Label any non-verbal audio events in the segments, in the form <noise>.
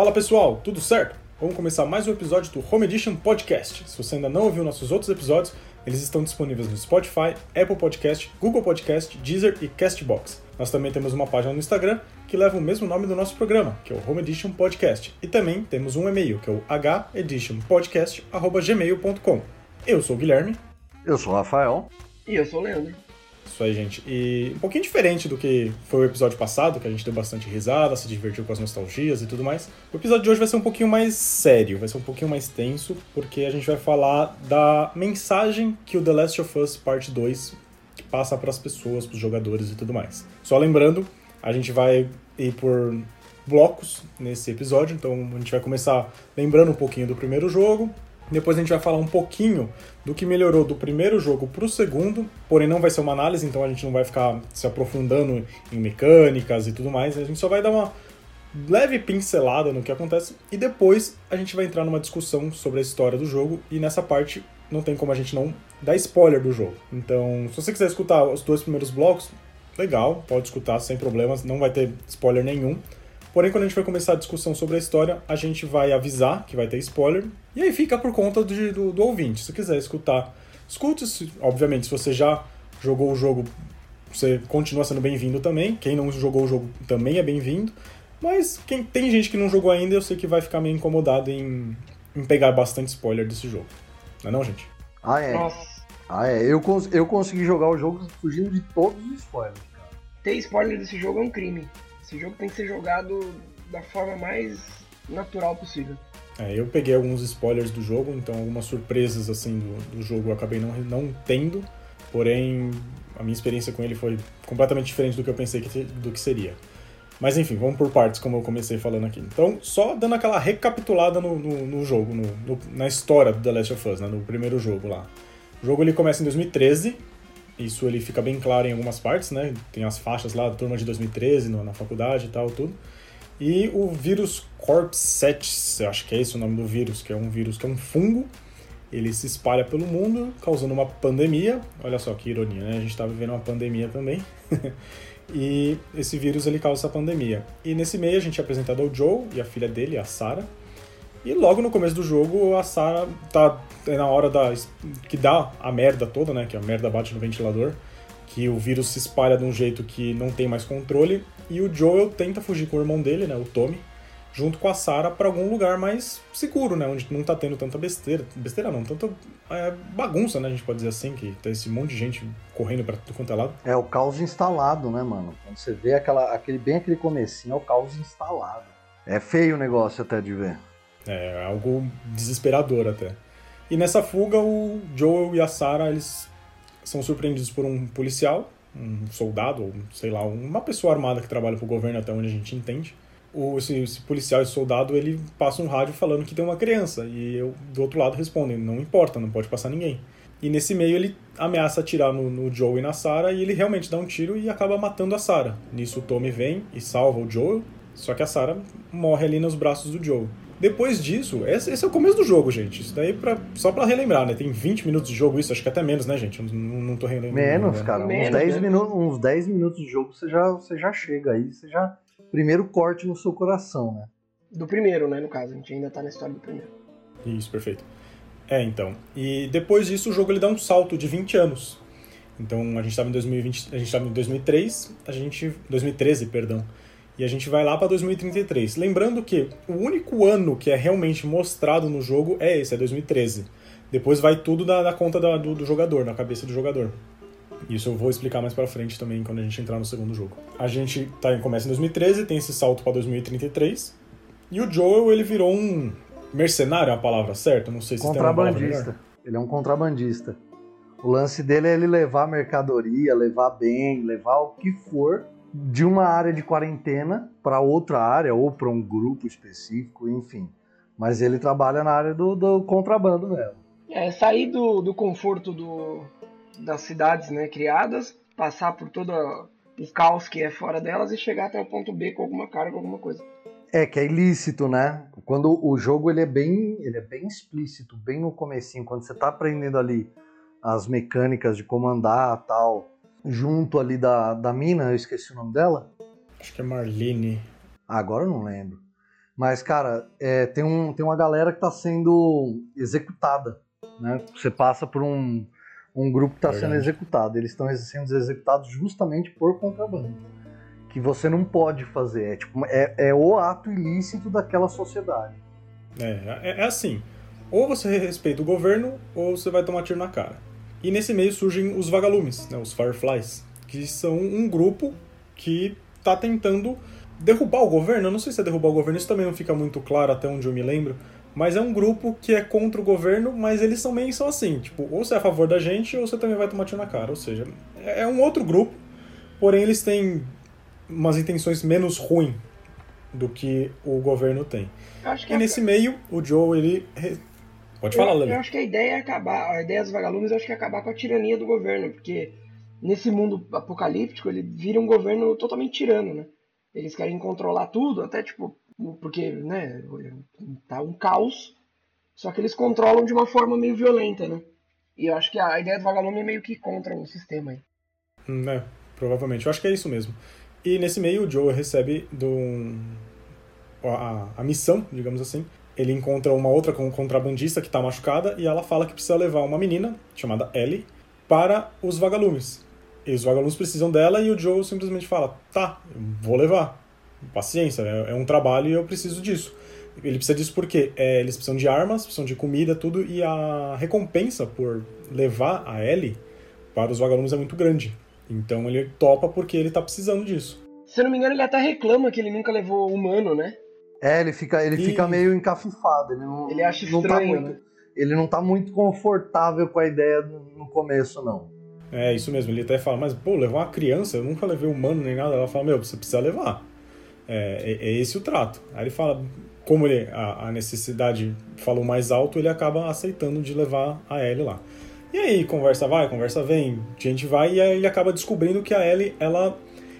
Fala pessoal, tudo certo? Vamos começar mais um episódio do Home Edition Podcast. Se você ainda não ouviu nossos outros episódios, eles estão disponíveis no Spotify, Apple Podcast, Google Podcast, Deezer e Castbox. Nós também temos uma página no Instagram que leva o mesmo nome do nosso programa, que é o Home Edition Podcast. E também temos um e-mail, que é o heditionpodcast.gmail.com. Eu sou o Guilherme. Eu sou o Rafael. E eu sou o Leandro. Isso aí, gente. E um pouquinho diferente do que foi o episódio passado, que a gente deu bastante risada, se divertiu com as nostalgias e tudo mais. O episódio de hoje vai ser um pouquinho mais sério, vai ser um pouquinho mais tenso, porque a gente vai falar da mensagem que o The Last of Us Parte 2 passa para as pessoas, para os jogadores e tudo mais. Só lembrando, a gente vai ir por blocos nesse episódio, então a gente vai começar lembrando um pouquinho do primeiro jogo, depois a gente vai falar um pouquinho do que melhorou do primeiro jogo para o segundo, porém não vai ser uma análise, então a gente não vai ficar se aprofundando em mecânicas e tudo mais, a gente só vai dar uma leve pincelada no que acontece e depois a gente vai entrar numa discussão sobre a história do jogo e nessa parte não tem como a gente não dar spoiler do jogo. Então, se você quiser escutar os dois primeiros blocos, legal, pode escutar sem problemas, não vai ter spoiler nenhum. Porém, quando a gente vai começar a discussão sobre a história, a gente vai avisar que vai ter spoiler, e aí fica por conta do, do, do ouvinte. Se quiser escutar, escute. -se. Obviamente, se você já jogou o jogo, você continua sendo bem-vindo também. Quem não jogou o jogo também é bem-vindo. Mas quem tem gente que não jogou ainda, eu sei que vai ficar meio incomodado em, em pegar bastante spoiler desse jogo. Não é não, gente? Ah, é. Nossa. Ah, é. Eu, cons eu consegui jogar o jogo fugindo de todos os spoilers, cara. Ter spoiler desse jogo é um crime. Esse jogo tem que ser jogado da forma mais natural possível. É, eu peguei alguns spoilers do jogo, então algumas surpresas assim do, do jogo eu acabei não, não tendo, porém a minha experiência com ele foi completamente diferente do que eu pensei que, do que seria. Mas enfim, vamos por partes, como eu comecei falando aqui. Então, só dando aquela recapitulada no, no, no jogo, no, na história do The Last of Us, né, no primeiro jogo lá. O jogo ele começa em 2013, isso ele fica bem claro em algumas partes, né? Tem as faixas lá turma de 2013 na faculdade e tal, tudo. E o vírus Corpsetis, acho que é esse o nome do vírus, que é um vírus que é um fungo. Ele se espalha pelo mundo, causando uma pandemia. Olha só que ironia, né? A gente está vivendo uma pandemia também. <laughs> e esse vírus ele causa essa pandemia. E nesse meio a gente é apresentado ao Joe e a filha dele, a Sarah. E logo no começo do jogo, a Sarah tá é na hora da que dá a merda toda, né? Que a merda bate no ventilador, que o vírus se espalha de um jeito que não tem mais controle e o Joel tenta fugir com o irmão dele, né, o Tommy, junto com a Sarah para algum lugar mais seguro, né, onde não tá tendo tanta besteira, besteira não, tanta é, bagunça, né, a gente pode dizer assim, que tem esse monte de gente correndo para tudo quanto é lado. É o caos instalado, né, mano? Quando você vê aquela, aquele bem aquele comecinho, é o caos instalado. É feio o negócio até de ver. É, algo desesperador até. E nessa fuga, o Joel e a Sarah, eles são surpreendidos por um policial, um soldado, ou sei lá, uma pessoa armada que trabalha para o governo, até onde a gente entende. O, esse, esse, policial, esse soldado, ele passa um rádio falando que tem uma criança. E eu, do outro lado, respondem: não importa, não pode passar ninguém. E nesse meio ele ameaça atirar no, no Joel e na Sarah, e ele realmente dá um tiro e acaba matando a Sarah. Nisso o Tommy vem e salva o Joel, só que a Sarah morre ali nos braços do Joel. Depois disso, esse, esse, é o começo do jogo, gente. Isso daí pra, só pra relembrar, né? Tem 20 minutos de jogo, isso, acho que até menos, né, gente? Eu não, não tô relembrando. Menos, né? cara. Menos, uns, 10 né? minutos, uns 10 minutos de jogo você já, você já chega aí, você já. Primeiro corte no seu coração, né? Do primeiro, né, no caso. A gente ainda tá na história do primeiro. Isso, perfeito. É, então. E depois disso, o jogo ele dá um salto de 20 anos. Então, a gente estava em 2020, a gente estava em 2003, a gente 2013, perdão. E a gente vai lá para 2033. Lembrando que o único ano que é realmente mostrado no jogo é esse, é 2013. Depois vai tudo da, da conta da, do, do, jogador, na cabeça do jogador. Isso eu vou explicar mais para frente também quando a gente entrar no segundo jogo. A gente tá, começa em 2013, tem esse salto para 2033. E o Joel, ele virou um mercenário, é a palavra certa? Não sei se Contrabandista. Ele é um contrabandista. O lance dele é ele levar mercadoria, levar bem, levar o que for de uma área de quarentena para outra área ou para um grupo específico, enfim. Mas ele trabalha na área do, do contrabando mesmo. É sair do, do conforto do, das cidades né, criadas, passar por todo o caos que é fora delas e chegar até o ponto B com alguma carga, alguma coisa. É que é ilícito, né? Quando o jogo ele é bem, ele é bem explícito, bem no comecinho, quando você está aprendendo ali as mecânicas de comandar tal, junto ali da, da mina, eu esqueci o nome dela. Acho que é Marlene. Agora eu não lembro. Mas, cara, é, tem, um, tem uma galera que está sendo executada. Né? Você passa por um, um grupo que está sendo executado. Eles estão sendo executados justamente por contrabando. Que você não pode fazer. É, tipo, é, é o ato ilícito daquela sociedade. É, é, é assim. Ou você respeita o governo, ou você vai tomar tiro na cara. E nesse meio surgem os vagalumes, né, os Fireflies, que são um grupo que está tentando derrubar o governo. Eu não sei se é derrubar o governo, isso também não fica muito claro até onde eu me lembro. Mas é um grupo que é contra o governo, mas eles também são assim, tipo, ou você é a favor da gente, ou você também vai tomar tiro na cara. Ou seja, é um outro grupo, porém eles têm umas intenções menos ruins do que o governo tem. e nesse meio, o Joe, ele Pode falar, Lele. Eu acho que a ideia é acabar, a ideia dos vagalumes eu acho que é acabar com a tirania do governo, porque nesse mundo apocalíptico ele vira um governo totalmente tirano, né? Eles querem controlar tudo, até tipo, porque, né, tá um caos, só que eles controlam de uma forma meio violenta, né? E eu acho que a ideia do vagalume é meio que contra o sistema aí. Hum, é, provavelmente. Eu acho que é isso mesmo. E nesse meio o Joe recebe do, a, a missão, digamos assim, ele encontra uma outra contrabandista que está machucada e ela fala que precisa levar uma menina, chamada Ellie, para os vagalumes. E os vagalumes precisam dela e o Joe simplesmente fala: tá, vou levar. Paciência, é, é um trabalho e eu preciso disso. Ele precisa disso porque é, eles precisam de armas, precisam de comida, tudo, e a recompensa por levar a Ellie para os vagalumes é muito grande. Então ele topa porque ele está precisando disso. Se eu não me engano, ele até reclama que ele nunca levou humano, né? É, ele fica, ele e... fica meio encafifado. Ele, não, ele acha não estranho, tá muito, né? Ele não tá muito confortável com a ideia no começo, não. É, isso mesmo. Ele até fala, mas, pô, levar uma criança, eu nunca levei humano nem nada. Ela fala, meu, você precisa levar. É, é, é esse o trato. Aí ele fala, como ele, a, a, necessidade falou mais alto, ele acaba aceitando de levar a Ellie lá. E aí, conversa vai, conversa vem, gente vai, e aí ele acaba descobrindo que a Ellie, ela...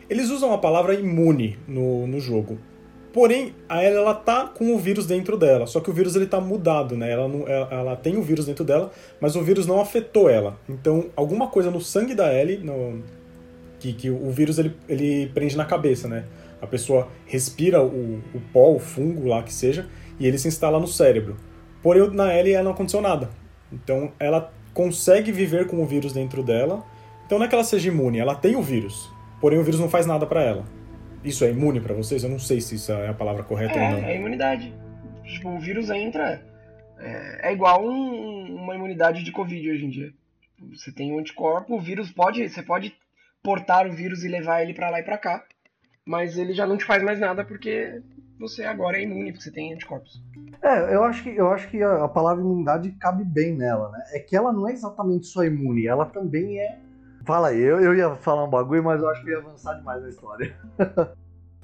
Eles usam a palavra imune no, no jogo. Porém, a Ellie ela tá com o vírus dentro dela, só que o vírus ele tá mudado, né? Ela, não, ela, ela, tem o vírus dentro dela, mas o vírus não afetou ela. Então, alguma coisa no sangue da Ellie, no, que, que o vírus ele, ele prende na cabeça, né? A pessoa respira o, o pó, o fungo lá que seja, e ele se instala no cérebro. Porém, na Ellie ela não aconteceu nada. Então, ela consegue viver com o vírus dentro dela. Então, não é que ela seja imune, ela tem o vírus. Porém, o vírus não faz nada para ela. Isso é imune para vocês? Eu não sei se isso é a palavra correta é, ou não. É imunidade. Tipo, o vírus entra. É, é igual um, uma imunidade de Covid hoje em dia. Você tem um anticorpo, o vírus pode. Você pode portar o vírus e levar ele para lá e para cá. Mas ele já não te faz mais nada porque você agora é imune, porque você tem anticorpos. É, eu acho que, eu acho que a, a palavra imunidade cabe bem nela, né? É que ela não é exatamente só imune, ela também é Fala aí, eu, eu ia falar um bagulho, mas eu acho que ia avançar demais na história.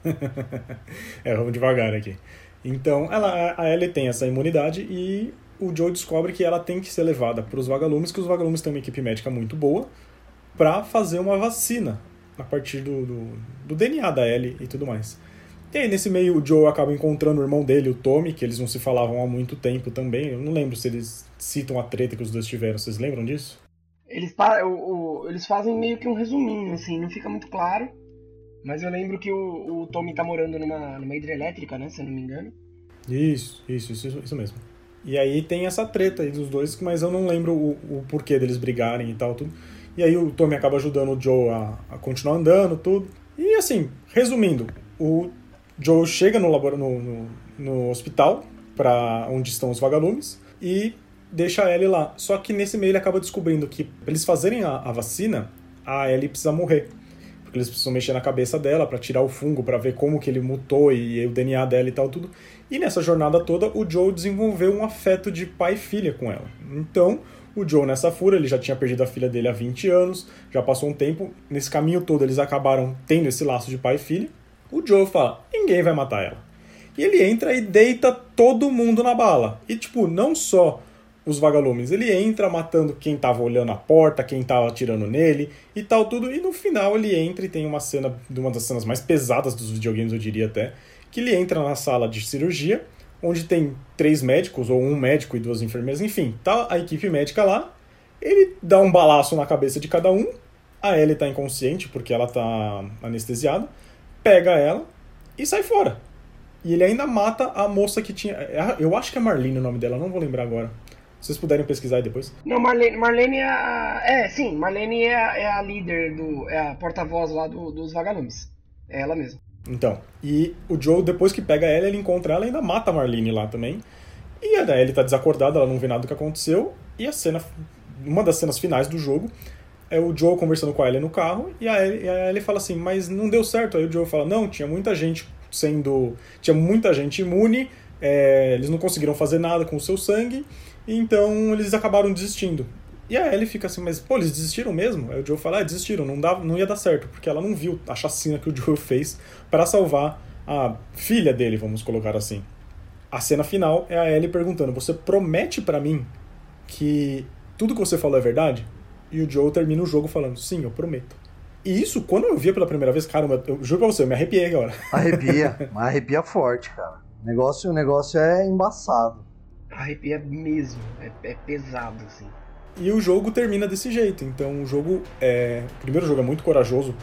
<laughs> é, vamos devagar aqui. Então, ela, a Ellie tem essa imunidade e o Joe descobre que ela tem que ser levada para os vagalumes, que os vagalumes têm uma equipe médica muito boa, para fazer uma vacina a partir do, do, do, DNA da Ellie e tudo mais. E aí, nesse meio, o Joe acaba encontrando o irmão dele, o Tommy, que eles não se falavam há muito tempo também. Eu não lembro se eles citam a treta que os dois tiveram. Vocês lembram disso? Eles, o, o, eles fazem meio que um resuminho, assim, não fica muito claro. Mas eu lembro que o, o Tommy tá morando numa, numa hidrelétrica, né? Se eu não me engano. Isso, isso, isso, isso mesmo. E aí tem essa treta aí dos dois, mas eu não lembro o, o porquê deles brigarem e tal, tudo. E aí o Tommy acaba ajudando o Joe a, a continuar andando, tudo. E assim, resumindo, o Joe chega no, labor... no, no, no hospital, para onde estão os vagalumes, e deixa a Ellie lá. Só que nesse meio ele acaba descobrindo que pra eles fazerem a, a vacina, a Ellie precisa morrer. Porque eles precisam mexer na cabeça dela para tirar o fungo, para ver como que ele mutou e, e o DNA dela e tal, tudo. E nessa jornada toda, o Joe desenvolveu um afeto de pai e filha com ela. Então, o Joe, nessa fúria, ele já tinha perdido a filha dele há 20 anos, já passou um tempo. Nesse caminho todo, eles acabaram tendo esse laço de pai e filha. O Joe fala: ninguém vai matar ela. E ele entra e deita todo mundo na bala. E, tipo, não só os vagalumes. Ele entra matando quem tava olhando a porta, quem tava atirando nele e tal, tudo. E no final ele entra e tem uma cena, uma das cenas mais pesadas dos videogames, eu diria até, que ele entra na sala de cirurgia, onde tem três médicos, ou um médico e duas enfermeiras, enfim, tá a equipe médica lá. Ele dá um balaço na cabeça de cada um. A Ellie tá inconsciente porque ela tá anestesiada. Pega ela e sai fora. E ele ainda mata a moça que tinha. É eu acho que é Marlene o nome dela, não vou lembrar agora. Se vocês puderem pesquisar aí depois. Não, Marlene, Marlene é a. É, sim, Marlene é a, é a líder do. É a porta-voz lá do, dos vagalumes. É ela mesma. Então, e o Joe, depois que pega ela, ele encontra ela e ainda mata a Marlene lá também. E a Ellie tá desacordada, ela não vê nada do que aconteceu. E a cena. Uma das cenas finais do jogo é o Joe conversando com a Ellie no carro. E a Ellie, a Ellie fala assim: Mas não deu certo. Aí o Joe fala: Não, tinha muita gente sendo. Tinha muita gente imune. É, eles não conseguiram fazer nada com o seu sangue. Então eles acabaram desistindo. E a Ellie fica assim, mas pô, eles desistiram mesmo? Aí o Joe fala, ah, desistiram, não, dá, não ia dar certo, porque ela não viu a chacina que o <laughs> Joe fez para salvar a filha dele, vamos colocar assim. A cena final é a Ellie perguntando, você promete para mim que tudo que você falou é verdade? E o Joe termina o jogo falando, sim, eu prometo. E isso, quando eu via pela primeira vez, cara, eu juro pra você, eu me arrepiei agora. Arrepia, mas arrepia forte, cara. O negócio, o negócio é embaçado. Arrepia mesmo, é, é pesado, assim. E o jogo termina desse jeito. Então o jogo é. O primeiro jogo é muito corajoso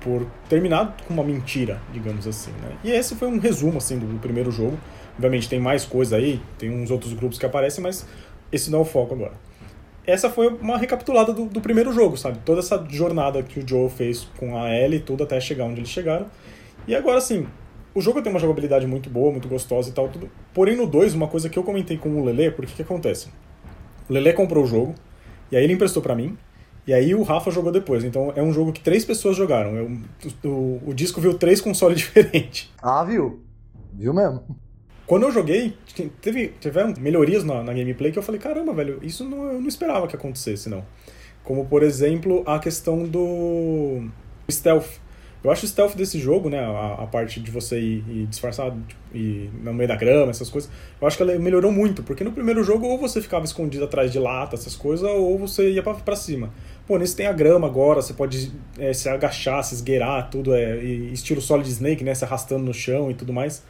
por terminar com uma mentira, digamos assim. Né? E esse foi um resumo assim do, primeiro jogo. Obviamente tem mais coisa aí, tem uns outros grupos que aparecem, mas esse não é o foco agora. Essa foi uma recapitulada do, do primeiro jogo, sabe? Toda essa jornada que o Joe fez com a Ellie e tudo até chegar onde eles chegaram. E agora sim, o jogo tem uma jogabilidade muito boa, muito gostosa e tal, tudo. Porém, no 2, uma coisa que eu comentei com o Lele, porque que acontece? O Lele comprou o jogo, e aí ele emprestou para mim, e aí o Rafa jogou depois. Então é um jogo que três pessoas jogaram. Eu, o, o, disco viu três <laughs> consoles diferentes. Ah, viu? Viu mesmo. Quando eu joguei, teve, tiveram melhorias na, na gameplay que eu falei, caramba, velho, isso não, eu não esperava que acontecesse, não. Como, por exemplo, a questão do stealth. Eu acho o stealth desse jogo, né, a, a parte de você ir, ir disfarçado tipo, e no meio da grama, essas coisas, eu acho que ela melhorou muito, porque no primeiro jogo ou você ficava escondido atrás de lata, essas coisas, ou você ia para cima. Pô, nesse tem a grama agora, você pode é, se agachar, se esgueirar, tudo é estilo Solid Snake, né, se arrastando no chão e tudo mais.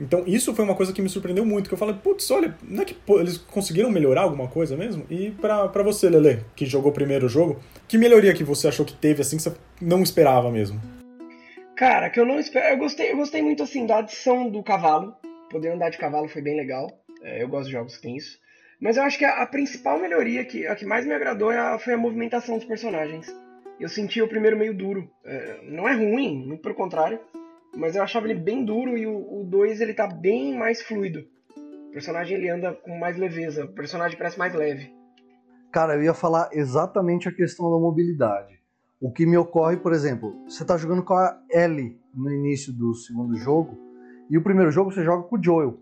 Então isso foi uma coisa que me surpreendeu muito, que eu falei, putz, olha, não é que eles conseguiram melhorar alguma coisa mesmo? E para você, Lele, que jogou o primeiro jogo, que melhoria que você achou que teve, assim, que você não esperava mesmo? Cara, que eu não espero. Eu gostei, eu gostei muito assim da adição do cavalo. Poder andar de cavalo foi bem legal. É, eu gosto de jogos que tem isso. Mas eu acho que a, a, principal melhoria, que, a que mais me agradou, é a, foi a movimentação dos personagens. Eu senti o primeiro meio duro. É, não é ruim, muito pelo contrário. Mas eu achava ele bem duro e o 2 ele tá bem mais fluido. O personagem ele anda com mais leveza. O personagem parece mais leve. Cara, eu ia falar exatamente a questão da mobilidade. O que me ocorre, por exemplo, você está jogando com a Ellie no início do segundo jogo, e o primeiro jogo você joga com o Joel.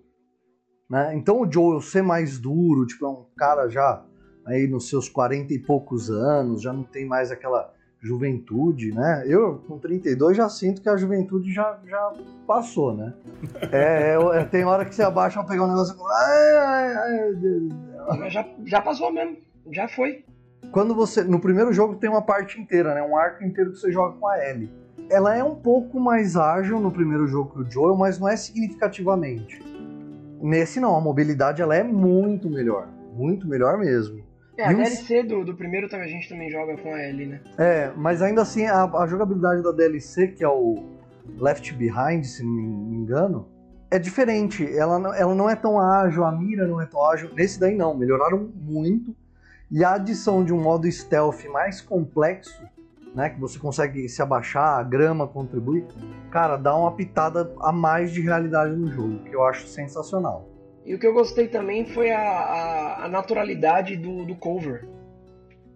Né? Então o Joel ser mais duro, tipo, é um cara já aí nos seus 40 e poucos anos, já não tem mais aquela juventude, né? Eu, com 32, já sinto que a juventude já, já passou, né? <laughs> É, é, tem hora que você abaixa pra pegar um negócio e ai, ai, ai, já, já passou mesmo, já foi quando você. No primeiro jogo tem uma parte inteira, né? Um arco inteiro que você joga com a Ellie. Ela é um pouco mais ágil no primeiro jogo que o Joel, mas não é significativamente. Nesse não, a mobilidade ela é muito melhor. Muito melhor mesmo. É, a DLC do, do primeiro a gente também joga com a Ellie, né? É, mas ainda assim, a, a jogabilidade da DLC, que é o Left Behind, se não me engano, é diferente. Ela, ela não é tão ágil, a mira não é tão ágil. Nesse daí não, melhoraram muito. E a adição de um modo stealth mais complexo, né, que você consegue se abaixar, a grama contribui, cara, dá uma pitada a mais de realidade no jogo, que eu acho sensacional. E o que eu gostei também foi a, a, a naturalidade do, do cover.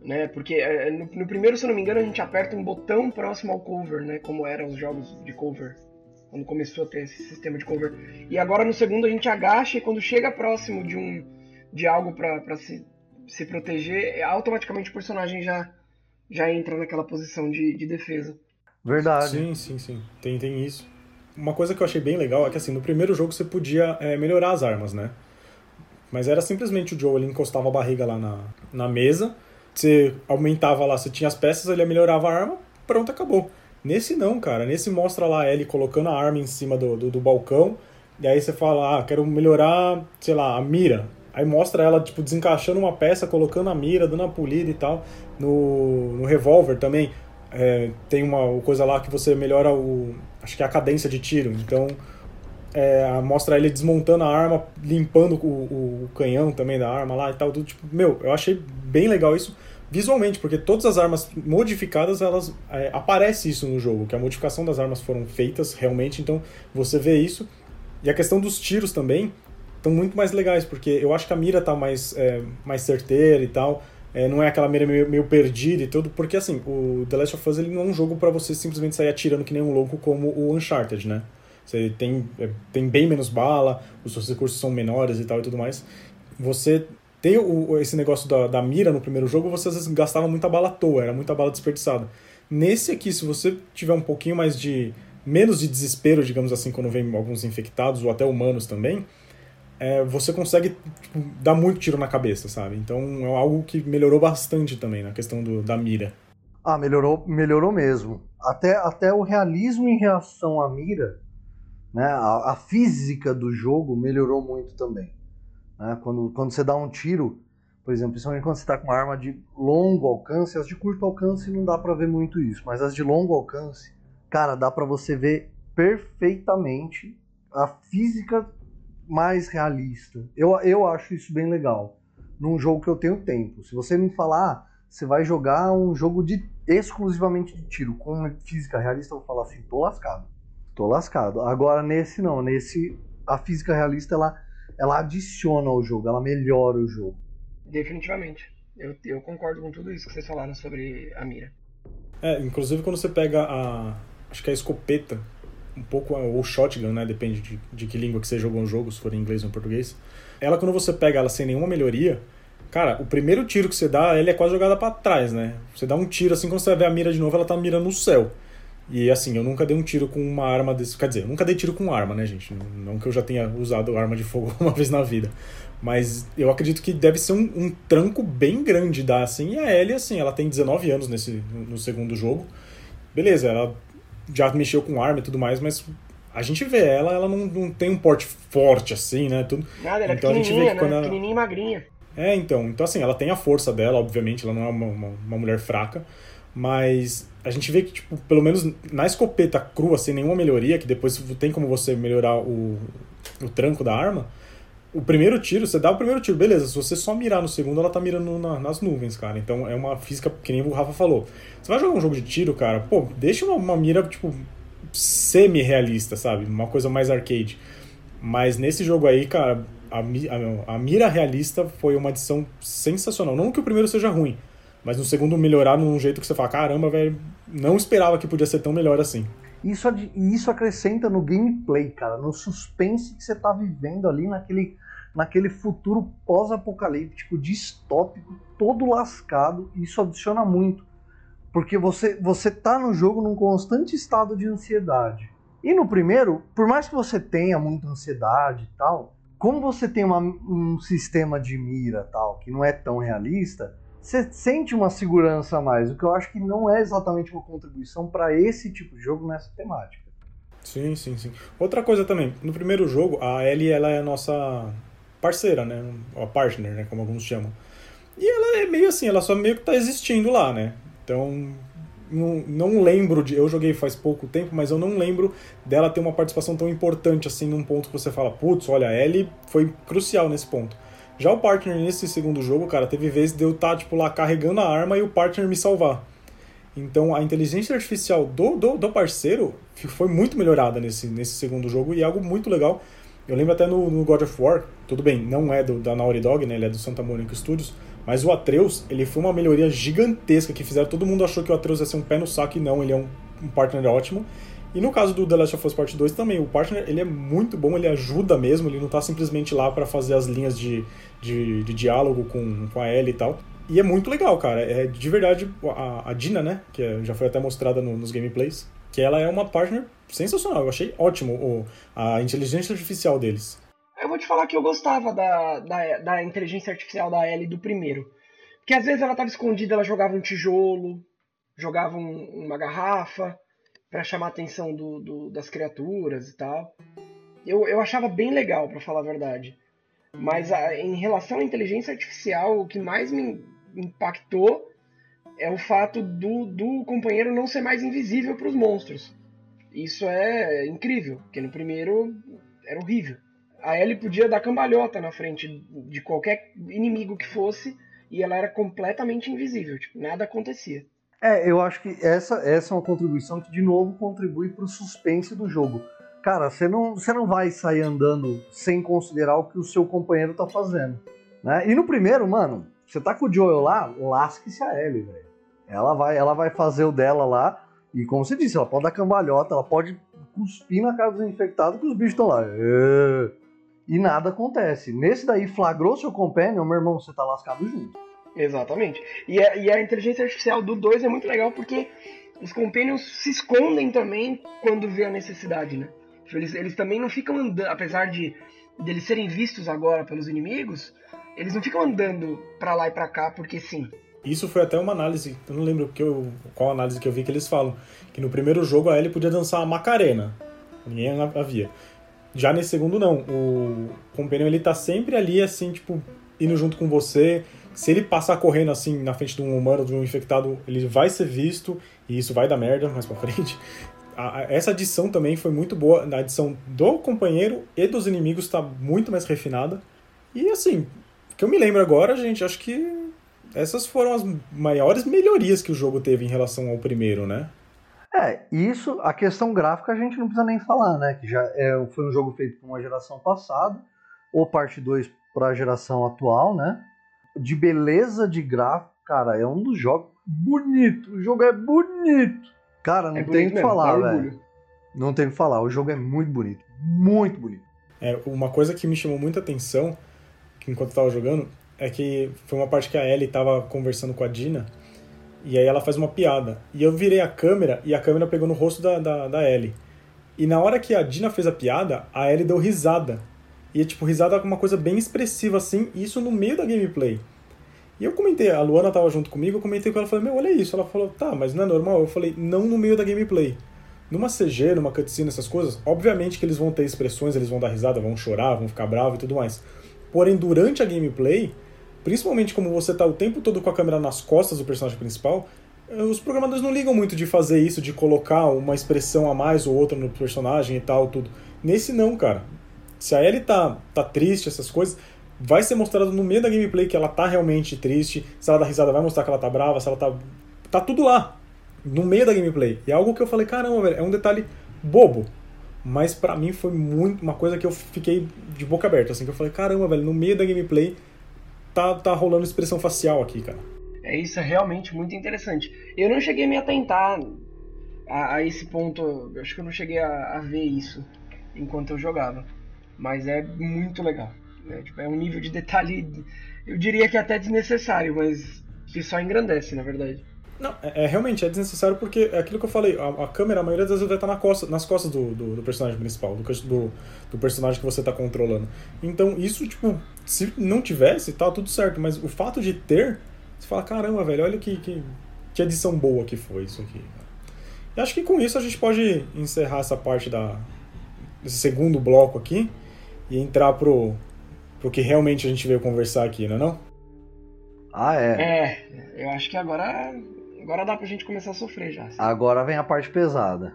Né? Porque é, no, no, primeiro, se eu não me engano, a gente aperta um botão próximo ao cover, né? Como eram os jogos de cover. Quando começou a ter esse sistema de cover. E agora no segundo a gente agacha e quando chega próximo de um de algo para se se proteger, automaticamente o personagem já, já entra naquela posição de, de defesa. Verdade. Sim, sim, sim. Tem, tem isso. Uma coisa que eu achei bem legal é que assim, no primeiro jogo você podia é, melhorar as armas, né? Mas era simplesmente o Joe, ele encostava a barriga lá na, na mesa, você aumentava lá, você tinha as peças, ele melhorava a arma, pronto, acabou. Nesse não, cara. Nesse mostra lá ele colocando a arma em cima do, do, do balcão, e aí você fala, ah, quero melhorar, sei lá, a mira. Aí mostra ela, tipo, desencaixando uma peça, colocando a mira, dando a polida e tal. No, no revólver também é, tem uma coisa lá que você melhora o. Acho que é a cadência de tiro. Então. é, mostra ele desmontando a arma, limpando o, o, o, canhão também da arma lá e tal. Tudo, tipo, meu, eu achei bem legal isso visualmente, porque todas as armas modificadas, elas é, aparece isso no jogo, que a modificação das armas foram feitas realmente, então você vê isso. E a questão dos tiros também estão muito mais legais, porque eu acho que a mira tá mais, é, mais certeira e tal. É, não é aquela mira meio, meio, perdida e tudo, porque assim, o The Last of Us ele não é um jogo para você simplesmente sair atirando que nem um louco como o Uncharted, né? Você tem, é, tem bem menos bala, os seus recursos são menores e tal e tudo mais. Você tem o, esse negócio da, da mira no primeiro jogo, você às vezes gastava muita bala à toa, era muita bala desperdiçada. Nesse aqui, se você tiver um pouquinho mais de. menos de desespero, digamos assim, quando vem alguns infectados ou até humanos também, é, você consegue tipo, dar muito tiro na cabeça, sabe? Então é algo que melhorou bastante também na questão do, da mira. Ah, melhorou, melhorou mesmo. Até, até o realismo em reação à mira né? A, a física do jogo melhorou muito também. Né? Quando, quando você dá um tiro, por exemplo, principalmente quando você está com uma arma de longo alcance, as de curto alcance não dá para ver muito isso, mas as de longo alcance, cara, dá para você ver perfeitamente a física mais realista. Eu, eu acho isso bem legal. Num jogo que eu tenho tempo. Se você me falar, ah, você vai jogar um jogo de exclusivamente de tiro com física realista, eu vou falar assim, tô lascado tô lascado. Agora nesse não, nesse a física realista ela, ela adiciona ao jogo, ela melhora o jogo. Definitivamente. Eu, eu concordo com tudo isso que vocês falaram sobre a mira. É, inclusive quando você pega a. Acho que a escopeta, um pouco, ou shotgun, né? Depende de, de que língua que você jogou o jogo, se for em inglês ou em português. Ela, quando você pega ela sem nenhuma melhoria, cara, o primeiro tiro que você dá, ela é quase jogada para trás, né? Você dá um tiro assim, quando você vê a mira de novo, ela tá mirando no céu. E assim, eu nunca dei um tiro com uma arma desse. Quer dizer, eu nunca dei tiro com arma, né, gente? Não que eu já tenha usado arma de fogo <laughs> uma vez na vida. Mas eu acredito que deve ser um, um tranco bem grande dar assim. E a Ellie, assim, ela tem 19 anos nesse, no segundo jogo. Beleza, ela já mexeu com arma e tudo mais, mas a gente vê ela, ela não, não tem um porte forte assim, né? Tudo. Nada, ela é então, a gente vê que quando né? ela... pequenininha e magrinha. É, então. Então, assim, ela tem a força dela, obviamente, ela não é uma, uma, uma mulher fraca. Mas a gente vê que, tipo, pelo menos na escopeta crua, sem nenhuma melhoria, que depois tem como você melhorar o, o tranco da arma, o primeiro tiro, você dá o primeiro tiro, beleza. Se você só mirar no segundo, ela tá mirando na, nas nuvens, cara. Então é uma física, que nem o Rafa falou. Você vai jogar um jogo de tiro, cara, pô, deixa uma, uma mira, tipo, semi-realista, sabe? Uma coisa mais arcade. Mas nesse jogo aí, cara, a, a, a mira realista foi uma adição sensacional. Não que o primeiro seja ruim, mas no segundo melhorar num jeito que você fala, caramba, velho, não esperava que podia ser tão melhor assim. Isso, isso acrescenta no gameplay, cara, no suspense que você tá vivendo ali naquele, naquele futuro pós-apocalíptico, distópico, todo lascado. Isso adiciona muito. Porque você, você tá no jogo num constante estado de ansiedade. E no primeiro, por mais que você tenha muita ansiedade e tal, como você tem uma, um sistema de mira tal que não é tão realista, você sente uma segurança a mais, o que eu acho que não é exatamente uma contribuição para esse tipo de jogo nessa temática. Sim, sim, sim. Outra coisa também, no primeiro jogo, a Ellie ela é a nossa parceira, né? A partner, né? Como alguns chamam. E ela é meio assim, ela só meio que tá existindo lá, né? Então, não, não lembro de. Eu joguei faz pouco tempo, mas eu não lembro dela ter uma participação tão importante assim num ponto que você fala, putz, olha, a Ellie foi crucial nesse ponto. Já o partner nesse segundo jogo, cara, teve vezes de eu estar, tá, tipo, lá carregando a arma e o partner me salvar. Então a inteligência artificial do, do, do parceiro foi muito melhorada nesse, nesse segundo jogo e é algo muito legal. Eu lembro até no, no, God of War, tudo bem, não é do, da Naughty Dog, né? Ele é do Santa Monica Studios, mas o Atreus, ele foi uma melhoria gigantesca que fizeram. Todo mundo achou que o Atreus ia ser um pé no saco e não, ele é um, um partner ótimo. E no caso do The Last of Us Part 2 também, o partner ele é muito bom, ele ajuda mesmo, ele não tá simplesmente lá para fazer as linhas de, de, de, diálogo com, com a Ellie e tal. E é muito legal, cara. É de verdade a, a Dina, né? Que é, já foi até mostrada no, nos gameplays, que ela é uma partner sensacional. Eu achei ótimo o, a inteligência artificial deles. Eu vou te falar que eu gostava da, da, da inteligência artificial da Ellie do primeiro. Porque às vezes ela tava escondida, ela jogava um tijolo, jogava um, uma garrafa para chamar a atenção do, do, das criaturas e tal. Eu, eu achava bem legal, para falar a verdade. Mas a, em relação à inteligência artificial, o que mais me impactou é o fato do, do companheiro não ser mais invisível para os monstros. Isso é incrível, porque no primeiro era horrível. A Ellie podia dar cambalhota na frente de qualquer inimigo que fosse e ela era completamente invisível, tipo, nada acontecia. É, eu acho que essa, essa é uma contribuição que, de novo, contribui para o suspense do jogo. Cara, você não, você não vai sair andando sem considerar o que o seu companheiro tá fazendo. Né? E no primeiro, mano, você tá com o Joel lá, lasque-se a Ellie, velho. Ela vai, ela vai fazer o dela lá, e como você disse, ela pode dar cambalhota, ela pode cuspir na cara dos infectados que os bichos estão lá. E nada acontece. Nesse daí, flagrou seu companion, meu irmão, você tá lascado junto. Exatamente. E a, e a inteligência artificial do 2 é muito legal porque os companions se escondem também quando vê a necessidade, né? Tipo, eles, eles também não ficam andando, apesar de, de eles serem vistos agora pelos inimigos, eles não ficam andando pra lá e pra cá porque sim. Isso foi até uma análise, eu não lembro que eu, qual análise que eu vi que eles falam, que no primeiro jogo a Ellie podia dançar a Macarena, ninguém havia. Já nesse segundo não, o Companion ele tá sempre ali assim, tipo, indo junto com você, se ele passar correndo assim na frente de um humano, de um infectado, ele vai ser visto e isso vai dar merda mais pra frente. essa adição também foi muito boa. A adição do companheiro e dos inimigos está muito mais refinada. E assim, que eu me lembro agora, gente, acho que essas foram as maiores melhorias que o jogo teve em relação ao primeiro, né? É, isso, a questão gráfica a gente não precisa nem falar, né? Que já é, foi um jogo feito para uma geração passada, ou parte 2 para a geração atual, né? De beleza de gráfico, cara, é um dos jogos bonito. O jogo é bonito. Cara, não é tem o que falar, velho. Não tem o que falar. O jogo é muito bonito. Muito bonito. É, uma coisa que me chamou muita atenção, que enquanto eu tava jogando, é que foi uma parte que a Ellie tava conversando com a Dina, e aí ela faz uma piada. E eu virei a câmera, e a câmera pegou no rosto da, da, da Ellie. E na hora que a Dina fez a piada, a Ellie deu risada. E, tipo, risada com uma coisa bem expressiva, assim, e isso no meio da gameplay. E eu comentei, a Luana tava junto comigo, eu comentei com ela, falei, meu, olha isso. Ela falou, tá, mas não é normal? Eu falei, não no meio da gameplay. Numa CG, numa cutscene, essas coisas, obviamente que eles vão ter expressões, eles vão dar risada, vão chorar, vão ficar bravos e tudo mais. Porém, durante a gameplay, principalmente como você tá o tempo todo com a câmera nas costas do personagem principal, eh, os programadores não ligam muito de fazer isso, de colocar uma expressão a mais ou outra no personagem e tal, tudo. Nesse não, cara. Se a Ellie tá, tá triste, essas coisas, vai ser mostrado no meio da gameplay que ela tá realmente triste. Se ela dá risada, vai mostrar que ela tá brava. Se ela tá. Tá tudo lá. No meio da gameplay. E é algo que eu falei, caramba, velho, é um detalhe bobo. Mas para mim foi muito. Uma coisa que eu fiquei de boca aberta, assim, que eu falei, caramba, velho, no meio da gameplay tá, tá rolando expressão facial aqui, cara. É isso, é realmente muito interessante. Eu não cheguei a me atentar a, a esse ponto. Eu acho que eu não cheguei a, a ver isso enquanto eu jogava. Mas é muito legal. Né? Tipo, é um nível de detalhe, eu diria que até desnecessário, mas que só engrandece, na verdade. Não, é, é, realmente é desnecessário porque é aquilo que eu falei, a, a câmera, a maioria das vezes vai estar na costa, nas costas do, do, do personagem principal, do, do, do, personagem que você está controlando. Então, isso, tipo, se não tivesse, tá tudo certo, mas o fato de ter, você fala, caramba, velho, olha que, que, que edição boa que foi isso aqui. E acho que com isso a gente pode encerrar essa parte da, desse segundo bloco aqui e entrar pro, pro que realmente a gente veio conversar aqui, não é não? Ah, é. É, eu acho que agora, agora dá pra gente começar a sofrer já. Agora vem a parte pesada.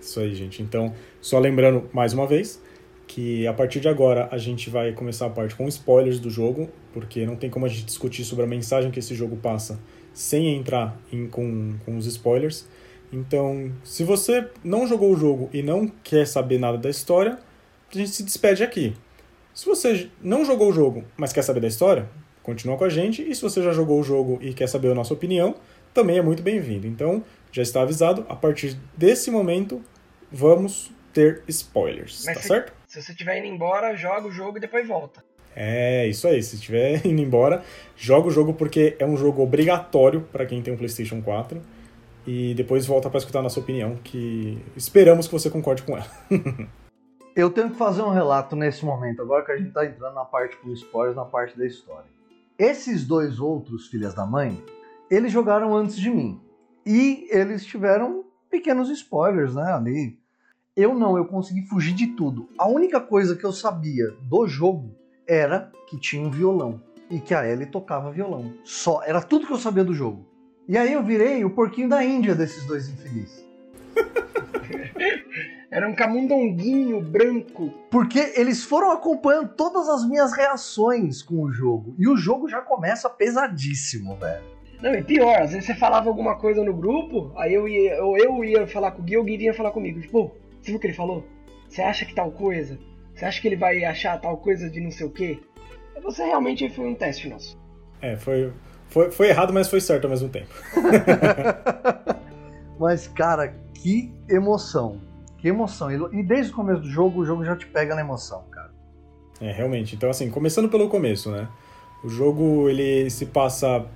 Isso aí, gente. Então, só lembrando mais uma vez que a partir de agora a gente vai começar a parte com spoilers do jogo, porque não tem como a gente discutir sobre a mensagem que esse jogo passa sem entrar em, com, com os spoilers. Então, se você não jogou o jogo e não quer saber nada da história, a gente se despede aqui. Se você não jogou o jogo, mas quer saber da história, continua com a gente. E se você já jogou o jogo e quer saber a nossa opinião, também é muito bem-vindo. Então, já está avisado, a partir desse momento, vamos ter spoilers, mas tá se, certo? Se você estiver indo embora, joga o jogo e depois volta. É, isso aí. Se estiver <laughs> indo embora, joga o jogo porque é um jogo obrigatório para quem tem um PlayStation 4. E depois volta para escutar a nossa opinião, que esperamos que você concorde com ela. <laughs> Eu tenho que fazer um relato nesse momento, agora que a gente está entrando na parte com spoilers, na parte da história. Esses dois outros filhas da mãe, eles jogaram antes de mim. E eles tiveram pequenos spoilers, né, ali. Eu não, eu consegui fugir de tudo. A única coisa que eu sabia do jogo era que tinha um violão e que a Ellie tocava violão. Só, era tudo que eu sabia do jogo. E aí eu virei o porquinho da Índia desses dois infelizes. <laughs> Era um camundonguinho branco. Porque eles foram acompanhando todas as minhas reações com o jogo. E o jogo já começa pesadíssimo, velho. Não, e pior, às vezes você falava alguma coisa no grupo, aí eu ia, ou eu ia falar com o Gui, ou o Gui ia falar comigo. Tipo, você viu o que ele falou? Você acha que tal coisa? Você acha que ele vai achar tal coisa de não sei o quê? Você realmente foi um teste nosso. É, foi, foi, foi errado, mas foi certo ao mesmo tempo. <laughs> mas, cara, que emoção. Que emoção. E desde o começo do jogo, o jogo já te pega na emoção, cara. É, realmente. Então, assim, começando pelo começo, né? O jogo, ele se passa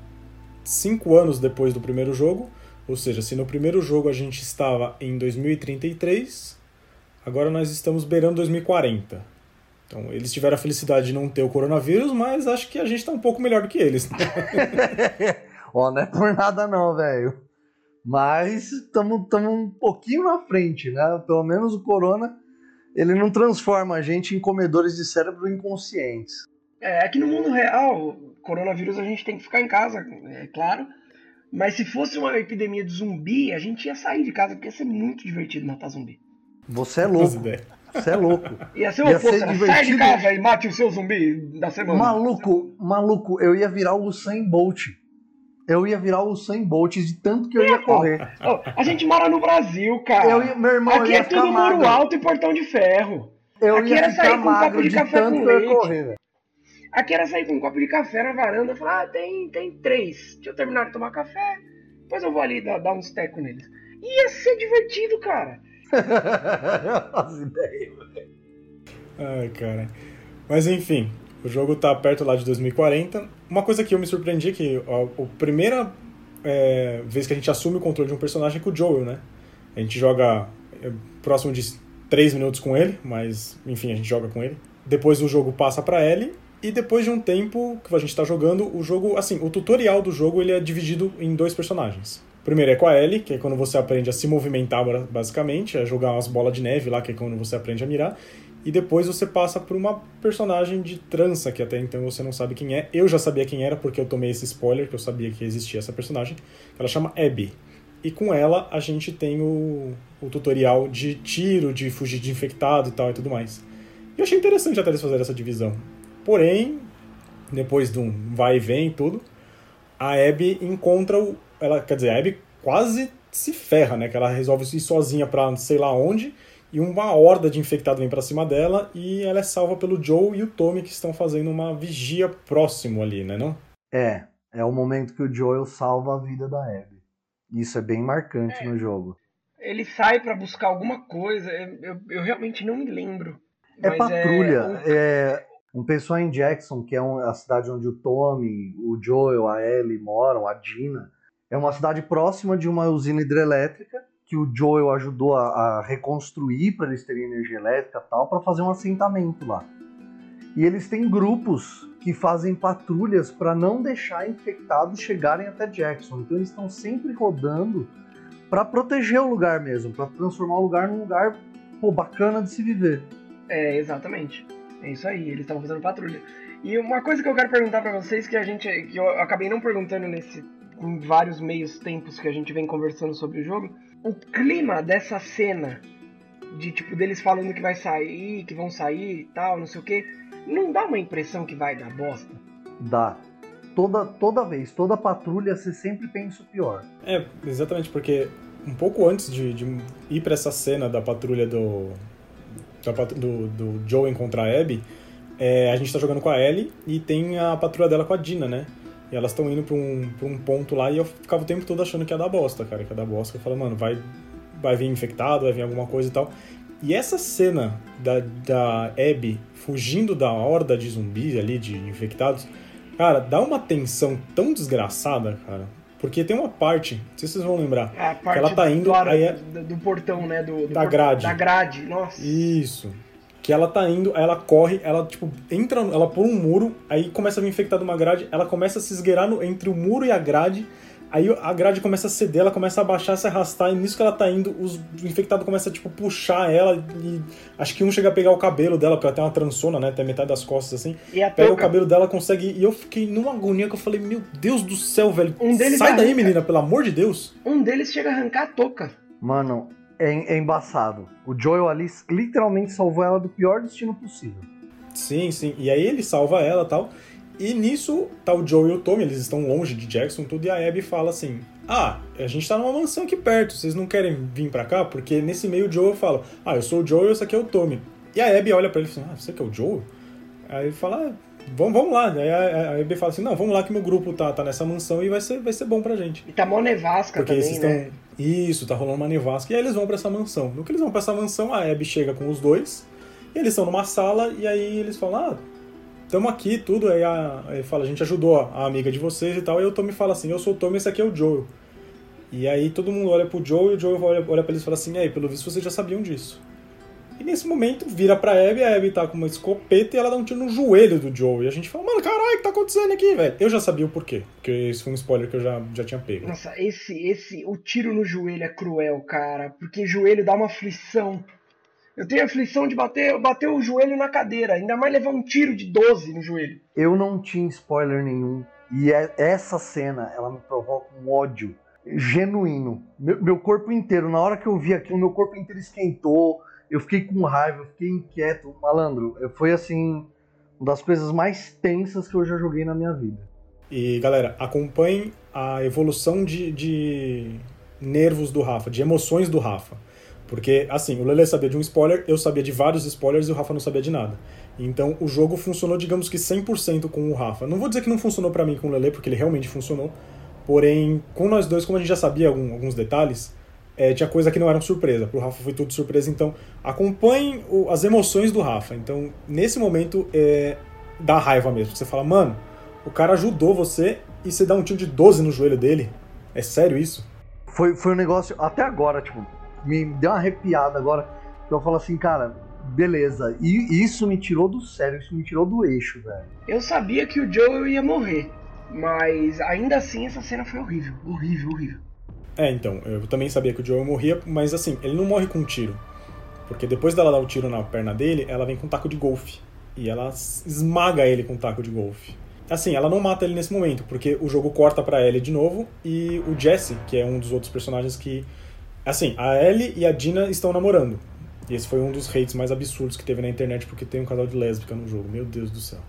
cinco anos depois do primeiro jogo. Ou seja, se no primeiro jogo a gente estava em 2033, agora nós estamos beirando 2040. Então, eles tiveram a felicidade de não ter o coronavírus, mas acho que a gente está um pouco melhor do que eles. Né? <laughs> Ó, não é por nada não, velho. Mas estamos um pouquinho na frente, né? Pelo menos o corona, ele não transforma a gente em comedores de cérebro inconscientes. É, é que no mundo real, coronavírus a gente tem que ficar em casa, é claro. Mas se fosse uma epidemia de zumbi, a gente ia sair de casa, porque ia ser muito divertido matar zumbi. Você é louco. Você é louco. Ia ser o oposto, sai de casa e mate o seu zumbi da semana. Maluco, maluco, eu ia virar o Usain Bolt eu ia virar o Usain Bolt de tanto que eu ia correr. A gente mora no Brasil, cara. Eu ia, meu irmão, Aqui ia é tudo magro. muro alto e portão de ferro. Eu Aqui ia era ficar sair com um copo de de café tanto com que eu ia leite. correr, velho. Aqui era sair com um copo de café na varanda e falar, ah, tem, tem três. Deixa eu terminar de tomar café, depois eu vou ali dar, dar uns tecos neles. Ia ser divertido, cara. <laughs> As ideias, velho. Ai, cara. Mas enfim, o jogo tá perto lá de 2040. Uma coisa que eu me surpreendi é que a, a primeira é, vez que a gente assume o controle de um personagem é com o Joel, né? A gente joga é, próximo de 3 minutos com ele, mas enfim, a gente joga com ele. Depois o jogo passa pra Ellie e depois de um tempo que a gente tá jogando, o jogo, assim, o tutorial do jogo ele é dividido em dois personagens. Primeiro é com a Ellie, que é quando você aprende a se movimentar basicamente, é jogar umas bolas de neve lá, que é quando você aprende a mirar. E depois você passa por uma personagem de trança, que até então você não sabe quem é. Eu já sabia quem era porque eu tomei esse spoiler, que eu sabia que existia essa personagem. Ela chama Abby. E com ela a gente tem o, o tutorial de tiro, de fugir de infectado e tal e tudo mais. E eu achei interessante até eles fazerem essa divisão. Porém, depois de um vai e vem e tudo, a Abby encontra o. Ela, quer dizer, a Abby quase se ferra, né? Que ela resolve ir sozinha pra sei lá onde e uma horda de infectado vem para cima dela e ela é salva pelo Joe e o Tommy que estão fazendo uma vigia próximo ali, né não? É, é o momento que o Joel salva a vida da Abby. Isso é bem marcante É. no jogo. Ele sai pra buscar alguma coisa, eu, eu, realmente não me lembro. É Mas patrulha. um- É um pessoal em Jackson, que é a cidade onde o Tommy, o Joel, a Ellie moram, a Dina. É uma cidade próxima de uma usina hidrelétrica que o Joel ajudou a, a reconstruir para eles terem energia elétrica tal, para fazer um assentamento lá. E eles têm grupos que fazem patrulhas para não deixar infectados chegarem até Jackson. Então eles estão sempre rodando para proteger o lugar mesmo, para transformar o lugar num lugar pô, bacana de se viver. É, exatamente. É isso aí, eles estavam fazendo patrulha. E uma coisa que eu quero perguntar pra vocês que a gente que eu acabei não perguntando nesse em vários meios tempos que a gente vem conversando sobre o jogo, o clima dessa cena de tipo deles falando que vai sair, que vão sair e tal, não sei o que, não dá uma impressão que vai dar bosta? Dá. Toda, toda vez, toda patrulha, você sempre pensa o pior. É, exatamente, porque um pouco antes de, de ir para essa cena da patrulha do, do, do Joe encontrar a Abby, é, a gente tá jogando com a Ellie e tem a patrulha dela com a Dina, né? E elas estão indo pra um, pra um ponto lá e eu ficava o tempo todo achando que ia dar bosta, cara, que ia dar bosta. Eu falei, mano, vai, vai vir infectado, vai vir alguma coisa e tal. E essa cena da, da Abby fugindo da horda de zumbis ali, de infectados, cara, dá uma tensão tão desgraçada, cara. Porque tem uma parte, não sei se vocês vão lembrar, É a parte ela tá indo, aí é- do, do portão, né? Do, do Da grade. Da grade, nossa. Isso. Que ela tá indo, aí ela corre, ela, tipo, entra, ela pula um muro, aí começa a vir infectada uma grade, ela começa a se esgueirar no- entre o muro e a grade, aí a grade começa a ceder, ela começa a baixar, se arrastar, e nisso que ela tá indo, os infectados começam a, tipo, puxar ela, e acho que um chega a pegar o cabelo dela, porque ela tem uma transona, né, tem metade das costas, assim, E a pega o cabelo dela, consegue, e eu fiquei numa agonia que eu falei, meu Deus do céu, velho, Um deles sai daí, arranca. menina, pelo amor de Deus. Um deles chega a arrancar a touca. Mano, é, é embaçado. O Joel ali literalmente salvou ela do pior destino possível. Sim, sim. E aí ele salva ela e tal. E nisso tá o Joe e o Tommy, eles estão longe de Jackson tudo, e a Abby fala assim: Ah, a gente tá numa mansão aqui perto, vocês não querem vir pra cá? Porque nesse meio o Joe fala: Ah, eu sou o Joe e esse aqui é o Tommy. E a Abby olha pra ele e fala: Ah, você que é o Joe? Aí ele fala: ah, vamos, vamos lá. Aí a, a Abby fala assim: Não, vamos lá que meu grupo tá, tá nessa mansão e vai ser, vai ser bom pra gente. E tá mó nevasca Porque também, né? tão... Isso, tá rolando uma nevasca. E aí eles vão pra essa mansão. No que eles vão pra essa mansão, a Abby chega com os dois. E eles estão numa sala e aí eles falam: Ah, tamo aqui, tudo. Aí, a, aí fala: A gente ajudou a, a amiga de vocês e tal. E o Tommy fala assim: Eu sou o Tommy, esse aqui é o Joe. E aí todo mundo olha pro Joe e o Joe olha, olha pra eles e fala assim: aí, pelo visto vocês já sabiam disso. E nesse momento vira pra Abby, a Abby tá com uma escopeta e ela dá um tiro no joelho do Joe. E a gente fala, mano, caralho, o que tá acontecendo aqui, velho? Eu já sabia o porquê, porque esse foi um spoiler que eu já, já tinha pego. Nossa, esse, esse, o tiro no joelho é cruel, cara, porque joelho dá uma aflição. Eu tenho aflição de bater, bater o joelho na cadeira, ainda mais levar um tiro de 12 no joelho. Eu não tinha spoiler nenhum. E é- essa cena, ela me provoca um ódio genuíno. Meu, meu corpo inteiro, na hora que eu vi aquilo, meu corpo inteiro esquentou. Eu fiquei com raiva, eu fiquei inquieto. Malandro, foi assim, uma das coisas mais tensas que eu já joguei na minha vida. E galera, acompanhem a evolução de, de nervos do Rafa, de emoções do Rafa. Porque, assim, o Lele sabia de um spoiler, eu sabia de vários spoilers e o Rafa não sabia de nada. Então o jogo funcionou, digamos que 100% com o Rafa. Não vou dizer que não funcionou pra mim com o Lele, porque ele realmente funcionou. Porém, com nós dois, como a gente já sabia algum- alguns detalhes, é, tinha coisa que não era surpresa. Pro Rafa foi tudo surpresa. Então, acompanhem o- as emoções do Rafa. Então, nesse momento, é, dá raiva mesmo. Você fala, mano, o cara ajudou você e você dá um tiro de 12 no joelho dele. É sério isso? Foi, foi um negócio, até agora, tipo, me deu uma arrepiada agora. Que eu falo assim, cara, beleza. E isso me tirou do sério, isso me tirou do eixo, velho. Eu sabia que o Joel ia morrer, mas ainda assim essa cena foi horrível, horrível, horrível. É, então, eu também sabia que o Joel morria, mas assim, ele não morre com um tiro. Porque depois dela dar o tiro na perna dele, ela vem com um taco de golfe. E ela esmaga ele com um taco de golfe. Assim, ela não mata ele nesse momento, porque o jogo corta pra Ellie de novo e o Jesse, que é um dos outros personagens que. Assim, a Ellie e a Dina estão namorando. E esse foi um dos hates mais absurdos que teve na internet, porque tem um casal de lésbica no jogo. Meu Deus do céu.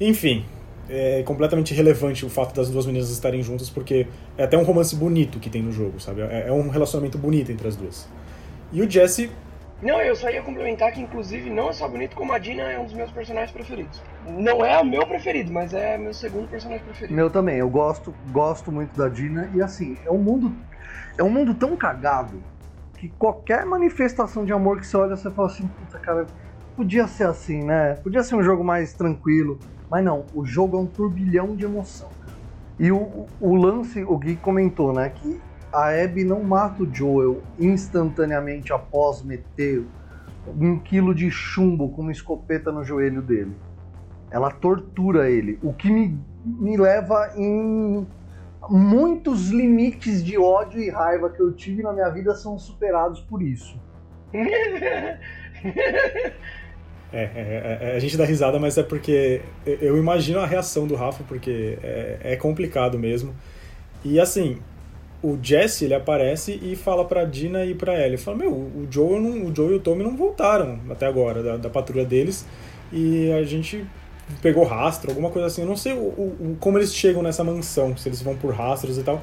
Enfim, é completamente irrelevante o fato das duas meninas estarem juntas, porque é até um romance bonito que tem no jogo, sabe? É é um relacionamento bonito entre as duas. E o Jesse Não, eu só ia complementar que inclusive não é só bonito como a Dina é um dos meus personagens preferidos. Não é o meu preferido, mas é meu segundo personagem preferido. Meu também, eu gosto, gosto muito da Dina e assim, é um mundo é um mundo tão cagado que qualquer manifestação de amor que você olha, você fala assim, puta cara, podia ser assim, né? Podia ser um jogo mais tranquilo, mas não, o jogo é um turbilhão de emoção. E o, o lance, o Gui comentou, né, que a Abby não mata o Joel instantaneamente após meter um quilo de chumbo com uma escopeta no joelho dele. Ela tortura ele, o que me, me leva em muitos limites de ódio e raiva que eu tive na minha vida são superados por isso. É, é, é, a gente dá risada, mas é porque eu imagino a reação do Rafa, porque é, é complicado mesmo. E assim, o Jesse ele aparece e fala pra Dina e pra Ellie, fala, meu, o Joe, não, o Joe e o Tommy não voltaram até agora da, da patrulha deles e a gente pegou rastro, alguma coisa assim. Eu não sei o, o- como eles chegam nessa mansão, se eles vão por rastros e tal.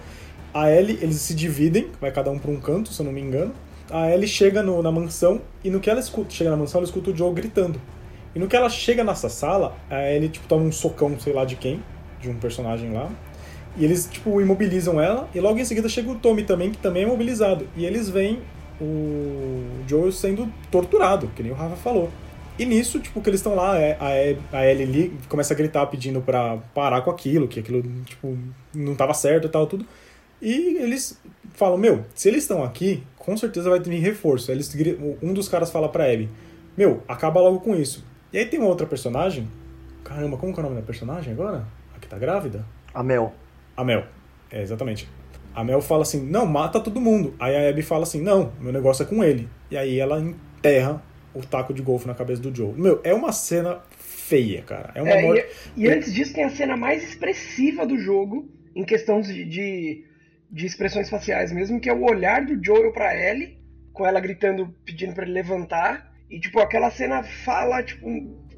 A Ellie, eles se dividem, vai cada um pra um canto, se eu não me engano. A Ellie chega no- na mansão e no que ela escuta, chega na mansão, ela escuta o Joe gritando. E no que ela chega nessa sala, a Ellie, tipo, toma um socão, sei lá de quem, de um personagem lá. E eles, tipo, imobilizam ela. E logo em seguida chega o Tommy também, que também é imobilizado. E eles veem o Joel sendo torturado, que nem o Rafa falou. E nisso, tipo, que eles estão lá, é- a, E- a Ellie li- começa a gritar pedindo pra parar com aquilo, que aquilo, tipo, não tava certo e tal, tudo. E eles falam, meu, se eles estão aqui, com certeza vai vir reforço. Eles, um dos caras fala pra Abby, meu, acaba logo com isso. E aí tem uma outra personagem, caramba, como que é o nome da personagem agora? A que tá grávida? A Mel. A Mel. É, exatamente. A Mel fala assim, não, mata todo mundo. Aí a Abby fala assim, não, meu negócio é com ele. E aí ela enterra o taco de golfe na cabeça do Joe. Meu, é uma cena feia, cara. É uma É, morte... e, e antes disso tem a cena mais expressiva do jogo, em questão de, de, de expressões faciais mesmo, que é o olhar do Joel pra Ellie com ela gritando, pedindo para ele levantar. E, tipo, aquela cena fala, tipo,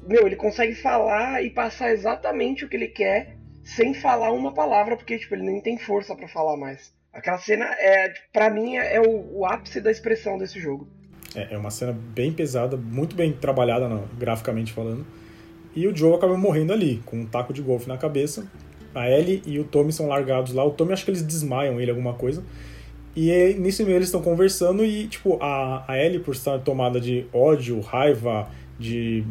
meu, ele consegue falar e passar exatamente o que ele quer sem falar uma palavra, porque, tipo, ele nem tem força para falar mais. Aquela cena, é, para mim, é o, o, ápice da expressão desse jogo. É, é uma cena bem pesada, muito bem trabalhada, não, graficamente falando. E o Joe acaba morrendo ali, com um taco de golfe na cabeça. A Ellie e o Tommy são largados lá. O Tommy, acho que eles desmaiam ele, alguma coisa. E nisso meio eles estão conversando e, tipo, a, a Ellie, por estar tomada de ódio, raiva, de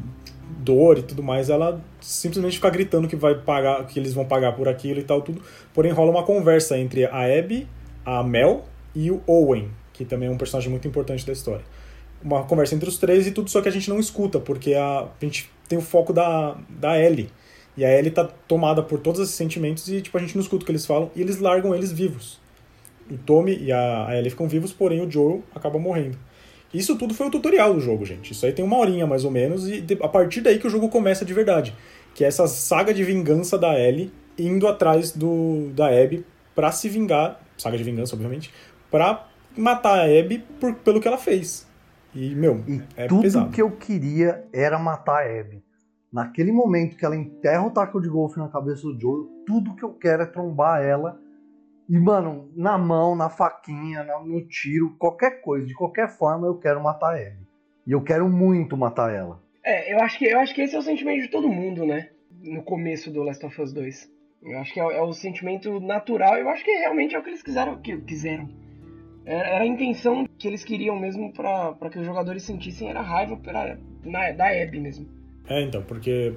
dor e tudo mais, ela simplesmente fica gritando que vai pagar, que eles vão pagar por aquilo e tal, tudo. Porém, rola uma conversa entre a Abby, a Mel e o Owen, que também é um personagem muito importante da história. Uma conversa entre os três e tudo, só que a gente não escuta, porque a, a gente tem o foco da, da Ellie. E a Ellie tá tomada por todos esses sentimentos e, tipo, a gente não escuta o que eles falam e eles largam eles vivos. O Tommy e a, a Ellie ficam vivos, porém o Joel acaba morrendo. Isso tudo foi o tutorial do jogo, gente. Isso aí tem uma horinha mais ou menos, e a partir daí que o jogo começa de verdade. Que é essa saga de vingança da Ellie indo atrás do da Abby para se vingar, saga de vingança, obviamente, para matar a Abby por, pelo que ela fez. E, meu, e é tudo pesado. que eu queria era matar a Abby. Naquele momento que ela enterra o taco de golfe na cabeça do Joe, tudo que eu quero é trombar ela e, mano, na mão, na faquinha, no tiro, qualquer coisa, de qualquer forma eu quero matar a Abby. E eu quero muito matar ela. É, eu acho que, eu acho que esse é o sentimento de todo mundo, né? No começo do Last of Us 2. Eu acho que é, é o sentimento natural, eu acho que realmente é o que eles quiseram. Que, quiseram. Era, era, a intenção que eles queriam mesmo para que os jogadores sentissem, era raiva pra, na, da Abby mesmo. É, então, porque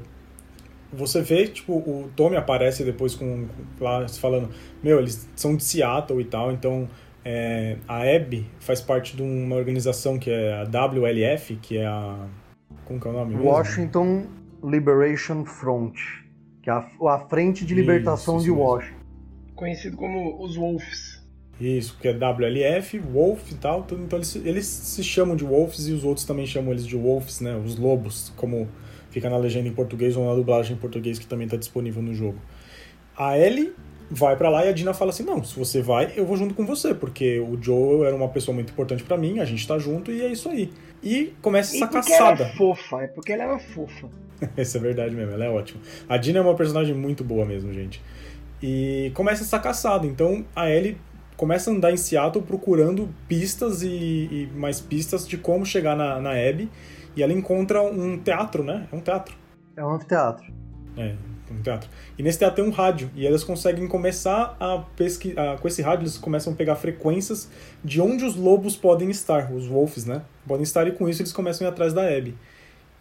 você vê, tipo, o Tommy aparece depois com, lá falando, meu, eles são de Seattle e tal, então é, a Abby faz parte de uma organização que é a WLF, que é a. Como que é o nome? Washington Liberation Front, que é a, a Frente de Libertação isso, isso de Washington. Conhecido como os Wolves. Isso, que é WLF, Wolf e tal, tudo, então eles, eles se chamam de Wolves e os outros também chamam eles de Wolves, né? Os lobos, como fica na legenda em português ou na dublagem em português que também está disponível no jogo. A Ellie vai para lá e a Dina fala assim: "Não, se você vai, eu vou junto com você, porque o Joe era uma pessoa muito importante para mim, a gente tá junto e é isso aí". E começa essa e caçada. Ela é fofa, é porque ela é uma fofa. <laughs> Isso é verdade mesmo, ela é ótima. A Dina é uma personagem muito boa mesmo, gente. E começa essa caçada. Então a Ellie começa a andar em Seattle procurando pistas e, e mais pistas de como chegar na, na Abby e ela encontra um teatro, né? É um teatro. É um anfiteatro. É, um teatro. E nesse teatro tem um rádio. E elas conseguem começar a pesquisar. Com esse rádio, eles começam a pegar frequências de onde os lobos podem estar, os wolves, né? Podem estar e com isso eles começam a ir atrás da Abby.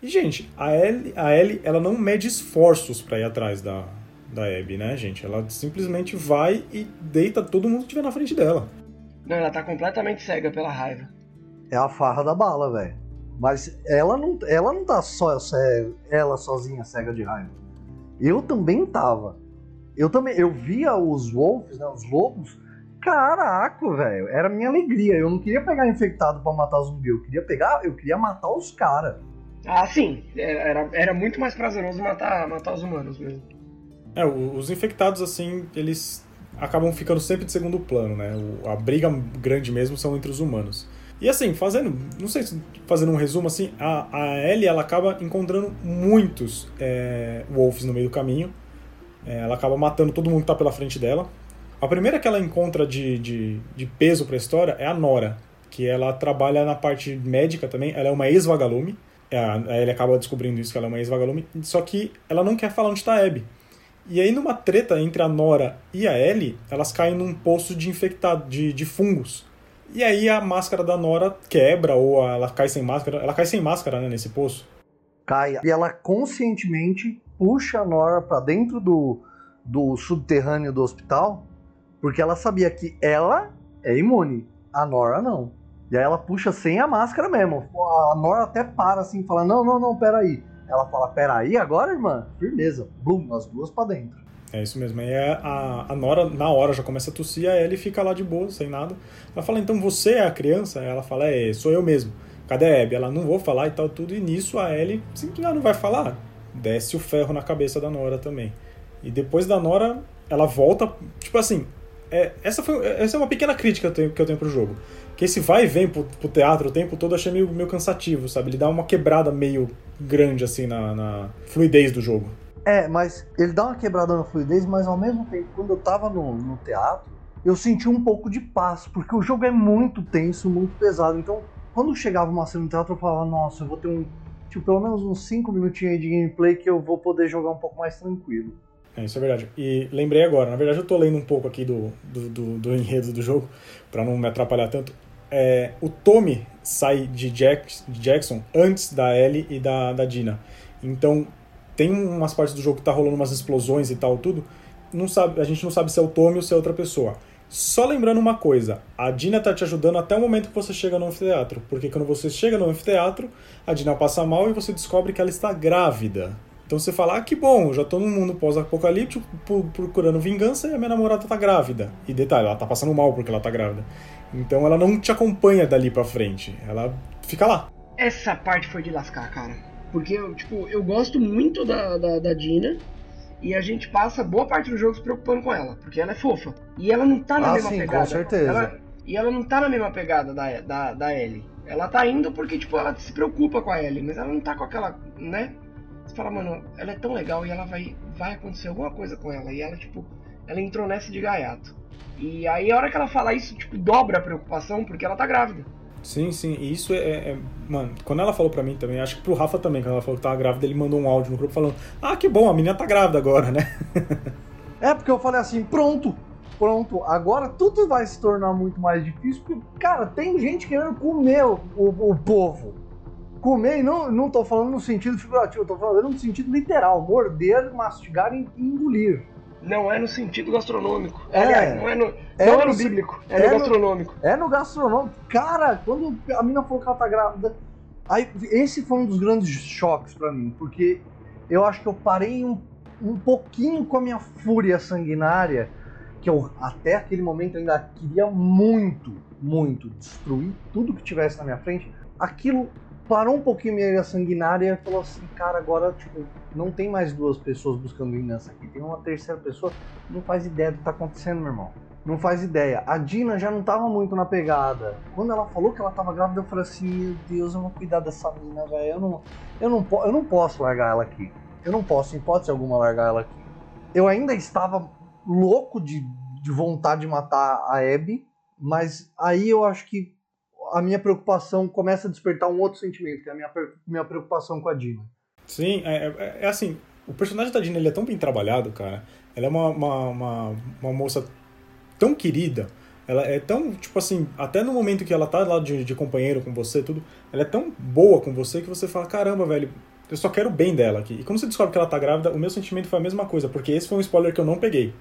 E, gente, a Ellie, a Ellie ela não mede esforços para ir atrás da, da Abby, né, gente? Ela simplesmente vai e deita todo mundo que estiver na frente dela. Não, ela tá completamente cega pela raiva. É a farra da bala, velho. Mas ela não, ela não tá só cega, ela sozinha cega de raiva. Eu também tava. Eu também, eu via os wolves, né, os lobos. Caraca, velho, era minha alegria. Eu não queria pegar infectado para matar zumbi, eu queria pegar, eu queria matar os caras. Ah, sim, era, era muito mais prazeroso matar, matar os humanos mesmo. É, os infectados assim, eles acabam ficando sempre de segundo plano, né? a briga grande mesmo são entre os humanos. E assim, fazendo, não sei se fazendo um resumo assim, a, a Ellie ela acaba encontrando muitos é, Wolves no meio do caminho. É, ela acaba matando todo mundo que tá pela frente dela. A primeira que ela encontra de, de, de peso pra história é a Nora, que ela trabalha na parte médica também. Ela é uma ex-vagalume. É, a Ellie acaba descobrindo isso, que ela é uma ex-vagalume. Só que ela não quer falar onde tá a Abby. E aí, numa treta entre a Nora e a Ellie, elas caem num poço de infectado, de, de fungos. E aí a máscara da Nora quebra ou ela cai sem máscara. Ela cai sem máscara, né, nesse poço. Cai. E ela conscientemente puxa a Nora para dentro do, do subterrâneo do hospital, porque ela sabia que ela é imune, a Nora não. E aí ela puxa sem a máscara mesmo. A Nora até para assim, fala: Não, não, não, peraí. Ela fala: Peraí, agora, irmã? Firmeza. Blum, as duas para dentro. É isso mesmo. Aí a, a Nora, na hora, já começa a tossir, a Ellie fica lá de boa, sem nada. Ela fala, então você é a criança? Ela fala, é, sou eu mesmo. Cadê a Abby? Ela, não vou falar e tal, tudo. E nisso a Ellie simplesmente não vai falar. Desce o ferro na cabeça da Nora também. E depois da Nora, ela volta, tipo assim, é, essa, foi, essa é uma pequena crítica que eu tenho, que eu tenho pro jogo. Que esse vai e vem pro, pro teatro o tempo todo eu achei meio, meio cansativo, sabe? Ele dá uma quebrada meio grande, assim, na, na fluidez do jogo. É, mas ele dá uma quebrada na fluidez, mas ao mesmo tempo, quando eu tava no, no teatro, eu senti um pouco de paz, porque o jogo é muito tenso, muito pesado. Então, quando chegava uma cena no teatro, eu falava, nossa, eu vou ter um. Tipo, pelo menos uns 5 minutinhos de gameplay que eu vou poder jogar um pouco mais tranquilo. É, isso é verdade. E lembrei agora, na verdade eu tô lendo um pouco aqui do, do, do, do enredo do jogo, para não me atrapalhar tanto. É, o Tommy sai de, Jack, de Jackson antes da Ellie e da, da Dina. Então, tem umas partes do jogo que tá rolando umas explosões e tal, tudo. Não sabe, a gente não sabe se é o Tommy ou se é outra pessoa. Só lembrando uma coisa, a Dina tá te ajudando até o momento que você chega no anfiteatro. Porque quando você chega no anfiteatro, a Dina passa mal e você descobre que ela está grávida. Então você fala, ah, que bom, já tô num mundo pós-apocalíptico procurando vingança e a minha namorada tá grávida. E detalhe, ela tá passando mal porque ela tá grávida. Então ela não te acompanha dali pra frente, ela fica lá. Essa parte foi de lascar, cara. Porque, tipo, eu gosto muito da, da, da Dina, e a gente passa boa parte do jogo se preocupando com ela, porque ela é fofa. E ela não tá na ah, mesma sim, pegada. Com certeza. Ela, e ela não tá na mesma pegada da, da, da Ellie. Ela tá indo porque, tipo, ela se preocupa com a Ellie, mas ela não tá com aquela, né? Fala, mano, ela é tão legal e ela vai, vai acontecer alguma coisa com ela. E ela, tipo, ela entrou nessa de gaiato. E aí a hora que ela fala isso, tipo, dobra a preocupação porque ela tá grávida. Sim, sim, e isso é, é, Mano, quando ela falou pra mim também, acho que pro Rafa também, quando ela falou que tava grávida, ele mandou um áudio no grupo falando: Ah, que bom, a menina tá grávida agora, né? <laughs> é, porque eu falei assim: pronto, pronto, agora tudo vai se tornar muito mais difícil, porque, cara, tem gente querendo comer o, o, o povo. Comer, não, não tô falando no sentido figurativo, tô falando no sentido literal: morder, mastigar e engolir. Não é no sentido gastronômico. É, Aliás, não é no, é não no, é no bíblico, é, é no gastronômico. é no gastronômico. Cara, quando a mina falou que ela tá grávida. Aí, esse foi um dos grandes choques para mim, porque eu acho que eu parei um, um pouquinho com a minha fúria sanguinária, que eu até aquele momento ainda queria muito, muito destruir tudo que tivesse na minha frente. Aquilo parou um pouquinho minha sanguinária e falou assim, cara, agora, tipo, não tem mais duas pessoas buscando vingança aqui, tem uma terceira pessoa, não faz ideia do que tá acontecendo, meu irmão. Não faz ideia. A Dina já não tava muito na pegada. Quando ela falou que ela tava grávida, eu falei assim, meu Deus, eu vou cuidar dessa mina, velho. Eu não, eu, não, eu não posso largar ela aqui. Eu não posso, em hipótese alguma, largar ela aqui. Eu ainda estava louco de, de vontade de matar a Abby, mas aí eu acho que a minha preocupação começa a despertar um outro sentimento, que é a minha, minha preocupação com a Dina. Sim, é, é, é assim, o personagem da Dina ele é tão bem trabalhado, cara. Ela é uma, uma, uma, uma, moça tão querida. Ela é tão, tipo assim, até no momento que ela tá lá de, de companheiro com você, tudo, ela é tão boa com você que você fala, caramba, velho, eu só quero o bem dela aqui. E quando você descobre que ela tá grávida, o meu sentimento foi a mesma coisa, porque esse foi um spoiler que eu não peguei.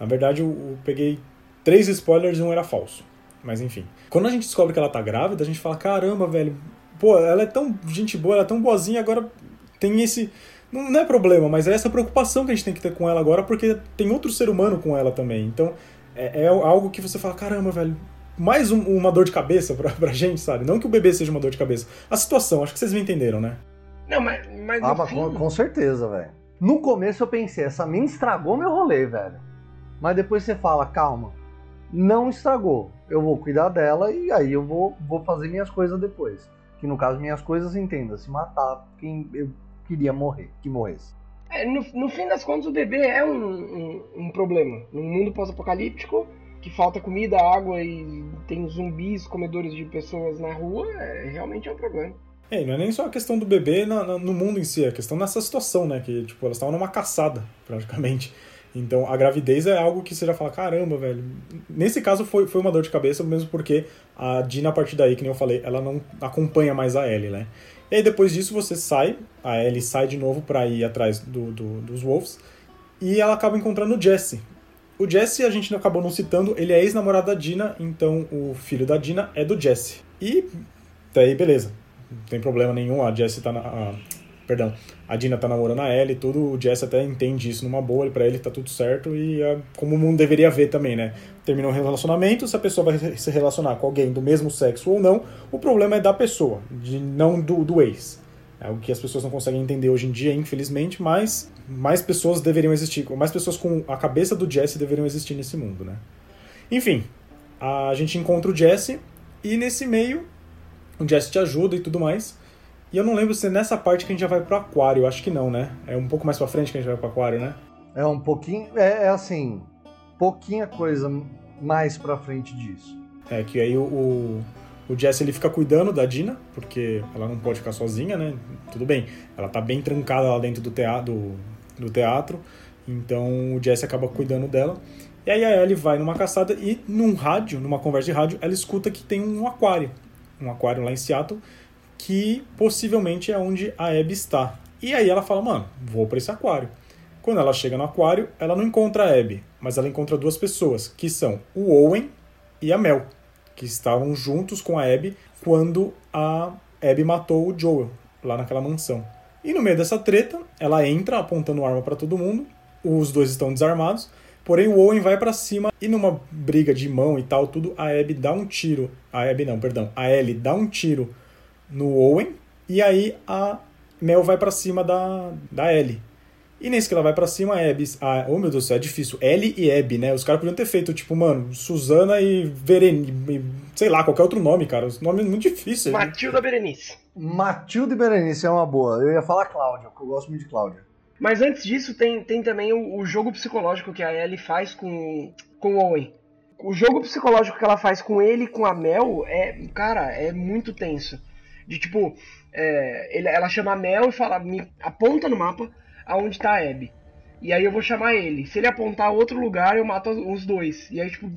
Na verdade, eu, eu peguei três spoilers e um era falso. Mas enfim. Quando a gente descobre que ela tá grávida, a gente fala, caramba, velho, pô, ela é tão gente boa, ela é tão boazinha, agora tem esse. Não é problema, mas é essa preocupação que a gente tem que ter com ela agora, porque tem outro ser humano com ela também. Então, é, é algo que você fala, caramba, velho, mais um, uma dor de cabeça pra, pra gente, sabe? Não que o bebê seja uma dor de cabeça. A situação, acho que vocês me entenderam, né? Não, mas. mas ah, fim... com, com certeza, velho. No começo eu pensei, essa mina estragou meu rolê, velho. Mas depois você fala, calma, não estragou. Eu vou cuidar dela e aí eu vou, vou fazer minhas coisas depois. Que no caso, minhas coisas, entenda, se matar quem eu queria morrer, que morresse. É, no, no fim das contas, o bebê é um, um, um problema. Num mundo pós-apocalíptico, que falta comida, água e tem zumbis, comedores de pessoas na rua, é, realmente é um problema. É, não é nem só a questão do bebê no, no mundo em si, é a questão nessa situação, né? Que, tipo, elas estavam numa caçada, praticamente. Então, a gravidez é algo que você já fala, caramba, velho. Nesse caso, foi, foi uma dor de cabeça, mesmo porque a Dina, a partir daí, que nem eu falei, ela não acompanha mais a Ellie, né? E aí, depois disso, você sai, a Ellie sai de novo para ir atrás do, do, dos Wolves, e ela acaba encontrando o Jesse. O Jesse, a gente acabou não citando, ele é ex-namorado da Dina, então o filho da Dina é do Jesse. E daí, beleza. Não tem problema nenhum, a Jesse tá na. A, perdão, a Dina tá namorando a Ellie e tudo, o Jesse até entende isso numa boa, para ele tá tudo certo e é como o mundo deveria ver também, né? Terminou um relacionamento, se a pessoa vai se relacionar com alguém do mesmo sexo ou não, o problema é da pessoa, de não do, do ex. É o que as pessoas não conseguem entender hoje em dia, infelizmente, mas mais pessoas deveriam existir, mais pessoas com a cabeça do Jesse deveriam existir nesse mundo, né? Enfim, a gente encontra o Jesse e nesse meio o Jesse te ajuda e tudo mais. E eu não lembro se é nessa parte que a gente já vai pro aquário, acho que não, né? É um pouco mais pra frente que a gente vai pro aquário, né? É um pouquinho. É, é assim. Pouquinha coisa mais pra frente disso. É que aí o, o, o Jesse ele fica cuidando da Dina, porque ela não pode ficar sozinha, né? Tudo bem, ela tá bem trancada lá dentro do teatro, do, do teatro então o Jesse acaba cuidando dela. E aí a Ellie vai numa caçada e num rádio, numa conversa de rádio, ela escuta que tem um aquário. Um aquário lá em Seattle, que possivelmente é onde a Abby está. E aí ela fala, mano, vou para esse aquário. Quando ela chega no aquário, ela não encontra a Abby, mas ela encontra duas pessoas, que são o Owen e a Mel, que estavam juntos com a Abby quando a Abby matou o Joel lá naquela mansão. E no meio dessa treta, ela entra apontando arma para todo mundo os dois estão desarmados. Porém, o Owen vai para cima e numa briga de mão e tal, tudo, a Abby dá um tiro. A Abby não, perdão. A Ellie dá um tiro no Owen e aí a Mel vai para cima da, da Ellie. E nesse que ela vai para cima, a Abby. A, oh meu Deus do céu, é difícil. Ellie e Abby, né? Os caras podiam ter feito, tipo, mano, Suzana e Berenice. Sei lá, qualquer outro nome, cara. Os nomes muito difíceis. Matilda Berenice. Matilda e Berenice é uma boa. Eu ia falar Cláudia, porque eu gosto muito de Cláudia. Mas antes disso, tem, tem também o, o, jogo psicológico que a Ellie faz com, com o Owen. O jogo psicológico que ela faz com ele e com a Mel é, cara, é muito tenso. De tipo, é, ele, ela chama a Mel e fala, me aponta no mapa aonde tá a Abby. E aí eu vou chamar ele. Se ele apontar outro lugar, eu mato os dois. E aí, tipo,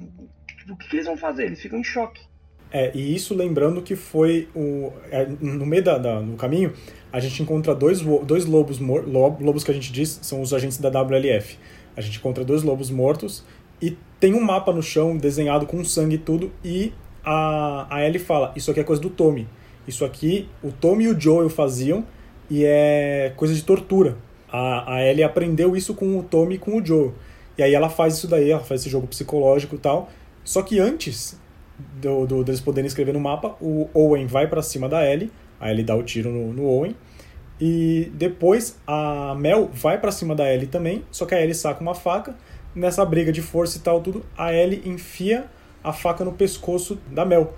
tipo o que, que eles vão fazer? Eles ficam em choque. É, e isso lembrando que foi o, é, no meio da, da, do caminho, a gente encontra dois, dois lobos, lobos que a gente diz são os agentes da WLF. A gente encontra dois lobos mortos e tem um mapa no chão desenhado com sangue e tudo e a, a Ellie fala, isso aqui é coisa do Tommy. Isso aqui o Tommy e o Joel faziam e é coisa de tortura. A, a Ellie aprendeu isso com o Tommy e com o Joel. E aí ela faz isso daí, ela faz esse jogo psicológico e tal. Só que antes do, do, deles poderem escrever no mapa, o Owen vai para cima da Ellie, a Ellie dá o tiro no, no Owen, e depois a Mel vai para cima da Ellie também, só que a Ellie saca uma faca, nessa briga de força e tal, tudo, a Ellie enfia a faca no pescoço da Mel.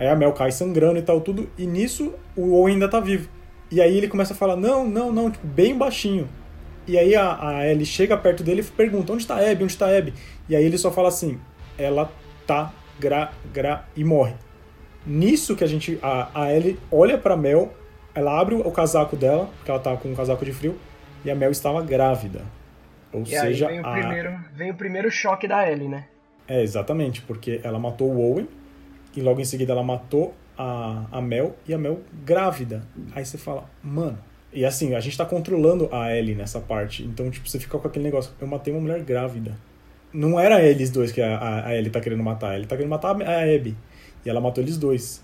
Aí a Mel cai sangrando e tal, tudo, e nisso o Owen ainda tá vivo. E aí ele começa a falar, não, não, não, tipo, bem baixinho. E aí a, a Ellie chega perto dele e pergunta, onde tá a Abby, onde tá a Abby? E aí ele só fala assim, ela tá gra, gra e morre. Nisso que a gente. A, a Ellie olha pra Mel, ela abre o casaco dela, porque ela tá com um casaco de frio, e a Mel estava grávida. Ou e seja. Aí vem, o a... primeiro, vem o primeiro choque da Ellie, né? É, exatamente, porque ela matou o Owen, e logo em seguida ela matou a, a Mel, e a Mel grávida. Aí você fala, mano. E assim, a gente tá controlando a Ellie nessa parte. Então, tipo, você fica com aquele negócio, eu matei uma mulher grávida não era eles dois que a, a Ellie tá querendo matar. Ele tá querendo matar a Abby. E ela matou eles dois.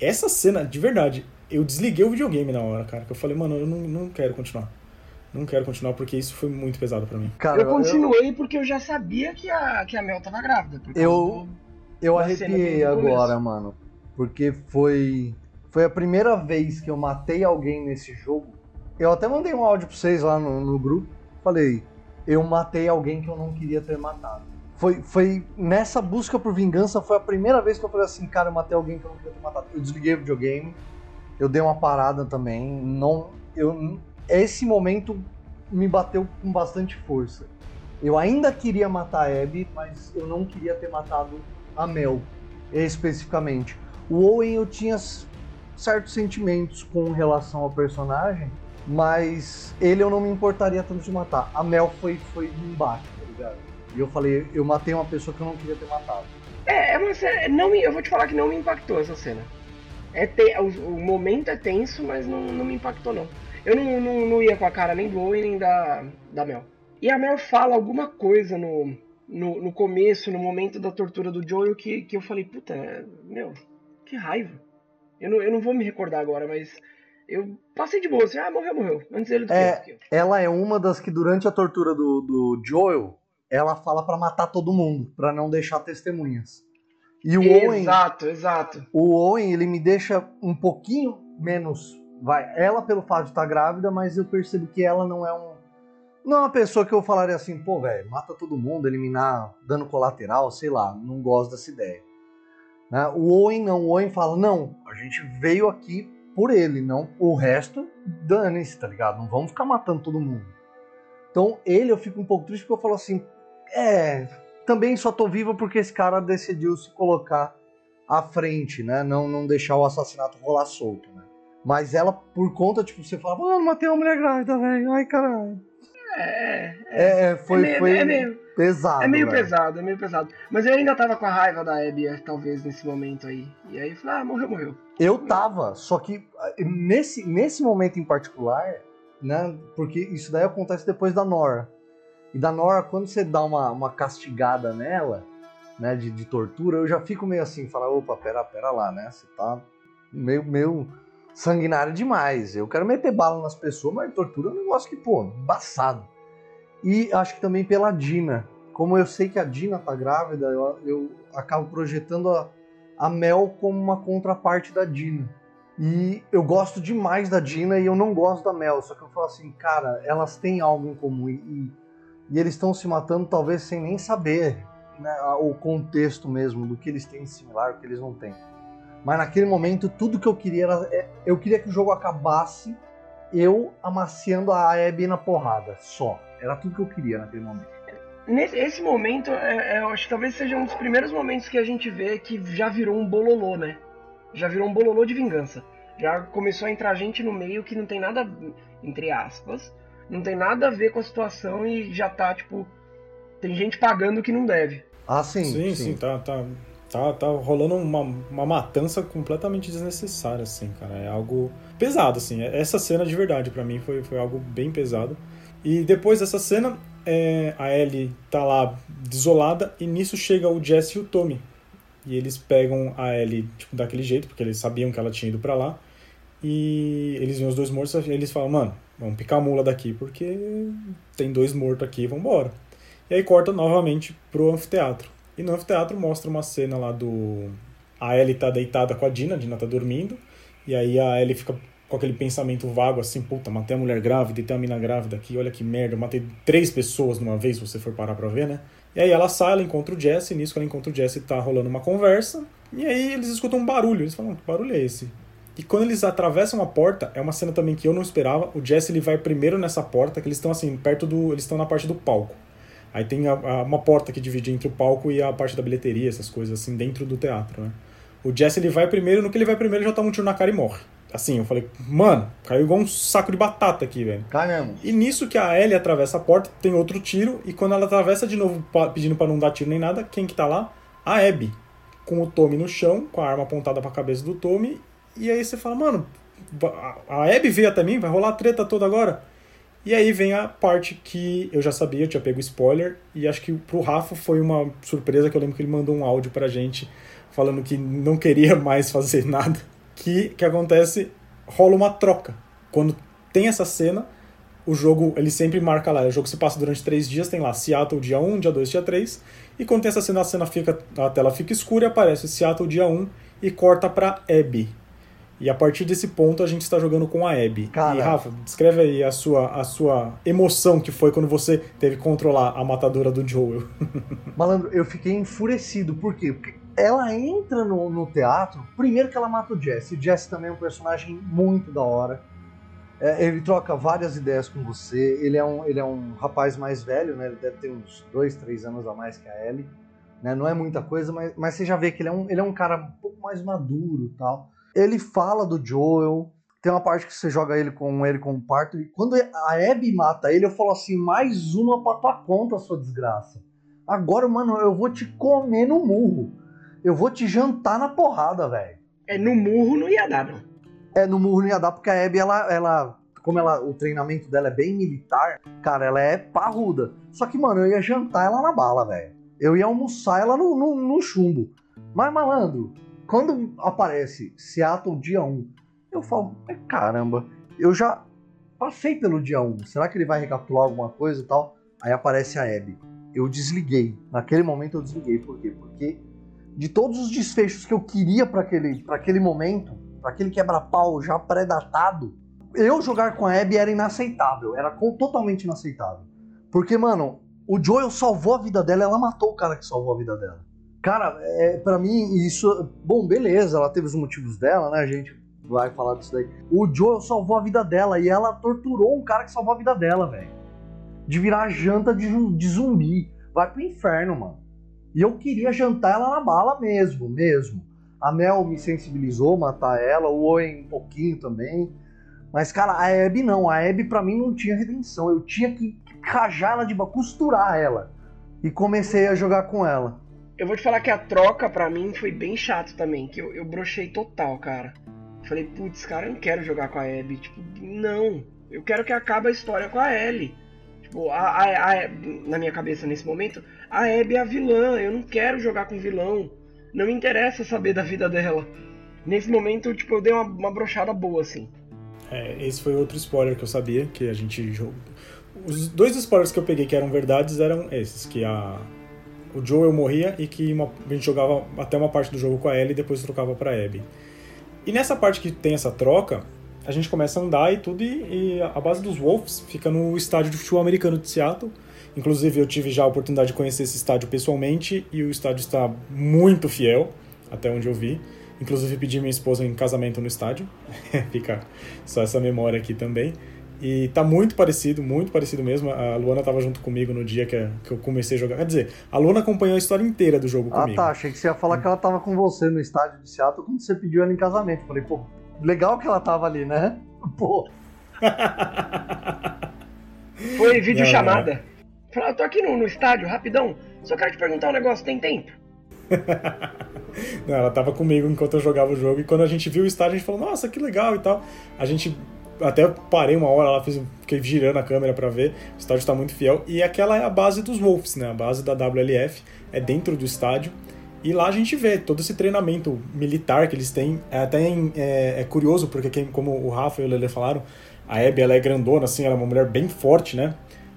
Essa cena, de verdade, eu desliguei o videogame na hora, cara. Que eu falei, mano, eu não, não quero continuar. Não quero continuar porque isso foi muito pesado para mim. Cara, eu continuei eu... porque eu já sabia que a, que a Mel tava grávida. Eu, do, eu arrepiei agora, mano. Porque foi, foi a primeira vez que eu matei alguém nesse jogo. Eu até mandei um áudio pra vocês lá no, no grupo. Falei, eu matei alguém que eu não queria ter matado. Foi, foi nessa busca por vingança, foi a primeira vez que eu falei assim, cara, eu matei alguém que eu não queria ter matado. Eu desliguei o videogame, eu dei uma parada também, não, eu, esse momento me bateu com bastante força. Eu ainda queria matar a Abby, mas eu não queria ter matado a Mel, especificamente. O Owen eu tinha certos sentimentos com relação ao personagem, mas ele eu não me importaria tanto de matar. A Mel foi, foi um embate, tá ligado? E eu falei, eu matei uma pessoa que eu não queria ter matado. É, é uma cena. Não me, eu vou te falar que não me impactou essa cena. É te, o, o, momento é tenso, mas não, não me impactou não. Eu não, não, não ia com a cara nem do Owen nem da, da Mel. E a Mel fala alguma coisa no, no, no começo, no momento da tortura do Joel, que, que eu falei, puta, meu, que raiva. Eu não, eu não vou me recordar agora, mas eu passei de boa, assim, ah, morreu, morreu. Antes ele do é, que Ela é uma das que, durante a tortura do, do Joel, ela fala para matar todo mundo, para não deixar testemunhas. E o exato, Owen. Exato, exato. O Owen, ele me deixa um pouquinho menos. Vai, ela pelo fato de estar grávida, mas eu percebo que ela não é um. Não é uma pessoa que eu falaria assim, pô, velho, mata todo mundo, eliminar dano colateral, sei lá, não gosto dessa ideia. Né? O Owen não, o Owen fala, não, a gente veio aqui por ele, não o resto, dane-se, tá ligado? Não vamos ficar matando todo mundo. Então ele eu fico um pouco triste porque eu falo assim, é, também só tô viva porque esse cara decidiu se colocar à frente, né? Não, não deixar o assassinato rolar solto, né? Mas ela, por conta, tipo, você fala, mano, matei uma mulher grávida, velho, ai caralho. É, é, é, foi, é meio, foi é meio, pesado. É meio velho. pesado, é meio pesado. Mas eu ainda tava com a raiva da Abby, talvez, nesse momento aí. E aí eu falei, ah, morreu, morreu. Eu tava, só que nesse, nesse momento em particular, né? Porque isso daí acontece depois da Nora. E da Nora, quando você dá uma, uma castigada nela, né, de, de tortura, eu já fico meio assim, falar, opa, pera, pera lá, né? Você tá meio, meio sanguinário demais. Eu quero meter bala nas pessoas, mas tortura é um negócio que, pô, embaçado. E acho que também pela Dina. Como eu sei que a Dina tá grávida, eu, eu acabo projetando a, a Mel como uma contraparte da Dina. E eu gosto demais da Dina e eu não gosto da Mel. Só que eu falo assim, cara, elas têm algo em comum. E, e eles estão se matando talvez sem nem saber né, o contexto mesmo do que eles têm de similar, o que eles não têm. Mas naquele momento, tudo que eu queria era. É, eu queria que o jogo acabasse eu amaciando a Abby na porrada, só. Era tudo que eu queria naquele momento. Nesse esse momento, é, é, eu acho que talvez seja um dos primeiros momentos que a gente vê que já virou um bololô, né? Já virou um bololô de vingança. Já começou a entrar gente no meio que não tem nada, entre aspas, não tem nada a ver com a situação e já tá, tipo, tem gente pagando o que não deve. Ah, sim. Sim, sim, sim tá, tá, tá, tá rolando uma, uma matança completamente desnecessária, assim, cara. É algo pesado, assim. Essa cena de verdade, para mim, foi, foi algo bem pesado. E depois dessa cena, é, a Ellie tá lá desolada e nisso chega o Jesse e o Tommy. E eles pegam a Ellie tipo, daquele jeito, porque eles sabiam que ela tinha ido para lá. E eles veem os dois mortos e eles falam, mano, vamos picar a mula daqui porque tem dois mortos aqui, vambora. E aí corta novamente pro anfiteatro. E no anfiteatro mostra uma cena lá do. A Ellie tá deitada com a Dina, a Dina tá dormindo. E aí a Ellie fica com aquele pensamento vago assim: puta, matei a mulher grávida e tem a mina grávida aqui, olha que merda, eu matei três pessoas numa vez, se você for parar pra ver, né? E aí ela sai, ela encontra o Jesse, e nisso que ela encontra o Jesse tá rolando uma conversa. E aí eles escutam um barulho, eles falam: que barulho é esse? E quando eles atravessam a porta, é uma cena também que eu não esperava. O Jesse ele vai primeiro nessa porta, que eles estão assim, perto do. Eles estão na parte do palco. Aí tem a, a, uma porta que divide entre o palco e a parte da bilheteria, essas coisas assim, dentro do teatro, né? O Jesse ele vai primeiro, no que ele vai primeiro já toma um tiro na cara e morre. Assim, eu falei, mano, caiu igual um saco de batata aqui, velho. Caramba. E nisso que a Ellie atravessa a porta, tem outro tiro, e quando ela atravessa de novo, pedindo para não dar tiro nem nada, quem que tá lá? A Abby. Com o Tommy no chão, com a arma apontada pra cabeça do Tommy, e aí você fala, mano, a Abby veio até mim, vai rolar a treta toda agora? E aí vem a parte que eu já sabia, eu tinha pego spoiler, e acho que pro Rafa foi uma surpresa que eu lembro que ele mandou um áudio pra gente falando que não queria <laughs> mais fazer nada. Que que acontece? Rola uma troca. Quando tem essa cena, o jogo ele sempre marca lá. O jogo se passa durante três dias, tem lá Seattle dia 1, dia 2, dia 3. E quando tem essa cena, a cena fica. A tela fica escura e aparece Seattle dia 1 e corta pra Abby, e a partir desse ponto a gente está jogando com a Abby. Cara. E Rafa, descreve aí a sua, a sua emoção que foi quando você teve que controlar a matadora do Joel. <laughs> Malandro, eu fiquei enfurecido. Por quê? Porque ela entra no, no teatro, primeiro que ela mata o Jesse. O Jesse também é um personagem muito da hora. É, ele troca várias ideias com você. Ele é um, ele é um rapaz mais velho, né? Ele deve ter uns dois, três anos a mais que a Ellie. Né? Não é muita coisa, mas, mas você já vê que ele é, um, ele é um cara um pouco mais maduro tal. Ele fala do Joel. Tem uma parte que você joga ele com ele com o parto. E quando a Abby mata ele, eu falo assim: mais uma pra tua conta, sua desgraça. Agora, mano, eu vou te comer no murro. Eu vou te jantar na porrada, velho. É, no murro não ia dar, não. É, no murro não ia dar, porque a Abby, ela, ela como ela, o treinamento dela é bem militar, cara, ela é parruda. Só que, mano, eu ia jantar ela na bala, velho. Eu ia almoçar ela no, no, no, chumbo. Mas, malandro, quando aparece Seattle dia 1, eu falo, caramba, eu já passei pelo dia 1. Será que ele vai recapitular alguma coisa e tal? Aí aparece a Abby. Eu desliguei. Naquele momento eu desliguei. Por quê? Porque de todos os desfechos que eu queria para aquele, aquele momento, para aquele quebra-pau já pré-datado, eu jogar com a Abby era inaceitável. Era totalmente inaceitável. Porque, mano, o Joel salvou a vida dela, ela matou o cara que salvou a vida dela. Cara, é, para mim, isso. Bom, beleza, ela teve os motivos dela, né, gente? Vai falar disso daí. O Joel salvou a vida dela e ela torturou um cara que salvou a vida dela, velho. De virar janta de, de zumbi. Vai pro inferno, mano. E eu queria jantar ela na bala mesmo, mesmo. A Mel me sensibilizou matar ela, o Owen um pouquinho também. Mas, cara, a Abby não. A Abby pra mim não tinha redenção. Eu tinha que rajar ela de costurar ela. E comecei a jogar com ela. Eu vou te falar que a troca pra mim foi bem chato também. Que eu, eu brochei total, cara. Falei, putz, cara, eu não quero jogar com a Abby. Tipo, não. Eu quero que acabe a história com a Ellie. Tipo, a, a, a, na minha cabeça nesse momento, a Abby é a vilã. Eu não quero jogar com vilão. Não me interessa saber da vida dela. Nesse momento, tipo, eu dei uma, uma brochada boa, assim. É, esse foi outro spoiler que eu sabia, que a gente jogou. Os dois spoilers que eu peguei que eram verdades eram esses, que a o Joel morria e que uma, a gente jogava até uma parte do jogo com a Ellie e depois trocava pra Abby. E nessa parte que tem essa troca, a gente começa a andar e tudo, e, e, a base dos Wolves fica no estádio de futebol americano de Seattle. Inclusive, eu tive já a oportunidade de conhecer esse estádio pessoalmente, e o estádio está muito fiel, até onde eu vi. Inclusive pedi minha esposa em casamento no estádio. <laughs> Fica só essa memória aqui também. E tá muito parecido, muito parecido mesmo. A Luana tava junto comigo no dia que, que eu comecei a jogar. Quer dizer, a Luana acompanhou a história inteira do jogo ah, comigo. Ah tá, achei que você ia falar que ela tava com você no estádio de Seattle quando você pediu ela em casamento. Falei, pô, legal que ela tava ali, né? <laughs> Pô. Foi vídeo chamada. Falei, eu tô aqui no, no estádio, rapidão. Só quero te perguntar um negócio, tem tempo? <laughs> Não, ela tava comigo enquanto eu jogava o jogo e quando a gente viu o estádio, a gente falou, nossa, que legal e tal. A gente até parei uma hora lá, fiz, fiquei girando a câmera para ver. O estádio está muito fiel. E aquela é a base dos Wolves, né? A base da WLF é dentro do estádio. E lá a gente vê todo esse treinamento militar que eles têm. É até é, é curioso, porque quem, como o Rafa e o Lele falaram, a Abby ela é grandona, assim, ela é uma mulher bem forte, né?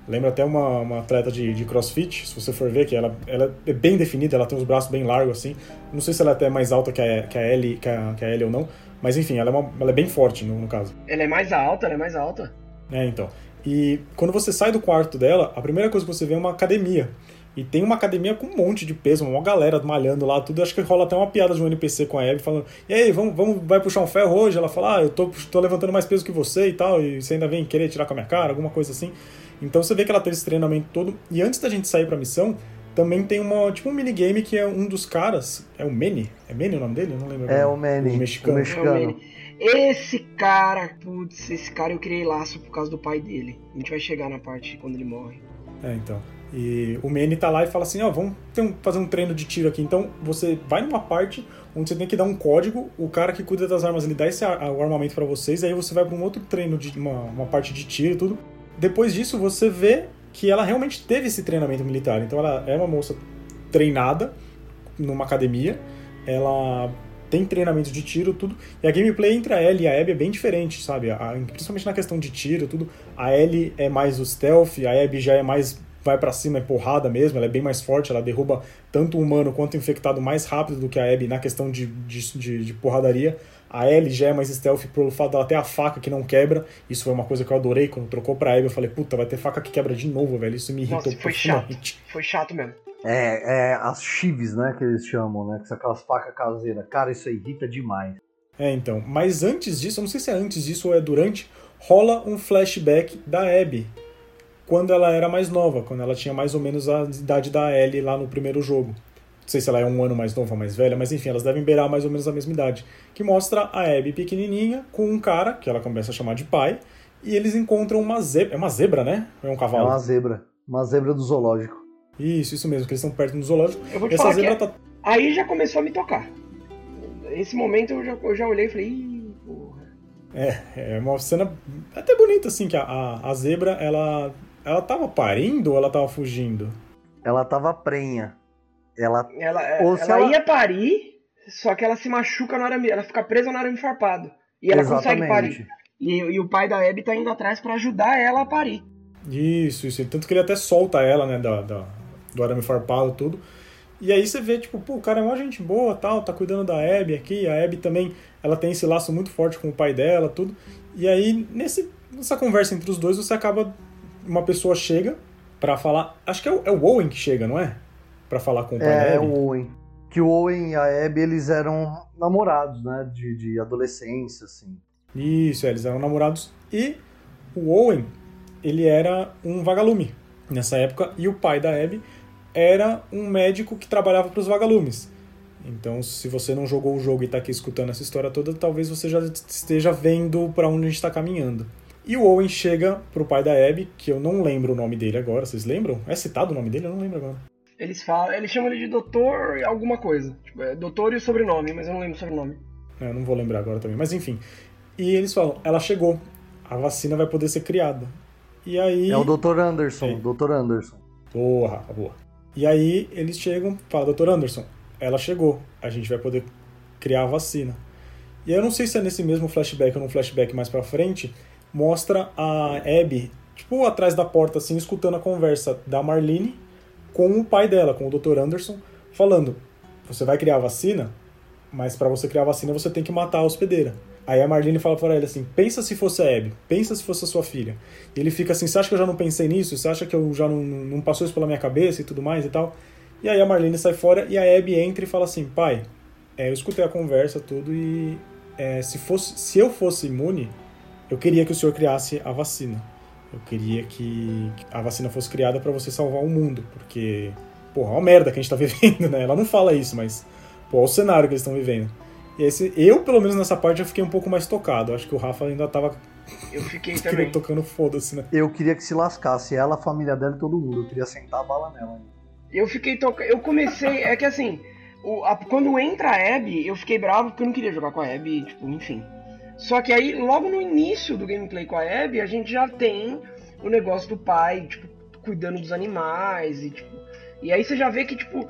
Lembra até uma, uma atleta de, de crossfit, se você for ver, que ela, ela é bem definida, ela tem os braços bem largos assim. Não sei se ela é até mais alta que a, que a, Ellie, que a, que a ou não, mas enfim, ela é, uma, ela é bem forte no, no caso. Ela é mais alta, ela é mais alta. É, então. E quando você sai do quarto dela, a primeira coisa que você vê é uma academia. E tem uma academia com um monte de peso, uma galera malhando lá, tudo. Acho que rola até uma piada de um NPC com a Abby falando: E aí, vamos, vamos, vai puxar um ferro hoje? Ela fala: Ah, eu tô, tô levantando mais peso que você e tal, e você ainda vem querer tirar com a minha cara, alguma coisa assim. Então você vê que ela teve esse treinamento todo. E antes da gente sair pra missão, também tem uma, tipo um minigame que é um dos caras. É o Manny? É Manny o nome dele? Eu não lembro. É o Manny. O mexicano. O mexicano. Esse cara, putz, esse cara eu criei laço por causa do pai dele. A gente vai chegar na parte quando ele morre. É, então. E o Manny tá lá e fala assim: Ó, oh, vamos um, fazer um treino de tiro aqui. Então você vai numa parte onde você tem que dar um código, o cara que cuida das armas ele dá esse, o armamento para vocês, aí você vai para um outro treino de uma, uma parte de tiro e tudo. Depois disso, você vê que ela realmente teve esse treinamento militar. Então, ela é uma moça treinada numa academia, ela tem treinamento de tiro, tudo. E a gameplay entre a Ellie e a Abby é bem diferente, sabe? A, principalmente na questão de tiro, tudo. A Ellie é mais o stealth, a Abby já é mais vai para cima, é porrada mesmo, ela é bem mais forte, ela derruba tanto o humano quanto o infectado mais rápido do que a Abby na questão de, de, de, de porradaria. A Ellie já é mais stealth pelo fato dela ter a faca que não quebra. Isso foi uma coisa que eu adorei. Quando trocou pra Abby, eu falei, puta, vai ter faca que quebra de novo, velho. Isso me irritou Nossa, foi chato. Foi chato mesmo. É, é, as chives, né, que eles chamam, né? Que são aquelas facas caseiras. Cara, isso irrita demais. É, então. Mas antes disso, eu não sei se é antes disso ou é durante, rola um flashback da Abby. Quando ela era mais nova, quando ela tinha mais ou menos a idade da Ellie lá no primeiro jogo não sei se ela é um ano mais nova ou mais velha, mas enfim, elas devem beirar mais ou menos a mesma idade. Que mostra a Abby pequenininha com um cara, que ela começa a chamar de pai, e eles encontram uma zebra. É uma zebra, né? Ou é um cavalo? É uma zebra. Uma zebra do zoológico. Isso, isso mesmo, que eles estão perto do zoológico. Eu vou te Essa falar zebra tá... Aí já começou a me tocar. Esse momento eu já, eu já olhei e falei, Ih, porra. É, é uma cena até bonita, assim, que a, a, a zebra, ela. Ela tava parindo ou ela tava fugindo? Ela tava prenha. Ela, ela, ela, ela, ia parir, só que ela se machuca na hora. Ela fica presa no arame farpado. E ela Exatamente. consegue parir. E, e, o pai da Abby tá indo atrás para ajudar ela a parir. Isso, isso. Tanto que ele até solta ela, né, da, da, do arame farpado tudo. E aí você vê, tipo, pô, o cara é uma gente boa, tal, tá cuidando da Abby aqui. A Abby também, ela tem esse laço muito forte com o pai dela, tudo. E aí, nesse, nessa conversa entre os dois, você acaba... Uma pessoa chega Pra falar. Acho que é o, é o Owen que chega, não é? Pra falar com o pai É, o Owen. Que o Owen e a Abby, eles eram namorados, né? De, de adolescência, assim. Isso, é, eles eram namorados. E o Owen, ele era um vagalume nessa época. E o pai da Abby era um médico que trabalhava para os vagalumes. Então, se você não jogou o jogo e tá aqui escutando essa história toda, talvez você já esteja vendo para onde a gente tá caminhando. E o Owen chega pro pai da Abby, que eu não lembro o nome dele agora, vocês lembram? É citado o nome dele? Eu não lembro agora. Eles falam, eles chamam ele de doutor alguma coisa. Tipo, é doutor e o sobrenome, mas eu não lembro o sobrenome. É, eu não vou lembrar agora também, mas enfim. E eles falam, ela chegou, a vacina vai poder ser criada. E aí... É o Dr. Anderson, Sim. Dr. Anderson. Boa, Rafa, boa. E aí eles chegam, fala, doutor Anderson, ela chegou, a gente vai poder criar a vacina. E eu não sei se é nesse mesmo flashback ou num flashback mais pra frente, mostra a Abby, tipo, atrás da porta, assim, escutando a conversa da Marlene com o pai dela, com o Dr. Anderson, falando, você vai criar a vacina, mas pra você criar a vacina você tem que matar a hospedeira. Aí a Marlene fala pra ele assim: pensa se fosse a Abby, pensa se fosse a sua filha. E ele fica assim: você acha que eu já não pensei nisso? Você acha que eu já não, não passou isso pela minha cabeça e tudo mais e tal? E aí a Marlene sai fora e a Abby entra e fala assim: pai, é, eu escutei a conversa, tudo, e é, se, fosse, se eu fosse imune, eu queria que o senhor criasse a vacina. Eu queria que a vacina fosse criada pra você salvar o mundo, porque, porra, é uma merda que a gente tá <laughs> vivendo, né? Ela não fala isso, mas, pô, olha o cenário que eles estão vivendo. E esse, eu, pelo menos nessa parte, já fiquei um pouco mais tocado. Acho que o Rafa ainda tava Eu fiquei <laughs> também. tocando foda-se, né? Eu queria que se lascasse ela, a família dela e todo mundo. Eu queria sentar a bala nela. Eu fiquei tocando. Eu comecei. É que assim, o- a- quando entra a Abby, eu fiquei bravo porque eu não queria jogar com a Abby, tipo, enfim. Só que aí, logo no início do gameplay com a Abby, a gente já tem o negócio do pai, tipo, cuidando dos animais e tipo. E aí você já vê que, tipo,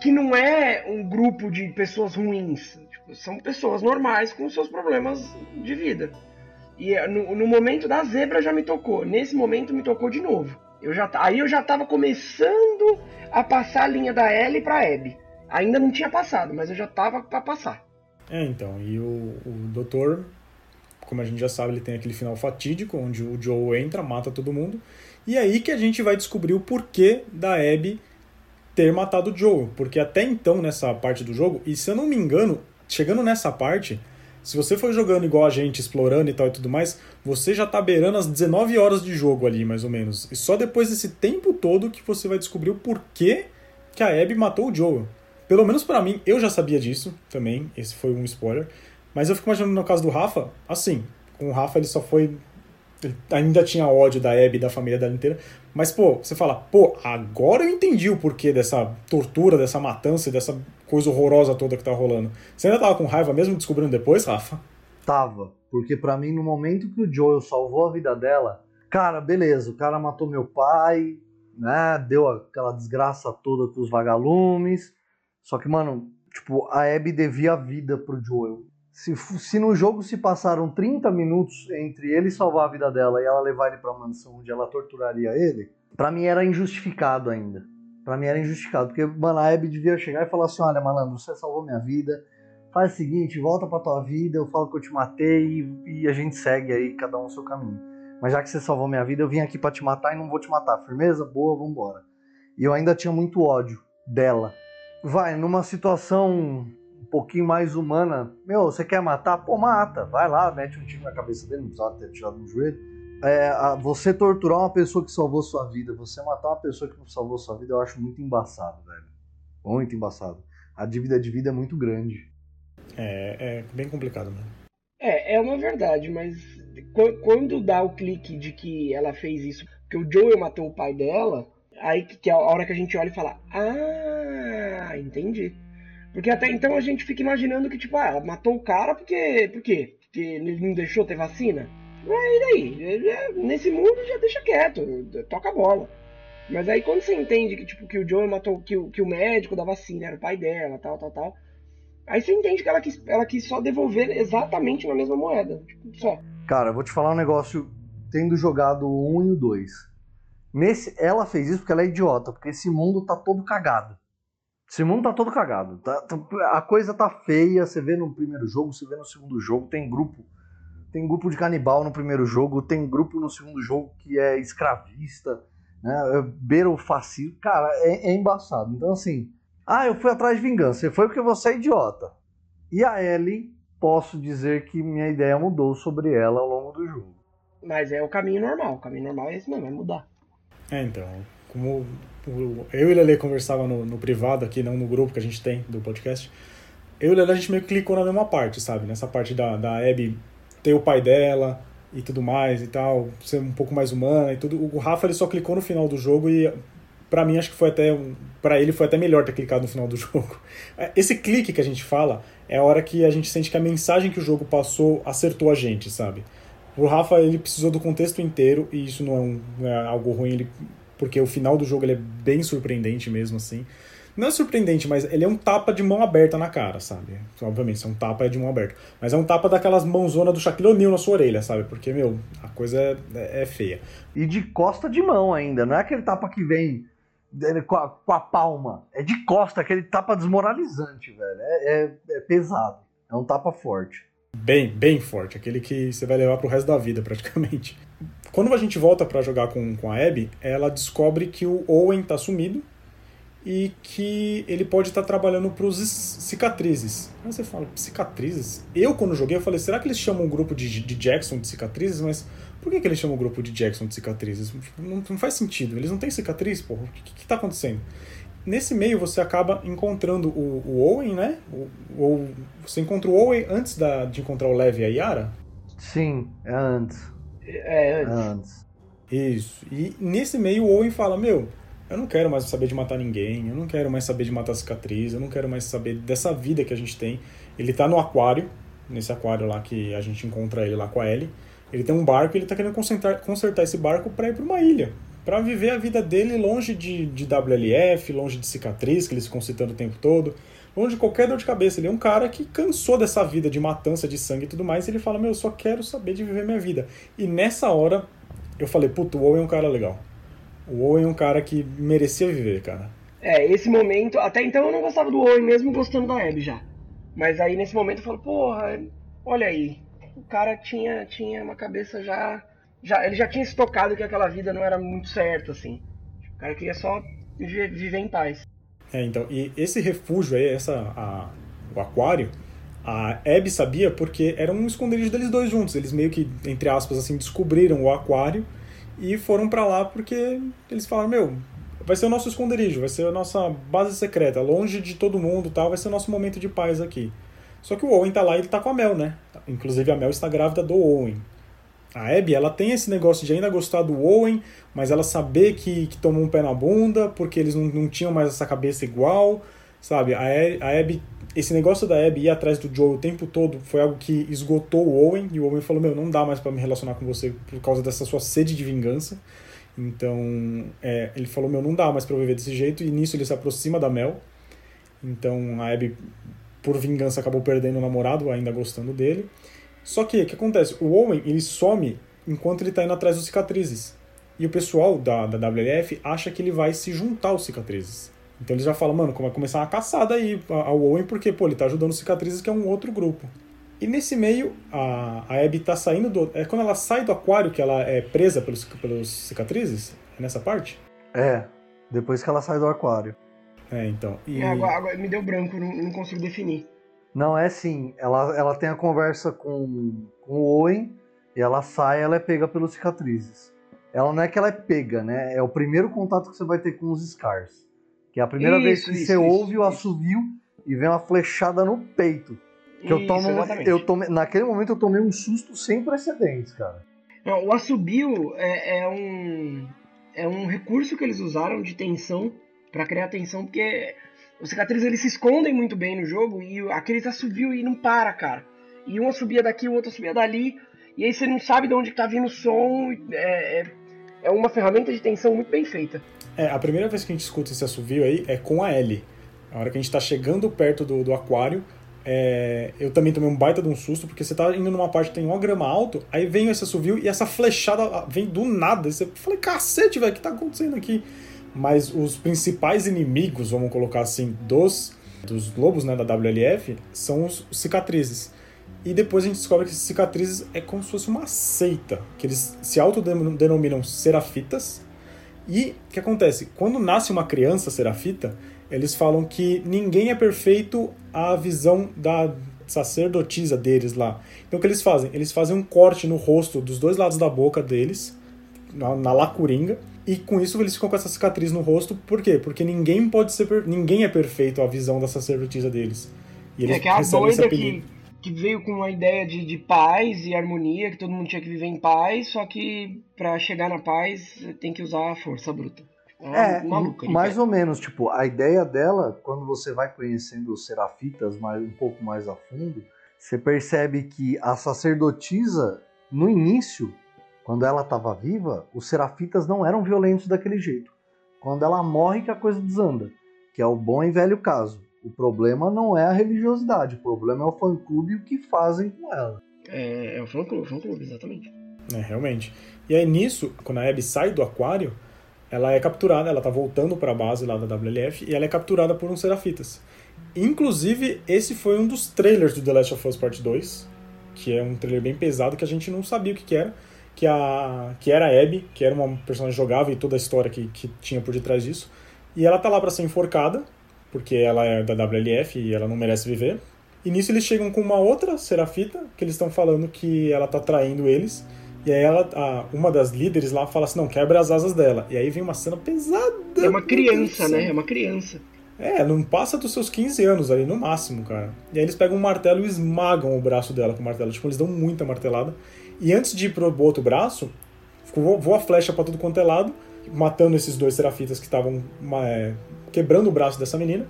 que não é um grupo de pessoas ruins. Tipo, são pessoas normais com seus problemas de vida. E é, no, no momento da zebra já me tocou. Nesse momento me tocou de novo. Eu já, aí eu já tava começando a passar a linha da Ellie pra Abby. Ainda não tinha passado, mas eu já tava pra passar. É, então, e o, o doutor, como a gente já sabe, ele tem aquele final fatídico, onde o Joe entra, mata todo mundo, e é aí que a gente vai descobrir o porquê da Abby ter matado o Joe, porque até então, nessa parte do jogo, e se eu não me engano, chegando nessa parte, se você for jogando igual a gente, explorando e tal e tudo mais, você já tá beirando as 19 horas de jogo ali, mais ou menos. E só depois desse tempo todo que você vai descobrir o porquê que a Abby matou o Joe. Pelo menos pra mim, eu já sabia disso também, esse foi um spoiler. Mas eu fico imaginando no caso do Rafa, assim, com o Rafa ele só foi. Ele ainda tinha ódio da Abby da família dela inteira. Mas, pô, você fala, pô, agora eu entendi o porquê dessa tortura, dessa matança, dessa coisa horrorosa toda que tá rolando. Você ainda tava com raiva mesmo descobrindo depois, Rafa? Tava. Porque pra mim, no momento que o Joel salvou a vida dela, cara, beleza, o cara matou meu pai, né? Deu aquela desgraça toda com os vagalumes. Só que, mano, tipo, a Abby devia a vida pro Joel. Se, se no jogo se passaram 30 minutos entre ele salvar a vida dela e ela levar ele pra mansão onde ela torturaria ele, pra mim era injustificado ainda. Pra mim era injustificado. Porque, mano, a Abby devia chegar e falar assim: olha, malandro, você salvou minha vida faz o seguinte, volta pra tua vida, eu falo que eu te matei e, e a gente segue aí, cada um o seu caminho. Mas já que você salvou minha vida, eu vim aqui pra te matar e não vou te matar. Firmeza? Boa, vambora. E eu ainda tinha muito ódio dela. Vai, numa situação um pouquinho mais humana, meu, você quer matar? Pô, mata. Vai lá, mete um tiro na cabeça dele, não precisava ter tirado no joelho. É, a- você torturar uma pessoa que salvou sua vida, você matar uma pessoa que não salvou sua vida, eu acho muito embaçado, velho. Muito embaçado. A dívida de vida é muito grande. É, é bem complicado mesmo. É, é uma verdade, mas qu- quando dá o clique de que ela fez isso, que o Joel matou o pai dela, aí que é a hora que a gente olha e fala, ah, entendi. Porque até então a gente fica imaginando que, tipo, ah, ela matou o cara porque. Por quê? Porque ele não deixou ter vacina? E daí? Já- Nesse mundo já deixa quieto, toca a bola. Mas aí quando você entende que, tipo, que o Joel matou, que o, que o médico da vacina era o pai dela, tal, tal, tal. Aí você entende que ela quis, ela quis só devolver exatamente na mesma moeda. Tipo, só. Cara, vou te falar um negócio, tendo jogado o 1 e o 2. Nesse, ela fez isso porque ela é idiota, porque esse mundo tá todo cagado. Esse mundo tá todo cagado. tá- tá- a coisa tá feia, você vê no primeiro jogo, você vê no segundo jogo, tem grupo. Tem grupo de canibal no primeiro jogo, tem grupo no segundo jogo que é escravista. né? Beira o fascismo. Cara, é, é embaçado. Então, assim, ah, eu fui atrás de vingança. Você foi porque você é idiota. E a Ellie, posso dizer que minha ideia mudou sobre ela ao longo do jogo. Mas é o caminho normal. O caminho normal é esse mesmo, é mudar. É, então. Como eu e Lele conversava no, no, privado aqui, não no grupo que a gente tem do podcast, eu e Lele a gente meio que clicou na mesma parte, sabe? Nessa parte da, da Abby ter o pai dela e tudo mais e tal, ser um pouco mais humana e tudo. O Rafa ele só clicou no final do jogo e para mim acho que foi até para ele foi até melhor ter clicado no final do <laughs> jogo. Esse clique que a gente fala é a hora que a gente sente que a mensagem que o jogo passou acertou a gente, sabe? O Rafa ele precisou do contexto inteiro e isso não é, um, é algo ruim, ele, porque o final do jogo ele é bem surpreendente mesmo assim. Não é surpreendente, mas ele é um tapa de mão aberta na cara, sabe? Obviamente, isso é um tapa de mão aberta. Mas é um tapa daquelas mãozonas do Shaquille O'Neal na sua orelha, sabe? Porque, meu, a coisa é, é, é feia. E de costa de mão ainda, não é aquele tapa que vem com a, com a palma. É de costa, aquele tapa desmoralizante, velho. É, é, é, pesado. É um tapa forte. Bem, bem forte. Aquele que você vai levar pro resto da vida, praticamente. Quando a gente volta para jogar com, com a Abby, ela descobre que o Owen tá sumido e que ele pode estar trabalhando para os cicatrizes. Aí você fala, cicatrizes? Eu, quando joguei, eu falei, será que eles chamam um grupo de, de Jackson de cicatrizes? Mas por que, que eles chamam o grupo de Jackson de cicatrizes? Não, não faz sentido, eles não têm cicatriz, porra. O que, está acontecendo? Nesse meio você acaba encontrando o, o Owen, né? O, o, você encontra o Owen antes da, de encontrar o Levi e a Yara? Sim, é antes. É, antes. É antes. Isso. E nesse meio o Owen fala, meu, eu não quero mais saber de matar ninguém, eu não quero mais saber de matar cicatriz, eu não quero mais saber dessa vida que a gente tem. Ele tá no aquário, nesse aquário lá que a gente encontra ele lá com a Ellie. Ele tem um barco e ele tá querendo consertar, consertar esse barco para ir para uma ilha. Para viver a vida dele longe de, de WLF, longe de cicatriz, que eles ficam citando o tempo todo, longe de qualquer dor de cabeça. Ele é um cara que cansou dessa vida de matança, de sangue e tudo mais, e ele fala: Meu, eu só quero saber de viver minha vida. E nessa hora, eu falei: Puto, o Owen é um cara legal. O Owen é um cara que merecia viver, cara. É, esse momento. Até então eu não gostava do Owen, mesmo gostando da Abby já. Mas aí nesse momento eu falo, porra, olha aí. O cara tinha, tinha uma cabeça já, já. Ele já tinha se tocado que aquela vida não era muito certa, assim. O cara queria só viver, viver em paz. É, então, e esse refúgio aí, essa, a, o aquário, a Abby sabia porque era um esconderijo deles dois juntos. Eles meio que, entre aspas, assim, descobriram o aquário e foram para lá porque eles falaram, meu, vai ser o nosso esconderijo, vai ser a nossa base secreta, longe de todo mundo, tal, vai ser o nosso momento de paz aqui. Só que o Owen tá lá e ele tá com a Mel, né? Inclusive a Mel está grávida do Owen. A Abby, ela tem esse negócio de ainda gostar do Owen, mas ela saber que, que tomou um pé na bunda, porque eles não, não tinham mais essa cabeça igual, sabe? A, a Abby esse negócio da Abby ir atrás do Joe o tempo todo foi algo que esgotou o Owen, e o Owen falou, meu, não dá mais para me relacionar com você por causa dessa sua sede de vingança. Então, é, ele falou, meu, não dá mais para viver desse jeito, e nisso ele se aproxima da Mel. Então, a Abby, por vingança, acabou perdendo o namorado, ainda gostando dele. Só que, o que acontece? O Owen, ele some enquanto ele tá indo atrás dos cicatrizes. E o pessoal da, da WLF acha que ele vai se juntar aos cicatrizes. Então eles já falam, mano, vai começar uma caçada aí ao Owen, porque, pô, ele tá ajudando cicatrizes, que é um outro grupo. E nesse meio, a, a Abby tá saindo do. É quando ela sai do aquário que ela é presa pelos, pelos cicatrizes? É nessa parte? É, depois que ela sai do aquário. É, então. E... É, agora, agora, me deu branco, não, não consigo definir. Não, é sim. Ela, ela tem a conversa com, com o Owen e ela sai ela é pega pelos cicatrizes. Ela não é que ela é pega, né? É o primeiro contato que você vai ter com os Scars. Que é a primeira isso, vez que isso, você isso, ouve o assovio e vem uma flechada no peito. Que eu tomo, eu tomei, naquele momento eu tomei um susto sem precedentes, cara. Não, o assobio é, é, um é um recurso que eles usaram de tensão para criar tensão, porque os cicatrizes eles se escondem muito bem no jogo e aqueles assobio e não para, cara. E um assobia daqui, o outro assobia dali, e aí você não sabe de onde tá vindo o som. É, é, é uma ferramenta de tensão muito bem feita. É, a primeira vez que a gente escuta esse assovio aí é com a Ellie. A hora que a gente tá chegando perto do, do aquário, é, eu também tomei um baita de um susto, porque você tá indo numa parte que tem uma grama alto, aí vem esse assovio e essa flechada vem do nada. Você fala, cacete, velho, o que tá acontecendo aqui? Mas os principais inimigos, vamos colocar assim, dos, dos lobos né, da WLF, são os, cicatrizes. E depois a gente descobre que esses cicatrizes é como se fosse uma seita, que eles se autodenominam serafitas, E o que acontece? Quando nasce uma criança serafita, eles falam que ninguém é perfeito à visão da sacerdotisa deles lá. Então o que eles fazem? Eles fazem um corte no rosto dos dois lados da boca deles, na, na lacuringa, e com isso eles ficam com essa cicatriz no rosto. Por quê? Porque ninguém pode ser ninguém é perfeito à visão da sacerdotisa deles. E eles é que é a doida que, que veio com uma ideia de, de paz e harmonia, que todo mundo tinha que viver em paz, só que para chegar na paz tem que usar a força bruta. É, é maluca, mais ou menos, tipo, a ideia dela, quando você vai conhecendo os serafitas mais, um pouco mais a fundo, você percebe que a sacerdotisa, no início, quando ela estava viva, os serafitas não eram violentos daquele jeito. Quando ela morre que a coisa desanda, que é o bom e velho caso. O problema não é a religiosidade, o problema é o fã-clube e o que fazem com ela. É, é o fã-clube, fã-clube, exatamente. É, realmente. E aí nisso, quando a Abby sai do aquário, ela é capturada, ela tá voltando para a base lá da WLF e ela é capturada por uns serafitas. Inclusive, esse foi um dos trailers do The Last of Us Part 2, que é um trailer bem pesado que a gente não sabia o que, que era, que, a, que era a Abby, que era uma personagem jogável e toda a história que, que tinha por detrás disso. E ela tá lá para ser enforcada, porque ela é da WLF e ela não merece viver. E nisso eles chegam com uma outra serafita, que eles estão falando que ela tá traindo eles. E aí ela, a, uma das líderes lá fala assim, não, quebra as asas dela. E aí vem uma cena pesada. É uma criança, né? É uma criança. É, não passa dos seus 15 anos ali, no máximo, cara. E aí eles pegam um martelo e esmagam o braço dela com o martelo. Tipo, eles dão muita martelada. E antes de ir pro outro braço, voa a flecha pra tudo quanto é lado, matando esses dois serafitas que estavam é, quebrando o braço dessa menina.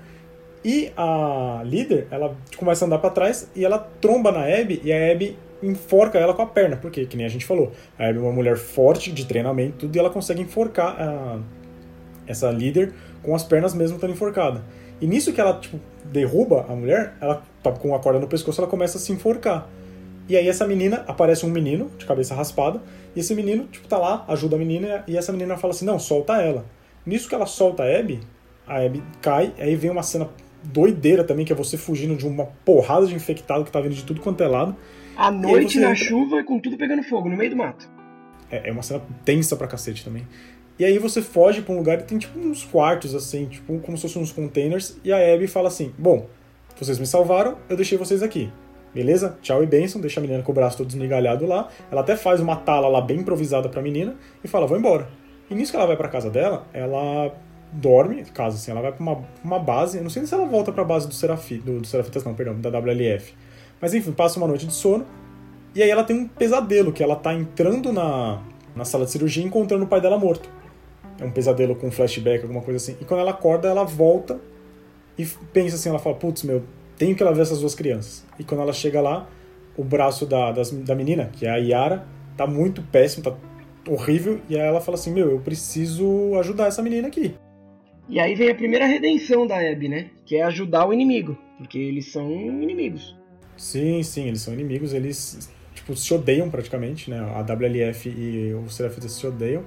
E a líder, ela começa a andar para trás e ela tromba na Abby e a Abby enforca ela com a perna, porque, que nem a gente falou, a Abby é uma mulher forte, de treinamento, tudo, e ela consegue enforcar a, essa líder com as pernas mesmo estando enforcada. E nisso que ela, tipo, derruba a mulher, ela tá com a corda no pescoço, ela começa a se enforcar. E aí essa menina, aparece um menino, de cabeça raspada, e esse menino, tipo, tá lá, ajuda a menina, e essa menina fala assim, não, solta ela. Nisso que ela solta a Abby, a Abby cai, aí vem uma cena doideira também, que é você fugindo de uma porrada de infectado que tá vindo de tudo quanto é lado. À noite, na entra... chuva, com tudo pegando fogo, no meio do mato. É, é uma cena tensa pra cacete também. E aí você foge pra um lugar e tem tipo uns quartos, assim, tipo, como se fossem uns containers, e a Abby fala assim, bom, vocês me salvaram, eu deixei vocês aqui. Beleza? Tchau e benção, deixa a menina com o braço todo desmigalhado lá. Ela até faz uma tala lá bem improvisada pra menina e fala, vou embora. E nisso que ela vai pra casa dela, ela dorme, caso assim, ela vai pra uma, uma base, eu não sei se ela volta pra base do, Serafi, do, do Serafitas não, perdão, da WLF. Mas enfim, passa uma noite de sono. E aí ela tem um pesadelo, que ela tá entrando na, na sala de cirurgia e encontrando o pai dela morto. É um pesadelo com flashback, alguma coisa assim. E quando ela acorda, ela volta e pensa assim, ela fala, putz, meu, tenho que ela ver essas duas crianças. E quando ela chega lá, o braço da, das, da menina, que é a Yara, tá muito péssimo, tá horrível. E aí ela fala assim, meu, eu preciso ajudar essa menina aqui. E aí vem a primeira redenção da Abby, né? Que é ajudar o inimigo. Porque eles são inimigos. Sim, sim, eles são inimigos, eles tipo, se odeiam praticamente, né? A WLF e o Serafitas se odeiam.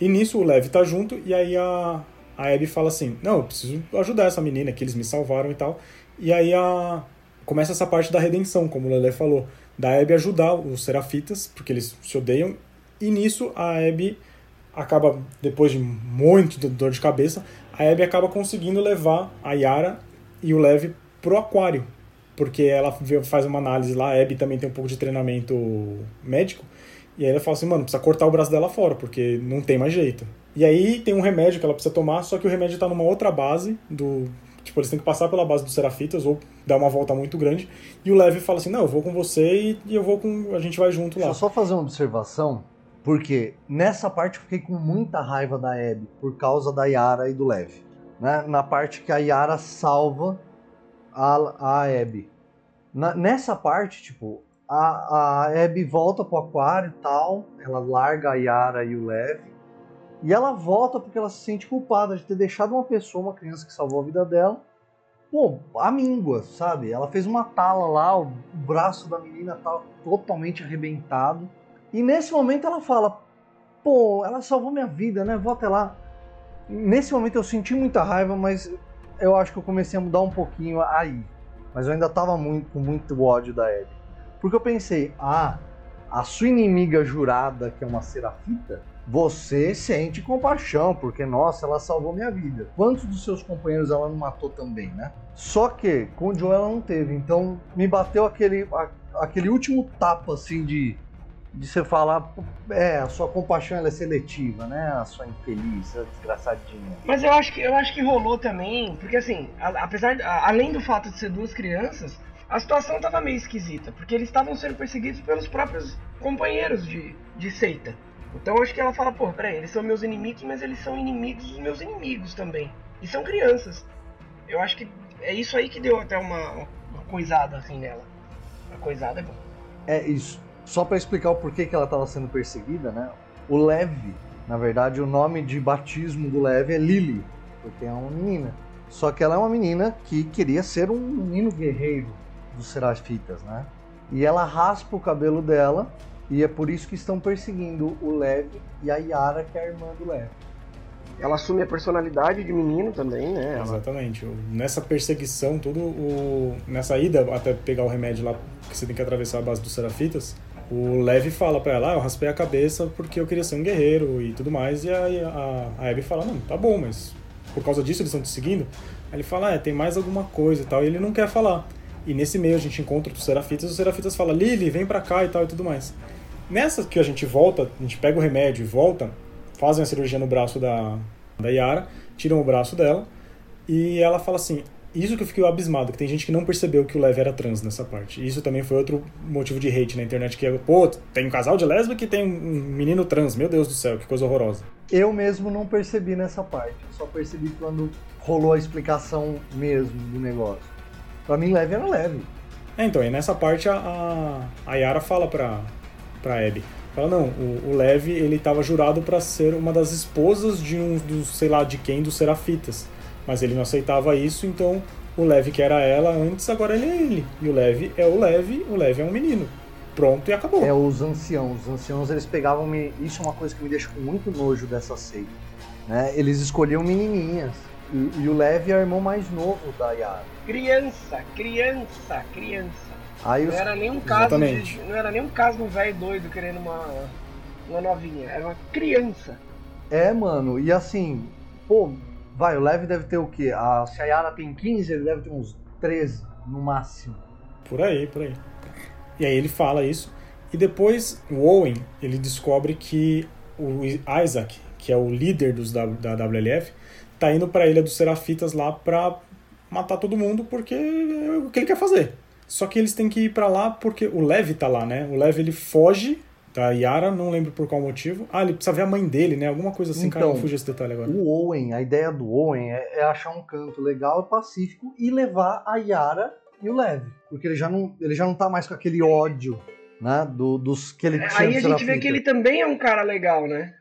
E nisso o Lev tá junto, e aí a, a Abby fala assim: Não, eu preciso ajudar essa menina, que eles me salvaram e tal. E aí a, começa essa parte da redenção, como o Lele falou, da Abby ajudar os Serafitas, porque eles se odeiam. E nisso a Abby acaba, depois de muito dor de cabeça, a Abby acaba conseguindo levar a Yara e o Lev pro aquário porque ela faz uma análise lá, a Abby também tem um pouco de treinamento médico, e aí ela fala assim, mano, precisa cortar o braço dela fora, porque não tem mais jeito. E aí tem um remédio que ela precisa tomar, só que o remédio tá numa outra base do. Tipo, eles têm que passar pela base dos Serafitas ou dar uma volta muito grande. E o Levi fala assim: Não, eu vou com você e eu vou com. A gente vai junto lá. Deixa eu só fazer uma observação, porque nessa parte eu fiquei com muita raiva da Abby por causa da Yara e do Levi. Né? Na parte que a Yara salva a, a Abby. Na, nessa parte, tipo, a, a Abby volta pro aquário e tal, ela larga a Yara e o Lev, e ela volta porque ela se sente culpada de ter deixado uma pessoa, uma criança que salvou a vida dela, pô, amíngua, sabe? Ela fez uma tala lá, o braço da menina tá totalmente arrebentado. E nesse momento ela fala, pô, ela salvou minha vida, né? Vou até lá. Nesse momento eu senti muita raiva, mas eu acho que eu comecei a mudar um pouquinho aí. Mas eu ainda tava muito, com muito ódio da Ellie. Porque eu pensei, ah, a sua inimiga jurada, que é uma serafita, você sente compaixão, porque, nossa, ela salvou minha vida. Quantos dos seus companheiros ela não matou também, né? Só que com o Joe ela não teve. Então me bateu aquele, aquele último tapa, assim, de, de você falar, é, a sua compaixão ela é seletiva, né? A sua infeliz, a desgraçadinha. Mas eu acho que, eu acho que rolou também, porque assim, a, apesar, a, além do fato de ser duas crianças, a situação tava meio esquisita, porque eles estavam sendo perseguidos pelos próprios companheiros de, de seita. Então acho que ela fala, pô, peraí, eles são meus inimigos, mas eles são inimigos dos meus inimigos também. E são crianças. Eu acho que é isso aí que deu até uma, uma coisada assim nela. A coisada é bom. É isso. Só para explicar o porquê que ela estava sendo perseguida, né? O Levi, na verdade, o nome de batismo do Levi é Lily, porque é uma menina. Só que ela é uma menina que queria ser um menino guerreiro dos Serafitas, né? E ela raspa o cabelo dela e é por isso que estão perseguindo o Levi e a Yara, que é a irmã do Levi. Ela assume a personalidade de menino também, né? Ela... Exatamente. Nessa perseguição, tudo o... nessa ida até pegar o remédio lá, que você tem que atravessar a base dos Serafitas, o Levi fala pra ela, ah, eu raspei a cabeça porque eu queria ser um guerreiro e tudo mais, e aí a, a Abby fala, não, tá bom, mas por causa disso eles estão te seguindo? Aí ele fala, ah, é, tem mais alguma coisa e tal, e ele não quer falar. E nesse meio a gente encontra os Serafitas, os Serafitas falam, Lily, vem pra cá e tal e tudo mais. Nessa que a gente volta, a gente pega o remédio e volta, fazem a cirurgia no braço da, da Yara, tiram o braço dela, e ela fala assim: Isso que eu fiquei abismado, que tem gente que não percebeu que o Lev era trans nessa parte. Isso também foi outro motivo de hate na internet, que é, pô, tem um casal de lésbica que tem um menino trans, meu Deus do céu, que coisa horrorosa. Eu mesmo não percebi nessa parte, só percebi quando rolou a explicação mesmo do negócio. Pra mim, leve era leve. É, então, e nessa parte a, a Yara fala pra, pra Abby. Fala, não, o, o Levi, ele tava jurado para ser uma das esposas de um dos, sei lá, de quem, dos Serafitas. Mas ele não aceitava isso, então o Levi que era ela antes, agora ele é ele. E o Levi é o Levi, o Levi é um menino. Pronto e acabou. É os anciãos. Os anciãos, eles pegavam... Me... Isso é uma coisa que me deixa com muito nojo dessa seita. Né? Eles escolhiam menininhas. E, e o Levi é o irmão mais novo da Yara. Criança, criança, criança. Aí Não os... era nem um caso Exatamente. de, Não era nem um caso de um velho doido querendo uma, uma novinha. Era uma criança. É, mano, e assim, pô, vai, o Levi deve ter o quê? A, se a Yara tem 15, ele deve ter uns 13 no máximo. Por aí, por aí. E aí ele fala isso. E depois o Owen, ele descobre que o Isaac, que é o líder dos, da, da WLF, tá indo pra Ilha dos Serafitas lá pra matar todo mundo porque é o que ele quer fazer. Só que eles têm que ir pra lá porque o Levi tá lá, né? O Levi ele foge da Yara, não lembro por qual motivo. Ah, ele precisa ver a mãe dele, né? Alguma coisa assim, cara, Então, não fugiu esse detalhe agora. O Owen, a ideia do Owen é, é achar um canto legal e pacífico e levar a Yara e o Levi. Porque ele já não, ele já não tá mais com aquele ódio, né? Do, dos que ele tinha Aí a gente vê que ele também é um cara legal, né?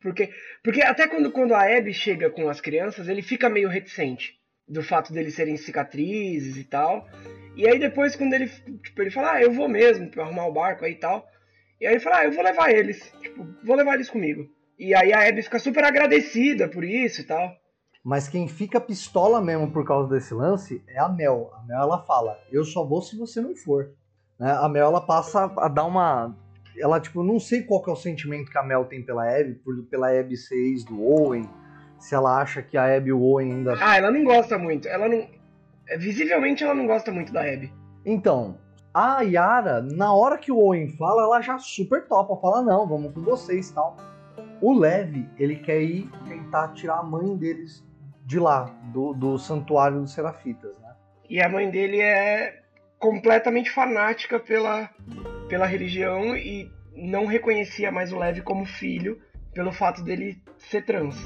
Porque, porque até quando, quando a Abby chega com as crianças, ele fica meio reticente do fato deles serem cicatrizes e tal. E aí depois quando ele, tipo, ele fala, ah, eu vou mesmo pra arrumar o barco aí e tal. E aí ele fala, ah, eu vou levar eles. Tipo, vou levar eles comigo. E aí a Abby fica super agradecida por isso e tal. Mas quem fica pistola mesmo por causa desse lance é a Mel. A Mel ela fala: Eu só vou se você não for. Né? A Mel ela passa a dar uma. Ela, tipo, não sei qual que é o sentimento que a Mel tem pela Abby, por, pela Abby ser ex do Owen. Se ela acha que a Abby e o Owen ainda. Ah, ela não gosta muito. Ela não. é, Visivelmente ela não gosta muito da Abby. Então, a Yara, na hora que o Owen fala, ela já super topa, fala: Não, vamos com vocês tal. O Levi, ele quer ir tentar tirar a mãe deles de lá, do, do santuário dos Serafitas, né? E a mãe dele é completamente fanática pela, pela religião e não reconhecia mais o Levi como filho pelo fato dele ser trans.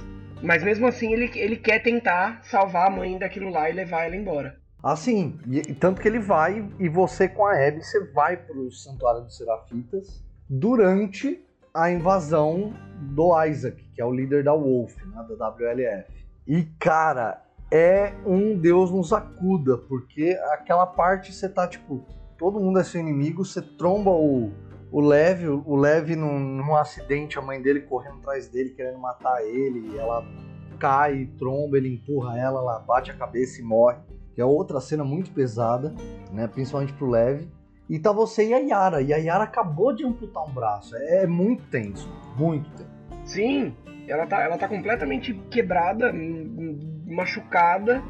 Mas mesmo assim ele, ele quer tentar salvar a mãe daquilo lá e levar ela embora. Assim, e, tanto que ele vai, e você com a Abby, você vai pro Santuário dos Serafitas durante a invasão do Isaac, que é o líder da Wolf, né, da WLF. E, cara, é um Deus nos acuda, porque aquela parte você tá, tipo, todo mundo é seu inimigo, você tromba o, o Levi, o Levi num, num acidente, a mãe dele correndo atrás dele, querendo matar ele, ela cai, tromba, ele empurra ela, ela bate a cabeça e morre. Que é outra cena muito pesada, né? Principalmente pro Levi. E tá você e a Yara. E a Yara acabou de amputar um braço. É, é muito tenso. Muito tenso. Sim, ela tá, ela tá completamente quebrada, machucada.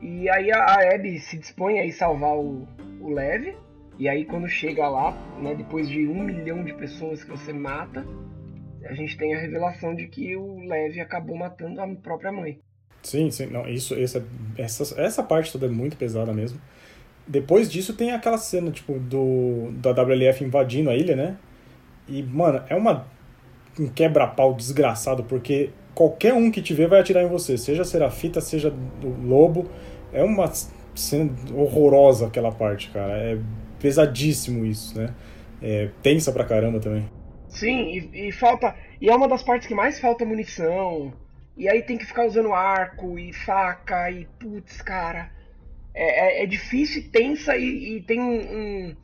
E aí a, a Abby se dispõe a ir salvar o, o Lev. E aí quando chega lá, né, depois de um milhão de pessoas que você mata, a gente tem a revelação de que o Lev acabou matando a própria mãe. Sim, sim, não, isso, essa, essa, essa parte toda é muito pesada mesmo. Depois disso tem aquela cena, tipo, do da WLF invadindo a ilha, né? E, mano, é uma um quebra-pau desgraçado, porque qualquer um que te vê vai atirar em você, seja Serafita, seja o Lobo. É uma cena horrorosa aquela parte, cara. É pesadíssimo isso, né? É tensa pra caramba também. Sim, e, e, falta. E é uma das partes que mais falta munição. E aí tem que ficar usando arco e faca e putz, cara. É, é, é difícil tensa e, e tem um, um,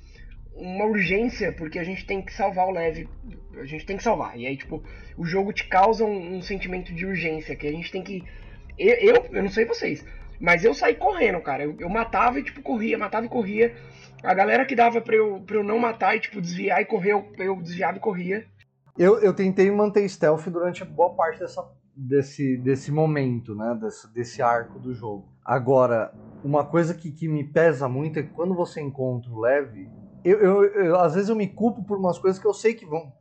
uma urgência, porque a gente tem que salvar o leve. A gente tem que salvar. E aí, tipo, o jogo te causa um, um sentimento de urgência, que a gente tem que. Eu, eu, eu, não sei vocês, mas eu saí correndo, cara. Eu, eu matava e, tipo, corria, matava e corria. A galera que dava pra eu, pra eu não matar e, tipo, desviar e correr, eu, eu desviava e corria. Eu, eu tentei manter stealth durante boa parte dessa, desse, desse momento, né? Desse, desse arco do jogo. Agora, uma coisa que, que me pesa muito é que quando você encontra o leve, eu, eu, eu, às vezes eu me culpo por umas coisas que eu sei que vão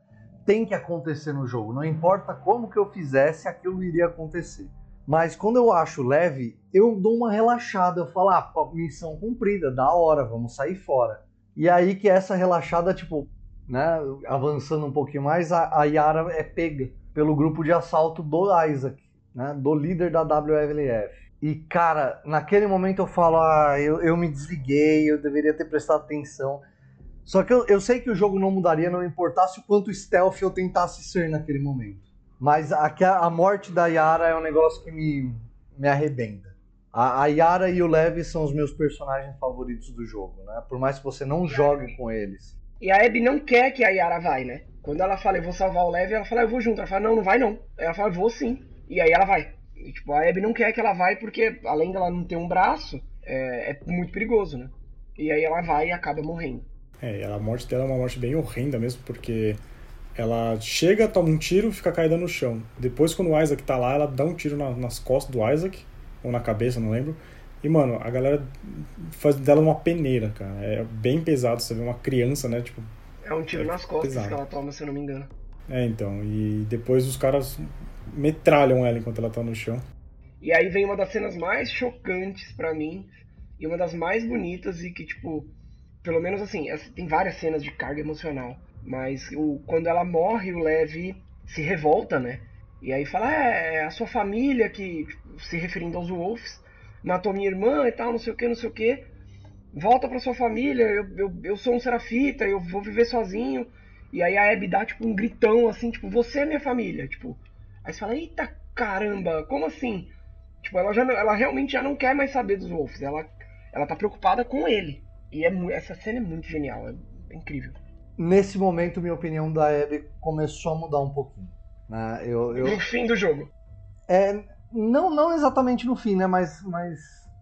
tem que acontecer no jogo. Não importa como que eu fizesse, aquilo iria acontecer. Mas quando eu acho leve, eu dou uma relaxada. Eu falo, ah, missão cumprida, da hora, vamos sair fora. E aí que essa relaxada, tipo, né, avançando um pouquinho mais, a, a Yara é pega pelo grupo de assalto do Isaac, né, do líder da WLF. E, cara, naquele momento eu falo, ah, eu, eu me desliguei, eu deveria ter prestado atenção. Só que eu, eu sei que o jogo não mudaria, não importasse o quanto stealth eu tentasse ser naquele momento. Mas a, a morte da Yara é um negócio que me, me arrebenta. A, a Yara e o Levi são os meus personagens favoritos do jogo, né? Por mais que você não jogue com eles. E a Abby não quer que a Yara vai, né? Quando ela fala, eu vou salvar o Levi, ela fala, eu vou junto. Ela fala, não, não vai não. Ela fala, vou sim. E aí ela vai. E, tipo, a Abby não quer que ela vai porque, além dela não ter um braço, é, é muito perigoso, né? E aí ela vai e acaba morrendo. É, a morte dela é uma morte bem horrenda mesmo, porque ela chega, toma um tiro fica caída no chão. Depois, quando o Isaac tá lá, ela dá um tiro na, nas costas do Isaac, ou na cabeça, não lembro. E, mano, a galera faz dela uma peneira, cara. É bem pesado você ver uma criança, né? Tipo. É um tiro é nas costas pesado. que ela toma, se eu não me engano. É, então. E depois os caras metralham ela enquanto ela tá no chão. E aí vem uma das cenas mais chocantes para mim, e uma das mais bonitas, e que, tipo, pelo menos assim, tem várias cenas de carga emocional. Mas o, quando ela morre, o Levi se revolta, né? E aí fala, é, é a sua família que, se referindo aos Wolves, matou minha irmã e tal, não sei o que, não sei o que. Volta pra sua família, eu, eu, eu sou um serafita, eu vou viver sozinho. E aí a Abby dá, tipo, um gritão, assim, tipo, você é minha família, tipo... Aí você fala, eita caramba, como assim? Tipo, ela, já, ela realmente já não quer mais saber dos Wolves, ela, ela tá preocupada com ele. E é, essa cena é muito genial, é incrível. Nesse momento, minha opinião da Abby começou a mudar um pouquinho. Né? Eu, eu... No fim do jogo. É, não, não exatamente no fim, né? Mas, mas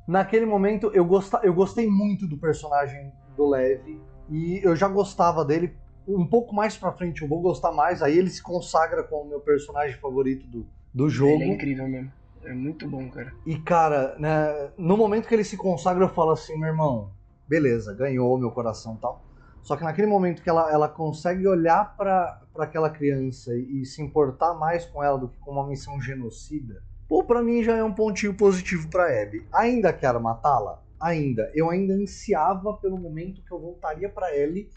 naquele momento eu, gosta, eu gostei muito do personagem do Levi. E eu já gostava dele. Um pouco mais pra frente eu vou gostar mais. Aí ele se consagra como o meu personagem favorito do, do jogo. Ele é incrível mesmo. É muito bom, cara. E, cara, né, no momento que ele se consagra, eu falo assim, meu irmão, beleza, ganhou meu coração e tal. Só que naquele momento que ela, ela consegue olhar para aquela criança e, e, se importar mais com ela do que com uma missão genocida, pô, pra mim já é um pontinho positivo pra Abby. Ainda quero matá-la? Ainda. Eu ainda ansiava pelo momento que eu voltaria para Ellie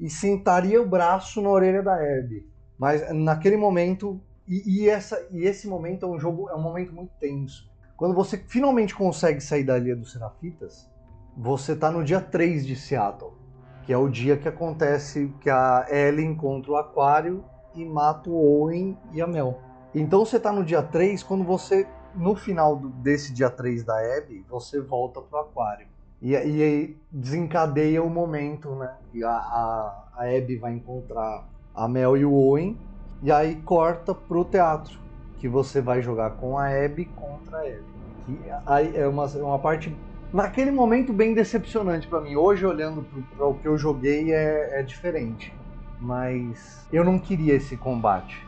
e sentaria o braço na orelha da Abby. Mas naquele momento, e, e, essa, e esse momento é um jogo, é um momento muito tenso. Quando você finalmente consegue sair da Ilha dos Serafitas, você tá no dia 3 de Seattle, que é o dia que acontece que a Ellie encontra o aquário e mata o Owen e a Mel. Então você tá no dia 3, quando você, no final desse dia 3 da Abby, você volta pro aquário. E, aí desencadeia o momento, né? E a, a, a Abby vai encontrar a Mel e o Owen, e aí corta pro teatro, que você vai jogar com a Abby contra a Abby. Que aí é uma, uma parte naquele momento bem decepcionante para mim. Hoje, olhando para o que eu joguei, é, é, diferente. Mas eu não queria esse combate.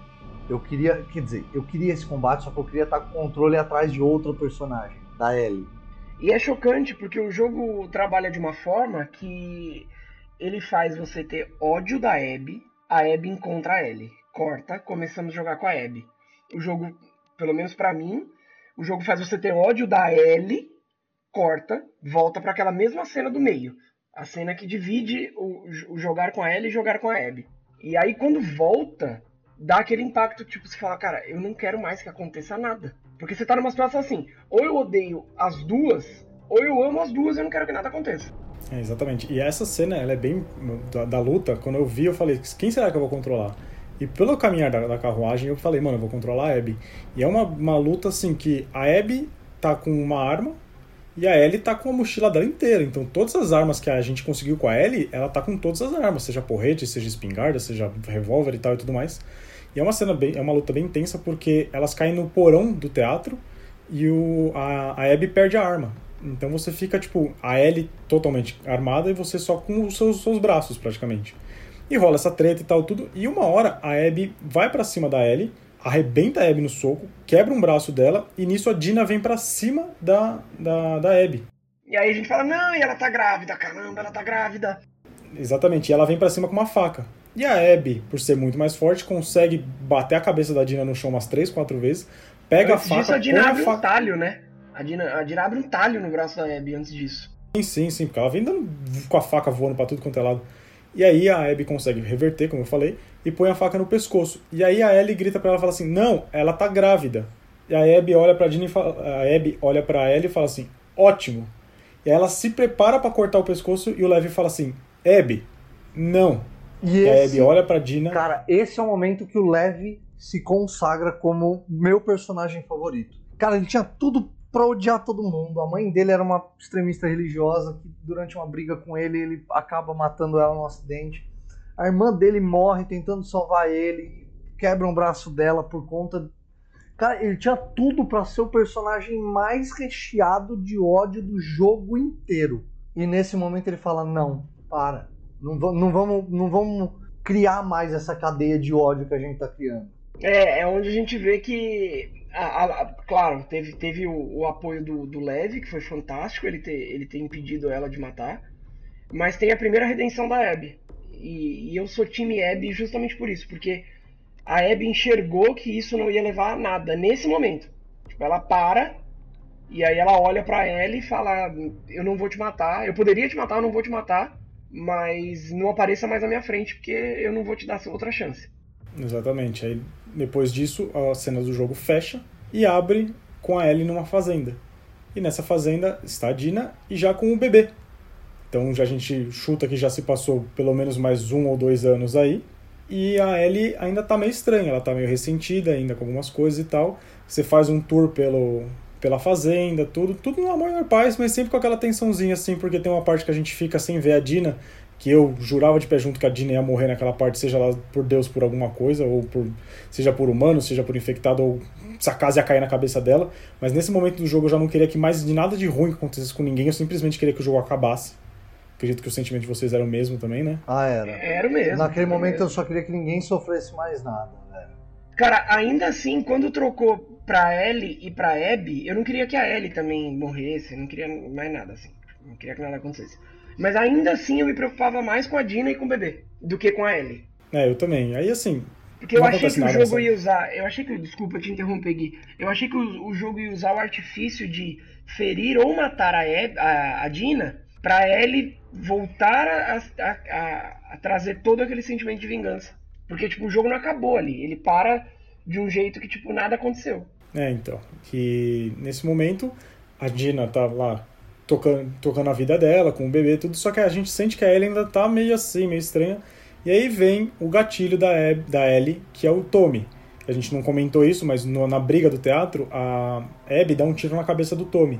Eu queria, quer dizer, eu queria esse combate, só que eu queria estar com o controle atrás de outro personagem, da Ellie. E é chocante porque o jogo trabalha de uma forma que ele faz você ter ódio da Abby, a Abby encontra a Ellie. Corta, começamos a jogar com a Abby. O jogo, pelo menos para mim, o jogo faz você ter ódio da Ellie, corta, volta para aquela mesma cena do meio. A cena que divide o, o jogar com a Ellie e jogar com a Abby. E aí quando volta, dá aquele impacto, tipo, você fala, cara, eu não quero mais que aconteça nada. Porque você tá numa situação assim, ou eu odeio as duas, ou eu amo as duas e eu não quero que nada aconteça. É, exatamente. E essa cena, ela é bem. Da, da, luta, quando eu vi, eu falei, quem será que eu vou controlar? E pelo caminhar da, da carruagem, eu falei, mano, eu vou controlar a Abby. E é uma, uma luta assim que a Abby tá com uma arma e a Ellie tá com a mochila dela inteira. Então todas as armas que a gente conseguiu com a Ellie, ela tá com todas as armas, seja porrete, seja espingarda, seja revólver e tal e tudo mais. E é uma cena bem, é uma luta bem intensa porque elas caem no porão do teatro e o, a, a Abby perde a arma. Então você fica, tipo, a Ellie totalmente armada e você só com os seus, seus braços, praticamente. E rola essa treta e tal, tudo. E uma hora a Abby vai para cima da Ellie, arrebenta a Abby no soco, quebra um braço dela, e nisso a Dina vem para cima da, da, da Abby. E aí a gente fala, não, e ela tá grávida, caramba, ela tá grávida. Exatamente, e ela vem para cima com uma faca. E a Abby, por ser muito mais forte, consegue bater a cabeça da Dina no chão umas três, quatro vezes, pega Antes a faca... Disso, a Dina abre faca... um talho, né? A Dina, a Dina abre um talho no braço da Abby antes disso. Sim, sim, sim, porque ela vem dando com a faca voando pra tudo quanto é lado. E aí a Abby consegue reverter, como eu falei, e põe a faca no pescoço. E aí a Ellie grita para ela e fala assim: "Não, ela tá grávida". E a Abby olha para Dina e fala, a Abby olha para Ellie e fala assim: "Ótimo". E aí ela se prepara para cortar o pescoço e o Levi fala assim: "Abby, não". E, e esse, a Abby olha para Dina. Cara, esse é o momento que o Levi se consagra como meu personagem favorito. Cara, ele tinha tudo pra odiar todo mundo. A mãe dele era uma extremista religiosa que durante uma briga com ele, ele acaba matando ela num acidente. A irmã dele morre tentando salvar ele, quebra um braço dela por conta. Cara, ele tinha tudo para ser o personagem mais recheado de ódio do jogo inteiro. E nesse momento ele fala: Não, para. Não, não, vamos, não vamos criar mais essa cadeia de ódio que a gente tá criando. É, é onde a gente vê que a, a, claro, teve, teve o, o apoio do, do Levi, que foi fantástico, ele ter, ele ter impedido ela de matar. Mas tem a primeira redenção da Abby. E, e eu sou time Abby justamente por isso, porque a Abby enxergou que isso não ia levar a nada nesse momento. Tipo, ela para e aí ela olha para ela e fala: Eu não vou te matar, eu poderia te matar, eu não vou te matar, mas não apareça mais na minha frente porque eu não vou te dar outra chance. Exatamente. Aí depois disso, a cena do jogo fecha e abre com a Ellie numa fazenda. E nessa fazenda está a Dina e já com o bebê. Então já a gente chuta que já se passou pelo menos mais um ou dois anos aí. E a Ellie ainda tá meio estranha, ela tá meio ressentida ainda com algumas coisas e tal. Você faz um tour pelo, pela fazenda, tudo, tudo no amor e paz, mas sempre com aquela tensãozinha assim, porque tem uma parte que a gente fica sem ver a Dina que eu jurava de pé junto que a Dina ia morrer naquela parte, seja lá por Deus por alguma coisa, ou por seja por humano, seja por infectado, ou se a casa ia cair na cabeça dela. Mas nesse momento do jogo eu já não queria que mais de nada de ruim acontecesse com ninguém, eu simplesmente queria que o jogo acabasse. Acredito que o sentimento de vocês era o mesmo também, né? Ah, era. Era o mesmo. Naquele momento mesmo. eu só queria que ninguém sofresse mais nada, velho. Cara, ainda assim, quando trocou pra Ellie e pra Abby, eu não queria que a Ellie também morresse, não queria mais nada, assim. Não queria que nada acontecesse. Mas ainda assim eu me preocupava mais com a Dina e com o bebê do que com a Ellie. É, eu também. Aí assim. Porque eu achei que o jogo ia usar. Eu achei que. Desculpa te interromper, Gui. Eu achei que o, o jogo ia usar o artifício de ferir ou matar a, a, a Dina pra Ellie voltar a, a, a, a trazer todo aquele sentimento de vingança. Porque, tipo, o jogo não acabou ali. Ele para de um jeito que, tipo, nada aconteceu. É, então. Que nesse momento a Dina tá lá tocando, tocando a vida dela, com o bebê, tudo, só que a gente sente que a Ellie ainda tá meio assim, meio estranha. E aí vem o gatilho da, Eb, da Ellie, que é o Tommy. A gente não comentou isso, mas no, na briga do teatro, a Abby dá um tiro na cabeça do Tommy.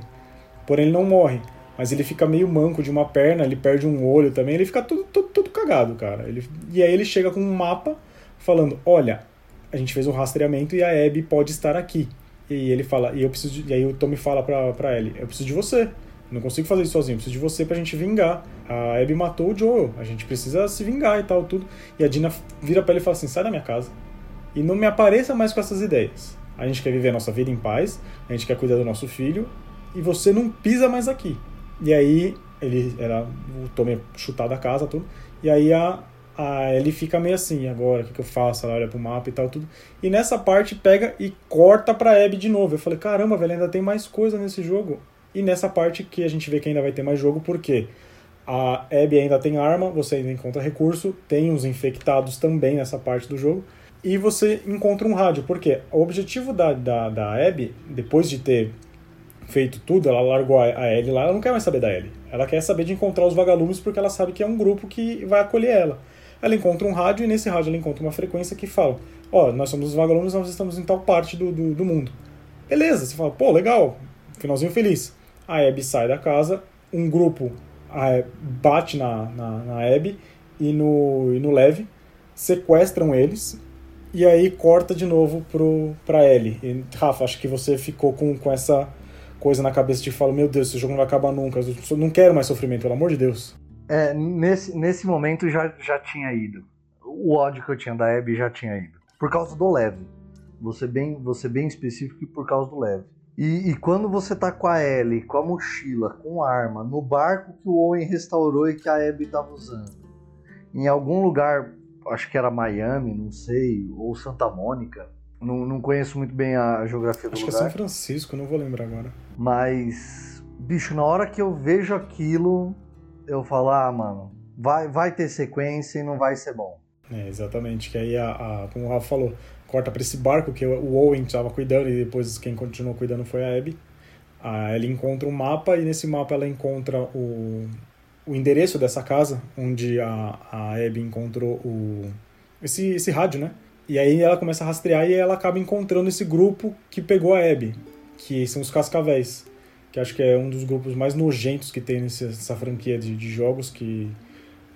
Porém, ele não morre. Mas ele fica meio manco de uma perna, ele perde um olho também, ele fica tudo, tudo, tudo cagado, cara. Ele, e aí ele chega com um mapa falando: Olha, a gente fez um rastreamento e a Abby pode estar aqui. E ele fala, e eu preciso de, e aí o Tommy fala pra, pra Ellie, eu preciso de você. Não consigo fazer isso sozinho, preciso de você pra gente vingar. A Abby matou o Joel, a gente precisa se vingar e tal, tudo. E a Dina vira pra ele e fala assim: sai da minha casa. e não me apareça mais com essas ideias. A gente quer viver a nossa vida em paz, a gente quer cuidar do nosso filho, e você não pisa mais aqui. E aí ele era o Tommy chutado da casa, tudo. E aí a, a ele fica meio assim, agora, o que, que eu faço? Ela olha pro mapa e tal, tudo. E nessa parte pega e corta pra Abby de novo. Eu falei, caramba, velho, ainda tem mais coisa nesse jogo. E nessa parte que a gente vê que ainda vai ter mais jogo, porque a Abby ainda tem arma, você ainda encontra recurso, tem os infectados também nessa parte do jogo. E você encontra um rádio, porque o objetivo da, da, da Abby, depois de ter feito tudo, ela largou a, a Ellie lá, ela não quer mais saber da Ellie. Ela quer saber de encontrar os vagalumes porque ela sabe que é um grupo que vai acolher ela. Ela encontra um rádio e nesse rádio ela encontra uma frequência que fala: Ó, oh, nós somos os vagalumes, nós estamos em tal parte do, do, do, mundo. Beleza, você fala: pô, legal, finalzinho feliz. A Abby sai da casa, um grupo bate na, na, na Abby e no, e no Lev, sequestram eles e aí corta de novo pro, pra Ellie. E, Rafa, acho que você ficou com, com essa coisa na cabeça de falar, meu Deus, esse jogo não vai acabar nunca, eu não quero mais sofrimento, pelo amor de Deus. É, nesse, nesse momento já, já tinha ido. O ódio que eu tinha da Abby já tinha ido. Por causa do leve. Você bem, você bem específico por causa do leve. E, e, quando você tá com a Ellie, com a mochila, com a arma, no barco que o Owen restaurou e que a Abby tava usando, em algum lugar, acho que era Miami, não sei, ou Santa Mônica, não, não conheço muito bem a geografia do Acho lugar. Acho que é São Francisco, não vou lembrar agora. Mas, bicho, na hora que eu vejo aquilo, eu falo, ah, mano, vai, vai ter sequência e não vai ser bom. É, exatamente. Que aí, a, a, como o Rafa falou, corta para esse barco que o Owen estava cuidando e depois quem continuou cuidando foi a Abby. A Ellie encontra um mapa e nesse mapa ela encontra o, o endereço dessa casa, onde a, a Abby encontrou o, esse, esse rádio, né? E aí ela começa a rastrear e ela acaba encontrando esse grupo que pegou a Abby, que são os Cascavéis, que acho que é um dos grupos mais nojentos que tem nessa franquia de, de jogos, que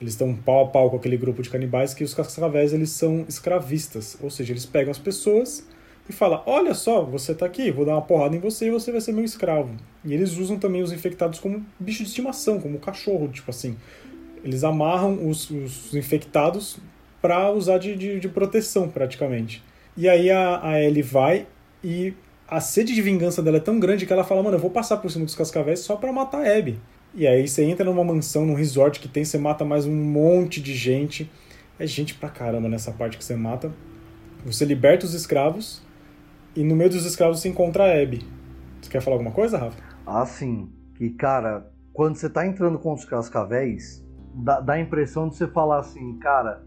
eles estão pau a pau com aquele grupo de canibais, que os Cascavéis eles são escravistas, ou seja, eles pegam as pessoas e falam, olha só, você tá aqui, vou dar uma porrada em você e você vai ser meu escravo. E eles usam também os infectados como bicho de estimação, como cachorro, tipo assim. Eles amarram os, os infectados para usar de, de, de, proteção, praticamente. E aí a, a Ellie vai e a sede de vingança dela é tão grande que ela fala, mano, eu vou passar por cima dos cascavéis só pra matar a Abby. E aí você entra numa mansão, num resort que tem, você mata mais um monte de gente. É gente pra caramba nessa parte que você mata. Você liberta os escravos e no meio dos escravos você encontra a Abby. Você quer falar alguma coisa, Rafa? Ah, sim. Que, cara, quando você tá entrando com os cascavéis, dá, dá a impressão de você falar assim, cara,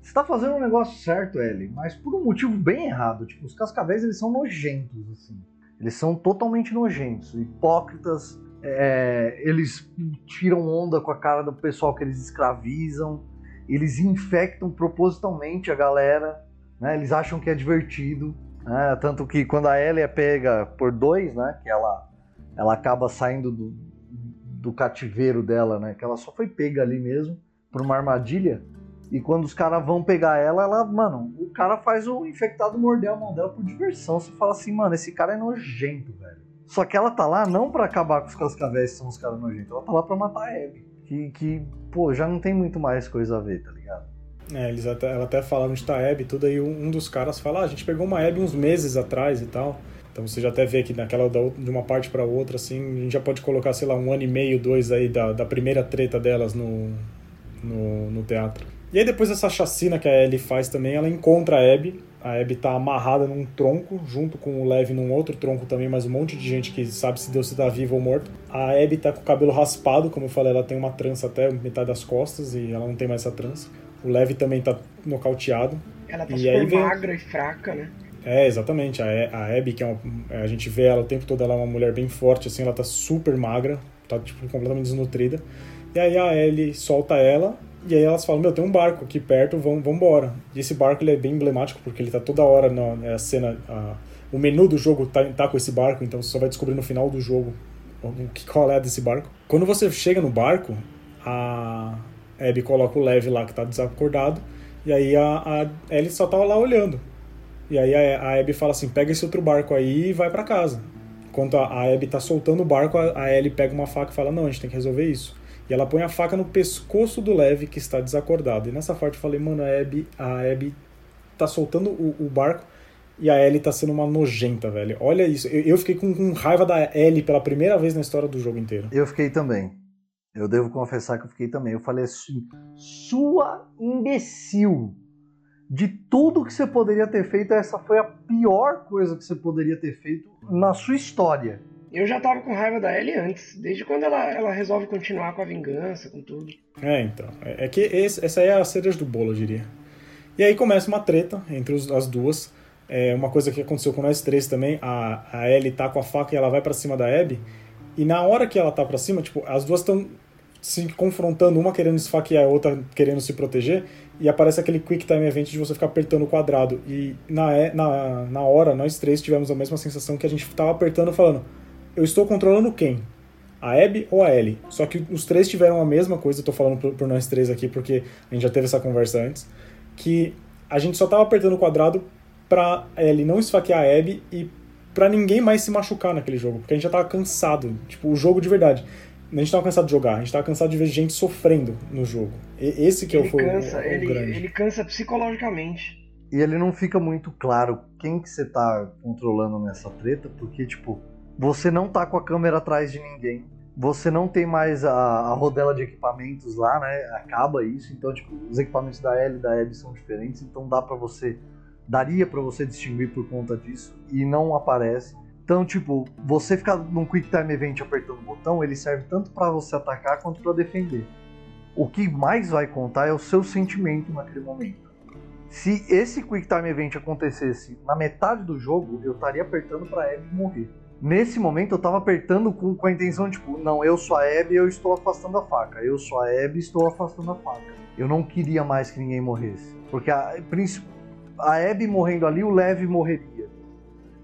você tá fazendo um negócio certo, Ellie, mas por um motivo bem errado. Tipo, os cascavéis, eles são nojentos, assim. Eles são totalmente nojentos, hipócritas. É, eles tiram onda com a cara do pessoal que eles escravizam. Eles infectam propositalmente a galera. Né? Eles acham que é divertido. Né? Tanto que quando a Ellie é pega por dois, né? Que ela, ela acaba saindo do, do cativeiro dela, né? Que ela só foi pega ali mesmo por uma armadilha e quando os caras vão pegar ela, ela, mano, o cara faz o infectado morder a mão dela por diversão. Você fala assim, mano, esse cara é nojento, velho. Só que ela tá lá não para acabar com os cascavéis que são os caras nojentos, ela tá lá pra matar a Abby. Que, que, pô, já não tem muito mais coisa a ver, tá ligado? É, eles até, ela até fala onde tá a Abby tudo, aí um, um dos caras fala, ah, a gente pegou uma Abby uns meses atrás e tal. Então você já até vê que naquela de uma parte para outra, assim, a gente já pode colocar, sei lá, um ano e meio, dois aí da, da primeira treta delas no, no, no teatro. E aí depois dessa chacina que a Ellie faz também, ela encontra a Abby. A Abby tá amarrada num tronco, junto com o Lev num outro tronco também, mas um monte de gente que sabe se Deus se tá vivo ou morto. A Abby tá com o cabelo raspado, como eu falei, ela tem uma trança até metade das costas e ela não tem mais essa trança. O Lev também tá nocauteado. Ela tá e super vem... magra e fraca, né? É, exatamente. A, a Abby, que é uma, a gente vê ela o tempo todo, ela é uma mulher bem forte, assim, ela tá super magra, tá tipo completamente desnutrida. E aí a Ellie solta ela e aí elas falam, meu, tem um barco aqui perto, vamos, vamos embora. E esse barco ele é bem emblemático, porque ele tá toda hora na, na cena... A, o menu do jogo tá, tá com esse barco, então você só vai descobrir no final do jogo o que qual é desse barco. Quando você chega no barco, a Abby coloca o Lev lá que tá desacordado, e aí a, a Ellie só tava lá olhando. E aí a, a Abby fala assim, pega esse outro barco aí e vai para casa. Enquanto a, Abby tá soltando o barco, a Ellie pega uma faca e fala, não, a gente tem que resolver isso. E ela põe a faca no pescoço do Lev, que está desacordado. E nessa parte eu falei, mano, a Abby, a Abby tá soltando o, o barco e a Ellie tá sendo uma nojenta, velho. Olha isso. Eu, eu fiquei com, com, raiva da Ellie pela primeira vez na história do jogo inteiro. Eu fiquei também. Eu devo confessar que eu fiquei também. Eu falei assim: sua imbecil. De tudo que você poderia ter feito, essa foi a pior coisa que você poderia ter feito na sua história. Eu já tava com raiva da Ellie antes, desde quando ela, ela resolve continuar com a vingança, com tudo. É, então. É, é que esse, essa é a cereja do bolo, eu diria. E aí começa uma treta entre os, as duas. É uma coisa que aconteceu com nós três também. A, a Ellie tá com a faca e ela vai para cima da Abby. E na hora que ela tá pra cima, tipo, as duas estão se confrontando, uma querendo esfaquear a outra querendo se proteger, e aparece aquele quick time event de você ficar apertando o quadrado. E na, na, na hora, nós três tivemos a mesma sensação que a gente tava apertando falando, eu estou controlando quem? A Abby ou a Ellie? Só que os três tiveram a mesma coisa, eu tô falando por, por nós três aqui porque a gente já teve essa conversa antes, que a gente só tava apertando o quadrado pra Ellie não esfaquear a Abby e pra ninguém mais se machucar naquele jogo, porque a gente já tava cansado, tipo, o jogo de verdade. A gente tava cansado de jogar, a gente tava cansado de ver gente sofrendo no jogo. E, esse que é ele foi cansa, o, o, ele, grande. Ele cansa psicologicamente. E ele não fica muito claro quem que você tá controlando nessa treta, porque, tipo, você não tá com a câmera atrás de ninguém, você não tem mais a, a rodela de equipamentos lá, né? Acaba isso, então, tipo, os equipamentos da L e da Abby são diferentes, então dá para você daria para você distinguir por conta disso e não aparece. Então, tipo, você ficar num Quick Time Event apertando o botão, ele serve tanto para você atacar quanto para defender. O que mais vai contar é o seu sentimento naquele momento. Se esse Quick Time Event acontecesse na metade do jogo, eu estaria apertando para Abby morrer. Nesse momento eu tava apertando com, com a intenção, tipo, não, eu sou a Abby, eu estou afastando a faca. Eu sou a Abby, estou afastando a faca. Eu não queria mais que ninguém morresse. Porque a, a Abby morrendo ali, o Lev morreria.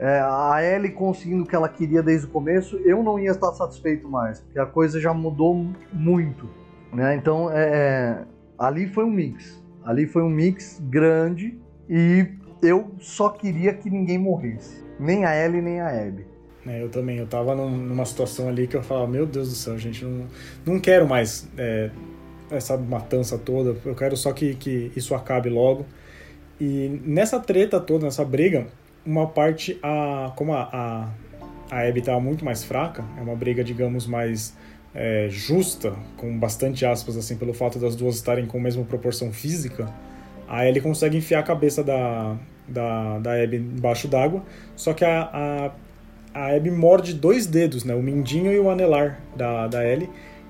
É, a Ellie conseguindo o que ela queria desde o começo, eu não ia estar satisfeito mais, porque a coisa já mudou muito. Né? Então, é, é, ali foi um mix. Ali foi um mix grande e eu só queria que ninguém morresse. Nem a Ellie, nem a Abby. É, eu também, eu tava num, numa situação ali que eu falava, meu Deus do céu, gente, não, não quero mais é, essa matança toda, eu quero só que, que isso acabe logo. E nessa treta toda, nessa briga, uma parte, a, como a, a, a Abby estava muito mais fraca, é uma briga, digamos, mais é, justa, com bastante aspas, assim, pelo fato das duas estarem com a mesma proporção física, a Ellie consegue enfiar a cabeça da, da, da Abby embaixo d'água, só que a, a, a Abby morde dois dedos, né, o mindinho e o anelar da, da Ellie,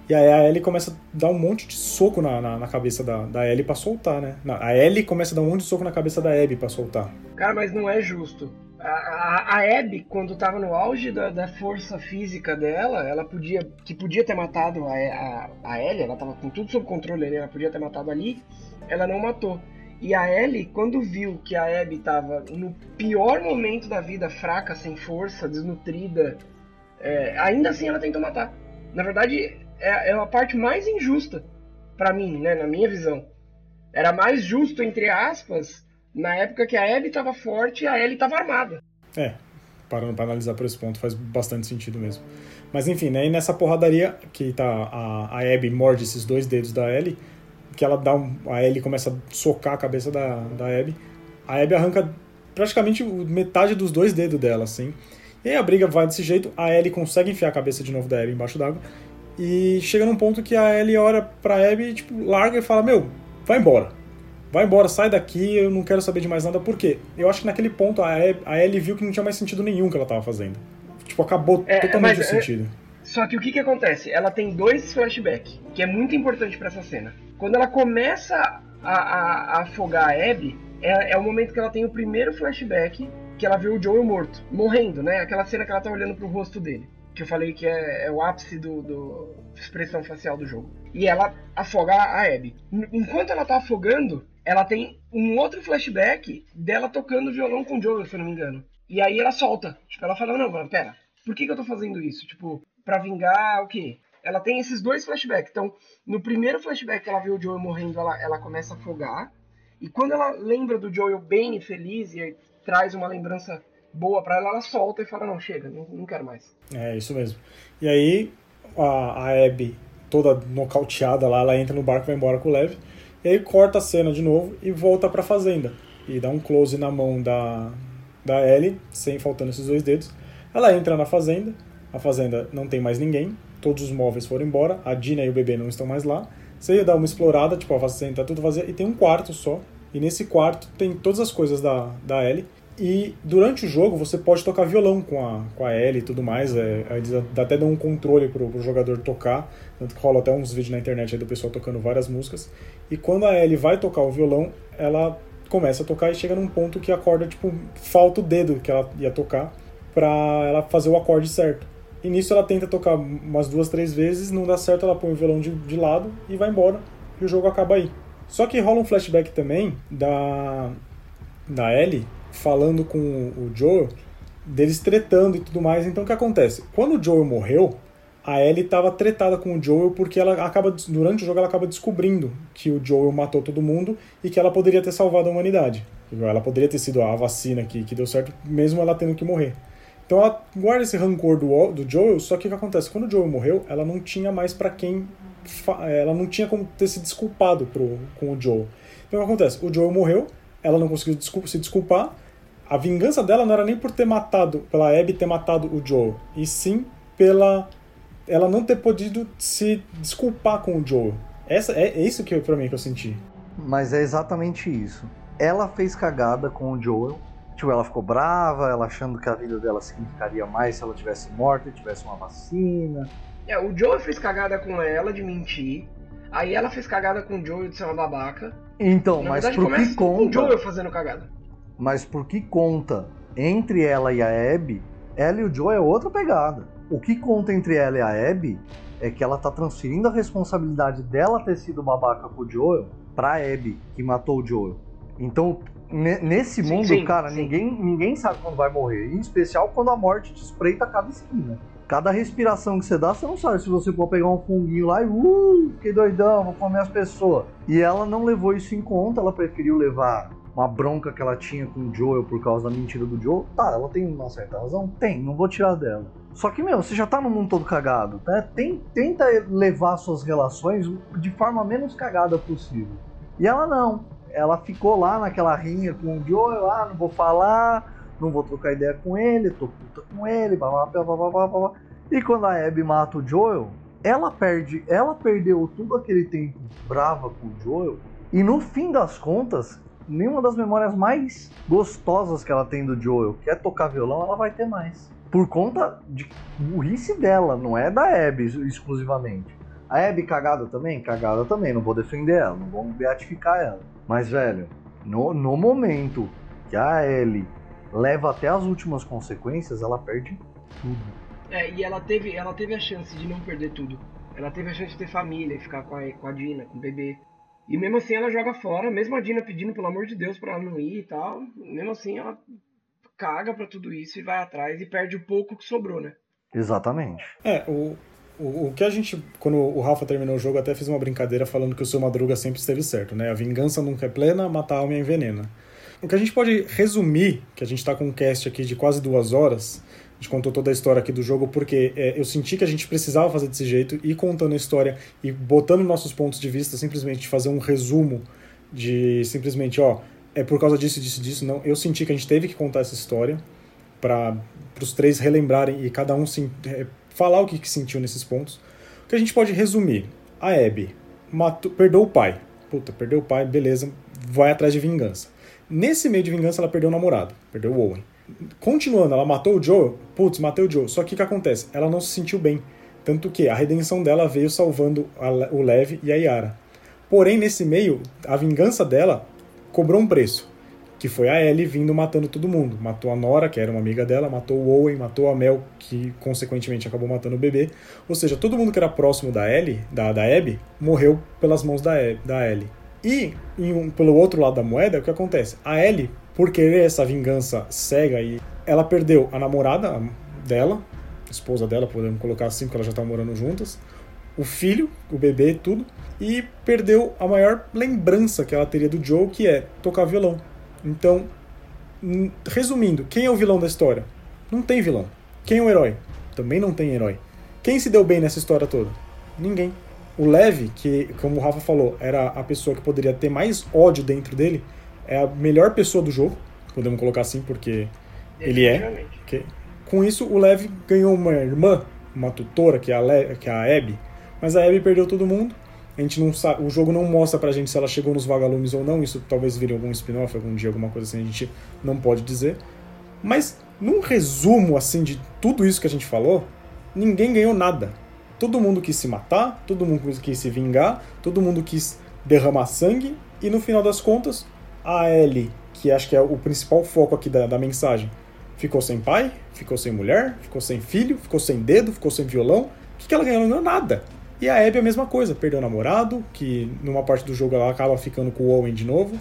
e aí a Ellie começa a dar um monte de soco na, na, na cabeça da, da Ellie pra soltar, né? A Ellie começa a dar um monte de soco na cabeça da Abby pra soltar. Cara, mas não é justo. A, a, a Abby, quando tava no auge da, da, força física dela, ela podia. que podia ter matado a, a, a Ellie, ela tava com tudo sob controle ali, ela podia ter matado ali, ela não matou. E a Ellie, quando viu que a Abby tava no pior momento da vida, fraca, sem força, desnutrida, é, ainda assim ela tentou matar. Na verdade, é, é a parte mais injusta para mim, né, na minha visão. Era mais justo, entre aspas, na época que a Abby estava forte e a Ellie estava armada. É, parando para analisar por esse ponto, faz bastante sentido mesmo. Mas enfim, né, e nessa porradaria que tá a, a Abby morde esses dois dedos da Ellie, que ela dá um, a Ellie começa a socar a cabeça da, da Abby, a Abby arranca praticamente metade dos dois dedos dela, assim. E aí a briga vai desse jeito, a Ellie consegue enfiar a cabeça de novo da Abby embaixo d'água, e chega num ponto que a Ellie olha pra Abby, tipo, larga e fala: Meu, vai embora. Vai embora, sai daqui, eu não quero saber de mais nada. Por quê? Eu acho que naquele ponto a, a Ellie viu que não tinha mais sentido nenhum que ela tava fazendo. Tipo, acabou é, totalmente mas, o é, sentido. Só que o que que acontece? Ela tem dois flashbacks, que é muito importante para essa cena. Quando ela começa a, a, a afogar a Abby, é, é, o momento que ela tem o primeiro flashback que ela vê o Joel morto, morrendo, né? Aquela cena que ela tá olhando pro rosto dele que eu falei que é, é o ápice do, do, expressão facial do jogo. E ela afoga a Abby. Enquanto ela tá afogando, ela tem um outro flashback dela tocando violão com o Joel, se eu não me engano. E aí ela solta. Tipo, ela fala, não, pera, por que, que eu tô fazendo isso? Tipo, pra vingar o quê? Ela tem esses dois flashbacks. Então, no primeiro flashback que ela vê o Joel morrendo, ela, ela começa a afogar. E quando ela lembra do Joel bem e feliz e traz uma lembrança boa para ela, ela solta e fala, não, chega, não, não quero mais. É, isso mesmo. E aí a, a Abby, toda nocauteada lá, ela entra no barco e vai embora com o Lev. E aí corta a cena de novo e volta pra fazenda. e dá um close na mão da, da Ellie, sem faltando esses dois dedos. Ela entra na fazenda, a fazenda não tem mais ninguém, todos os móveis foram embora, a Dina e o bebê não estão mais lá. Você dá uma explorada, tipo, a fazenda tá tudo vazia, e tem um quarto só. E nesse quarto tem todas as coisas da, da Ellie. E durante o jogo você pode tocar violão com a, com a Ellie e tudo mais. É, dá até dá um controle pro, pro jogador tocar. Tanto que rola até uns vídeos na internet do pessoal tocando várias músicas. E quando a Ellie vai tocar o violão, ela começa a tocar e chega num ponto que a corda, tipo, falta o dedo que ela ia tocar pra ela fazer o acorde certo. E nisso ela tenta tocar umas duas, três vezes, não dá certo, ela põe o violão de, de lado e vai embora. E o jogo acaba aí. Só que rola um flashback também da, da Ellie falando com o Joel, deles tretando e tudo mais. Então o que acontece? Quando o Joel morreu, a Ellie estava tretada com o Joel porque ela acaba durante o jogo ela acaba descobrindo que o Joel matou todo mundo e que ela poderia ter salvado a humanidade. Ela poderia ter sido a vacina que, que deu certo, mesmo ela tendo que morrer. Então ela guarda esse rancor do, do Joel, só que o que acontece? Quando o Joel morreu, ela não tinha mais para quem. Ela não tinha como ter se desculpado pro, com o Joel. Então o que acontece? O Joel morreu, ela não conseguiu se desculpar. A vingança dela não era nem por ter matado, pela Abby ter matado o Joel, e sim pela ela não ter podido se desculpar com o Joel. Essa, é, é isso que pra mim que eu senti. Mas é exatamente isso. Ela fez cagada com o Joel. Tipo, ela ficou brava, ela achando que a vida dela significaria mais se ela tivesse morta e tivesse uma vacina. É, o Joel fez cagada com ela de mentir. Aí ela fez cagada com o Joel de ser uma babaca. Então, Na mas verdade, por que conta? Com o Joel fazendo cagada. Mas por que conta entre ela e a Abby, ela e o Joel é outra pegada. O que conta entre ela e a Abby é que ela tá transferindo a responsabilidade dela ter sido babaca com o Joel pra Abby, que matou o Joel. Então, nesse mundo, sim, cara, sim. Ninguém, ninguém sabe quando vai morrer. Em especial quando a morte te espreita a cada esquina. Cada respiração que você dá, você não sabe se você for pegar um funguinho lá e uh, que doidão, vou comer as pessoas. E ela não levou isso em conta, ela preferiu levar uma bronca que ela tinha com o Joel por causa da mentira do Joel. Tá, ela tem uma certa razão? Tem, não vou tirar dela. Só que, meu, você já tá no mundo todo cagado, né? Tem, tenta levar suas relações de forma menos cagada possível. E ela não. Ela ficou lá naquela rinha com o Joel, ah, não vou falar, não vou trocar ideia com ele, tô puta com ele, blá blá blá blá blá blá. E quando a Abby mata o Joel, ela perde, ela perdeu todo aquele tempo brava com o Joel, e no fim das contas, nenhuma das memórias mais gostosas que ela tem do Joel, que é tocar violão, ela vai ter mais por conta de burrice dela, não é da Abby exclusivamente. A Abby cagada também? Cagada também, não vou defender ela, não vou beatificar ela. Mas, velho, no, no momento que a Ellie leva até as últimas consequências, ela perde tudo. É, e ela teve, ela teve a chance de não perder tudo. Ela teve a chance de ter família, ficar com a, com a Dina, com o bebê. E mesmo assim ela joga fora, mesmo a Dina pedindo pelo amor de Deus pra ela não ir e tal, mesmo assim ela caga para tudo isso e vai atrás e perde o pouco que sobrou, né? Exatamente. É, o, o, que a gente, quando o Rafa terminou o jogo, até fez uma brincadeira falando que o seu Madruga sempre esteve certo, né? A vingança nunca é plena, matar a alma é envenena. O que a gente pode resumir, que a gente tá com um cast aqui de quase duas horas, a gente contou toda a história aqui do jogo porque é, eu senti que a gente precisava fazer desse jeito, ir contando a história e botando nossos pontos de vista, simplesmente fazer um resumo de simplesmente, ó, é por causa disso, disso, disso. Não, eu senti que a gente teve que contar essa história para os três relembrarem e cada um sim, é, falar o que, que, sentiu nesses pontos. O que a gente pode resumir? A Abby matou, perdeu o pai. Puta, perdeu o pai, beleza, vai atrás de vingança. Nesse meio de vingança, ela perdeu o namorado, perdeu o Owen. Continuando, ela matou o Joe, putz, matei o Joe. Só que o que acontece? Ela não se sentiu bem. Tanto que a redenção dela veio salvando a, o Lev e a Yara. Porém, nesse meio, a vingança dela cobrou um preço, que foi a Ellie vindo matando todo mundo. Matou a Nora, que era uma amiga dela, matou o Owen, matou a Mel, que consequentemente acabou matando o bebê. Ou seja, todo mundo que era próximo da Ellie, da, da Abby, morreu pelas mãos da, da Ellie. E, um, pelo outro lado da moeda, o que acontece? A Ellie, por querer essa vingança cega, e ela perdeu a namorada dela, esposa dela, podemos colocar assim, porque elas já estavam morando juntas, o filho, o bebê, tudo, e perdeu a maior lembrança que ela teria do Joe, que é tocar violão. Então, resumindo, quem é o vilão da história? Não tem vilão. Quem é o herói? Também não tem herói. Quem se deu bem nessa história toda? Ninguém. O Lev, que, como o Rafa falou, era a pessoa que poderia ter mais ódio dentro dele, é a melhor pessoa do jogo, podemos colocar assim, porque ele é. Okay? Com isso, o Lev ganhou uma irmã, uma tutora, que é a, Le, que é a Abby, mas a Abby perdeu todo mundo. A gente não sabe, o jogo não mostra pra gente se ela chegou nos vagalumes ou não, isso talvez vire algum spin-off algum dia, alguma coisa assim, a gente não pode dizer. Mas, num resumo assim de tudo isso que a gente falou, ninguém ganhou nada. Todo mundo quis se matar, todo mundo quis se vingar, todo mundo quis derramar sangue, e no final das contas, a Ellie, que acho que é o principal foco aqui da, da mensagem, ficou sem pai, ficou sem mulher, ficou sem filho, ficou sem dedo, ficou sem violão. O que, que ela ganhou? Não ganhou nada. E a Abby é a mesma coisa, perdeu o namorado, que numa parte do jogo ela acaba ficando com o Owen de novo.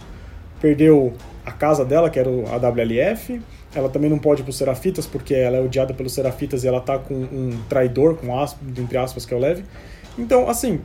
Perdeu a casa dela, que era a WLF. Ela também não pode ir pro Serafitas, porque ela é odiada pelos Serafitas e ela tá com um traidor, com aspas, entre aspas, que é o Lev. Então, assim,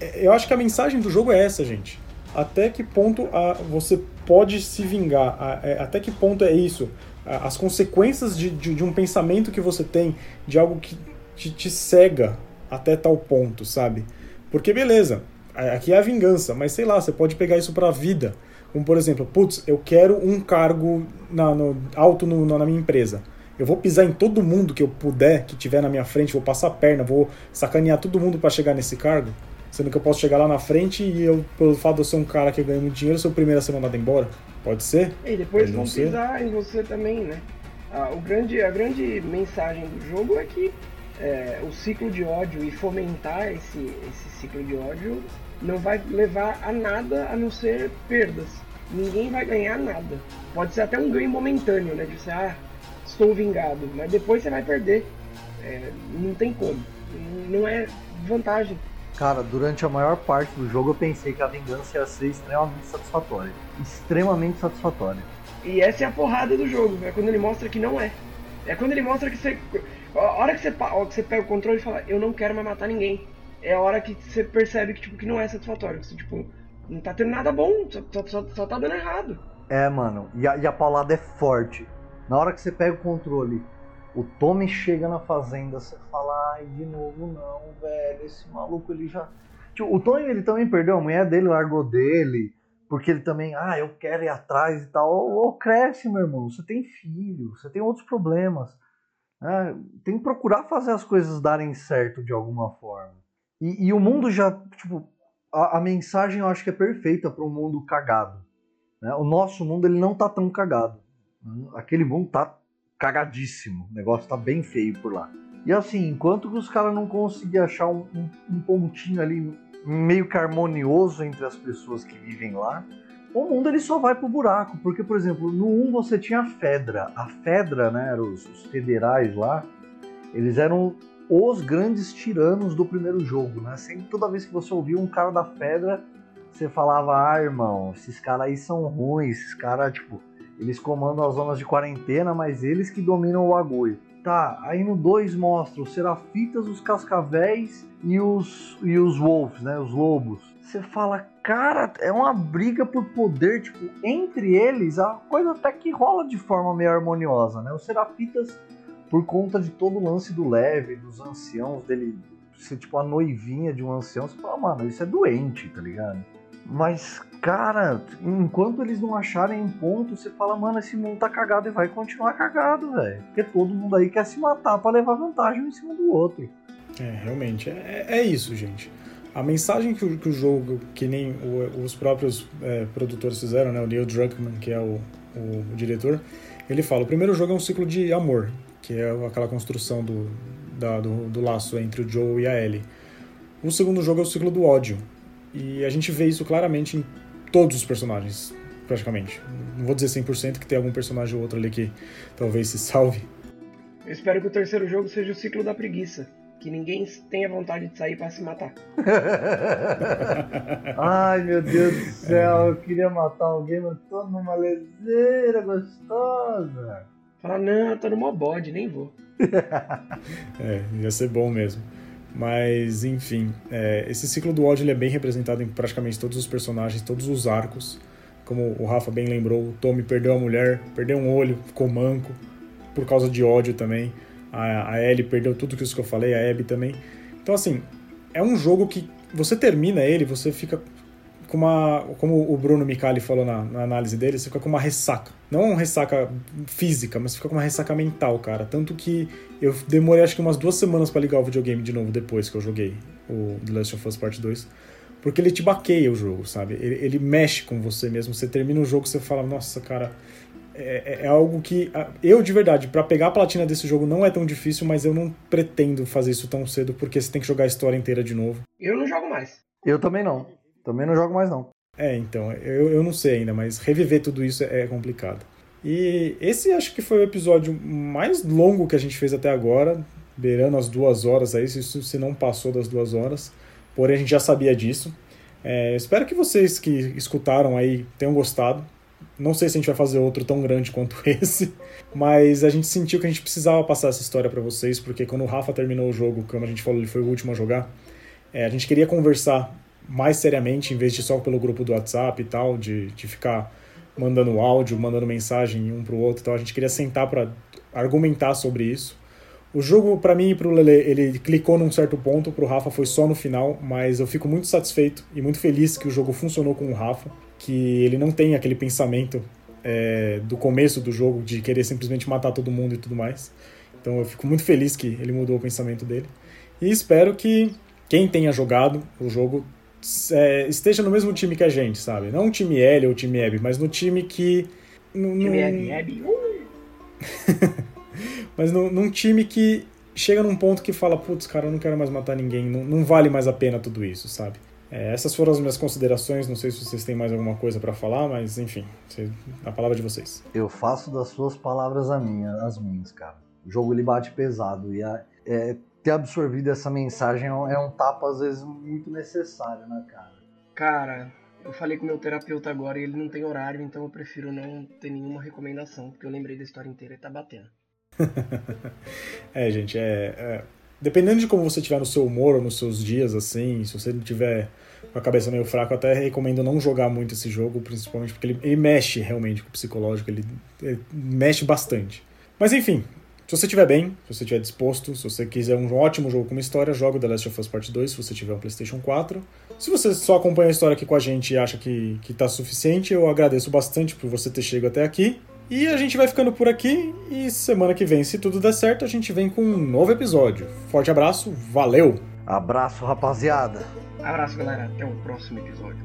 é, eu acho que a mensagem do jogo é essa, gente. Até que ponto a, você pode se vingar? A, é, até que ponto é isso? A, as consequências de, de, de, um pensamento que você tem, de algo que te, te cega até tal ponto, sabe? Porque beleza, aqui é a vingança, mas sei lá, você pode pegar isso pra vida. Como por exemplo, putz, eu quero um cargo na, no, alto no, na minha empresa. Eu vou pisar em todo mundo que eu puder, que tiver na minha frente, vou passar a perna, vou sacanear todo mundo para chegar nesse cargo. Sendo que eu posso chegar lá na frente e eu, pelo fato de eu ser um cara que ganha muito dinheiro, sou o primeiro a ser mandado embora. Pode ser? E depois vão pisar em você também, né? Ah, o grande, a grande mensagem do jogo é que é, o ciclo de ódio e fomentar esse, esse ciclo de ódio não vai levar a nada a não ser perdas. Ninguém vai ganhar nada. Pode ser até um ganho momentâneo, né? De você, ah, estou vingado. Mas depois você vai perder. É, não tem como. Não é vantagem. Cara, durante a maior parte do jogo eu pensei que a vingança ia ser extremamente satisfatória. Extremamente satisfatória. E essa é a porrada do jogo, é quando ele mostra que não é. É quando ele mostra que você. A hora que você, a hora que você pega o controle e fala, eu não quero mais matar ninguém. É a hora que você percebe que, tipo, que não é satisfatório. Que você, tipo, não tá tendo nada bom, só, só, só tá dando errado. É, mano, e a, e a paulada é forte. Na hora que você pega o controle, o Tommy chega na fazenda, você fala, ai, de novo não, velho, esse maluco ele já. Tipo, o Tommy ele também perdeu a mulher dele, largou dele, porque ele também, ah, eu quero ir atrás e tal. Ô, cresce, meu irmão, você tem filho, você tem outros problemas. É, tem que procurar fazer as coisas darem certo de alguma forma. E, e o mundo já, tipo, a, a, mensagem eu acho que é perfeita para um mundo cagado. Né? O nosso mundo ele não tá tão cagado. Aquele mundo tá cagadíssimo. O negócio tá bem feio por lá. E assim, enquanto os caras não conseguirem achar um, um, um pontinho ali meio que harmonioso entre as pessoas que vivem lá, o mundo ele só vai pro buraco. Porque, por exemplo, no 1 você tinha a Fedra. A Fedra, né, eram os, os federais lá, eles eram os grandes tiranos do primeiro jogo, né? Sempre toda vez que você ouvia um cara da Fedra, você falava, ah, irmão, esses caras aí são ruins, esses caras, tipo, eles comandam as zonas de quarentena, mas eles que dominam o bagulho. Tá, aí no 2 mostra os Serafitas, os Cascavéis e os, e os Wolves, né? Os Lobos. Você fala, cara, é uma briga por poder, tipo, entre eles a coisa até que rola de forma meio harmoniosa, né? Os Serafitas, por conta de todo o lance do leve, dos anciãos, dele ser tipo a noivinha de um ancião, você fala, mano, isso é doente, tá ligado? Mas, cara, enquanto eles não acharem um ponto, você fala, mano, esse mundo tá cagado e vai continuar cagado, velho. Porque todo mundo aí quer se matar para levar vantagem em cima do outro. É, realmente. É, é isso, gente. A mensagem que o, que o jogo, que nem o, os próprios é, produtores fizeram, né? O Neil Druckmann, que é o, o, diretor, ele fala: o primeiro jogo é um ciclo de amor, que é aquela construção do, da, do, do laço entre o Joe e a Ellie. O segundo jogo é o ciclo do ódio, e a gente vê isso claramente em todos os personagens, praticamente. Não vou dizer 100% que tem algum personagem ou outro ali que talvez se salve. Eu espero que o terceiro jogo seja o ciclo da preguiça. Que ninguém tenha vontade de sair para se matar. <laughs> Ai meu Deus do céu, eu queria matar alguém, mas tô numa lezeira gostosa. Falar, não, tô no mó bode, nem vou. <laughs> é, ia ser bom mesmo. Mas, enfim, é, esse ciclo do ódio é bem representado em praticamente todos os personagens, todos os arcos. Como o Rafa bem lembrou, o Tommy perdeu a mulher, perdeu um olho, ficou manco, por causa de ódio também. A, a Ellie perdeu tudo isso que eu falei, a Abby também. Então, assim, é um jogo que você termina ele, você fica com uma. Como o Bruno Micali falou na, na, análise dele, você fica com uma ressaca. Não uma ressaca física, mas fica com uma ressaca mental, cara. Tanto que eu demorei acho que umas duas semanas para ligar o videogame de novo depois que eu joguei o The Last of Us Part 2. Porque ele te baqueia o jogo, sabe? Ele, ele mexe com você mesmo. Você termina o jogo você fala, nossa, cara. É, é, é algo que. Eu, de verdade, para pegar a platina desse jogo não é tão difícil, mas eu não pretendo fazer isso tão cedo, porque você tem que jogar a história inteira de novo. Eu não jogo mais. Eu também não. Também não jogo mais, não. É, então, eu, eu não sei ainda, mas reviver tudo isso é complicado. E esse acho que foi o episódio mais longo que a gente fez até agora, beirando as duas horas aí, se, se não passou das duas horas. Porém, a gente já sabia disso. É, espero que vocês que escutaram aí tenham gostado. Não sei se a gente vai fazer outro tão grande quanto <laughs> esse, mas a gente sentiu que a gente precisava passar essa história para vocês, porque quando o Rafa terminou o jogo, como a gente falou, ele foi o último a jogar, é, a gente queria conversar mais seriamente, em vez de só pelo grupo do WhatsApp e tal, de, de ficar mandando áudio, mandando mensagem um pro outro e tal. A gente queria sentar para argumentar sobre isso. O jogo, para mim e pro Lele, ele clicou num certo ponto, pro Rafa foi só no final, mas eu fico muito satisfeito e muito feliz que o jogo funcionou com o Rafa, que ele não tem aquele pensamento é, do começo do jogo de querer simplesmente matar todo mundo e tudo mais. Então eu fico muito feliz que ele mudou o pensamento dele. E espero que quem tenha jogado o jogo é, esteja no mesmo time que a gente, sabe? Não um time L ou time Eb, mas no time que. No, time Eb, Eb. <laughs> mas no, num time que chega num ponto que fala, putz, cara, eu não quero mais matar ninguém, não, não vale mais a pena tudo isso, sabe? É, essas foram as minhas considerações, não sei se vocês têm mais alguma coisa para falar, mas enfim, a palavra de vocês. Eu faço das suas palavras a minha, as minhas, cara. O jogo ele bate pesado e a, é, ter absorvido essa mensagem é um tapa, às vezes, muito necessário, né, cara? Cara, eu falei com meu terapeuta agora e ele não tem horário, então eu prefiro não ter nenhuma recomendação, porque eu lembrei da história inteira e tá batendo. <laughs> é, gente, é, é, Dependendo de como você estiver no seu humor ou nos seus dias, assim, se você não tiver com a cabeça meio fraca, eu até recomendo não jogar muito esse jogo, principalmente porque ele, ele mexe realmente com o psicológico, ele, ele mexe bastante. Mas enfim, se você estiver bem, se você estiver disposto, se você quiser um ótimo jogo com uma história, joga The Last of Us Part 2 se você tiver um PlayStation 4. Se você só acompanha a história aqui com a gente e acha que, que tá suficiente, eu agradeço bastante por você ter chegado até aqui. E a gente vai ficando por aqui e semana que vem, se tudo der certo, a gente vem com um novo episódio. Forte abraço, valeu! Abraço, rapaziada! Abraço, galera. Até o próximo episódio.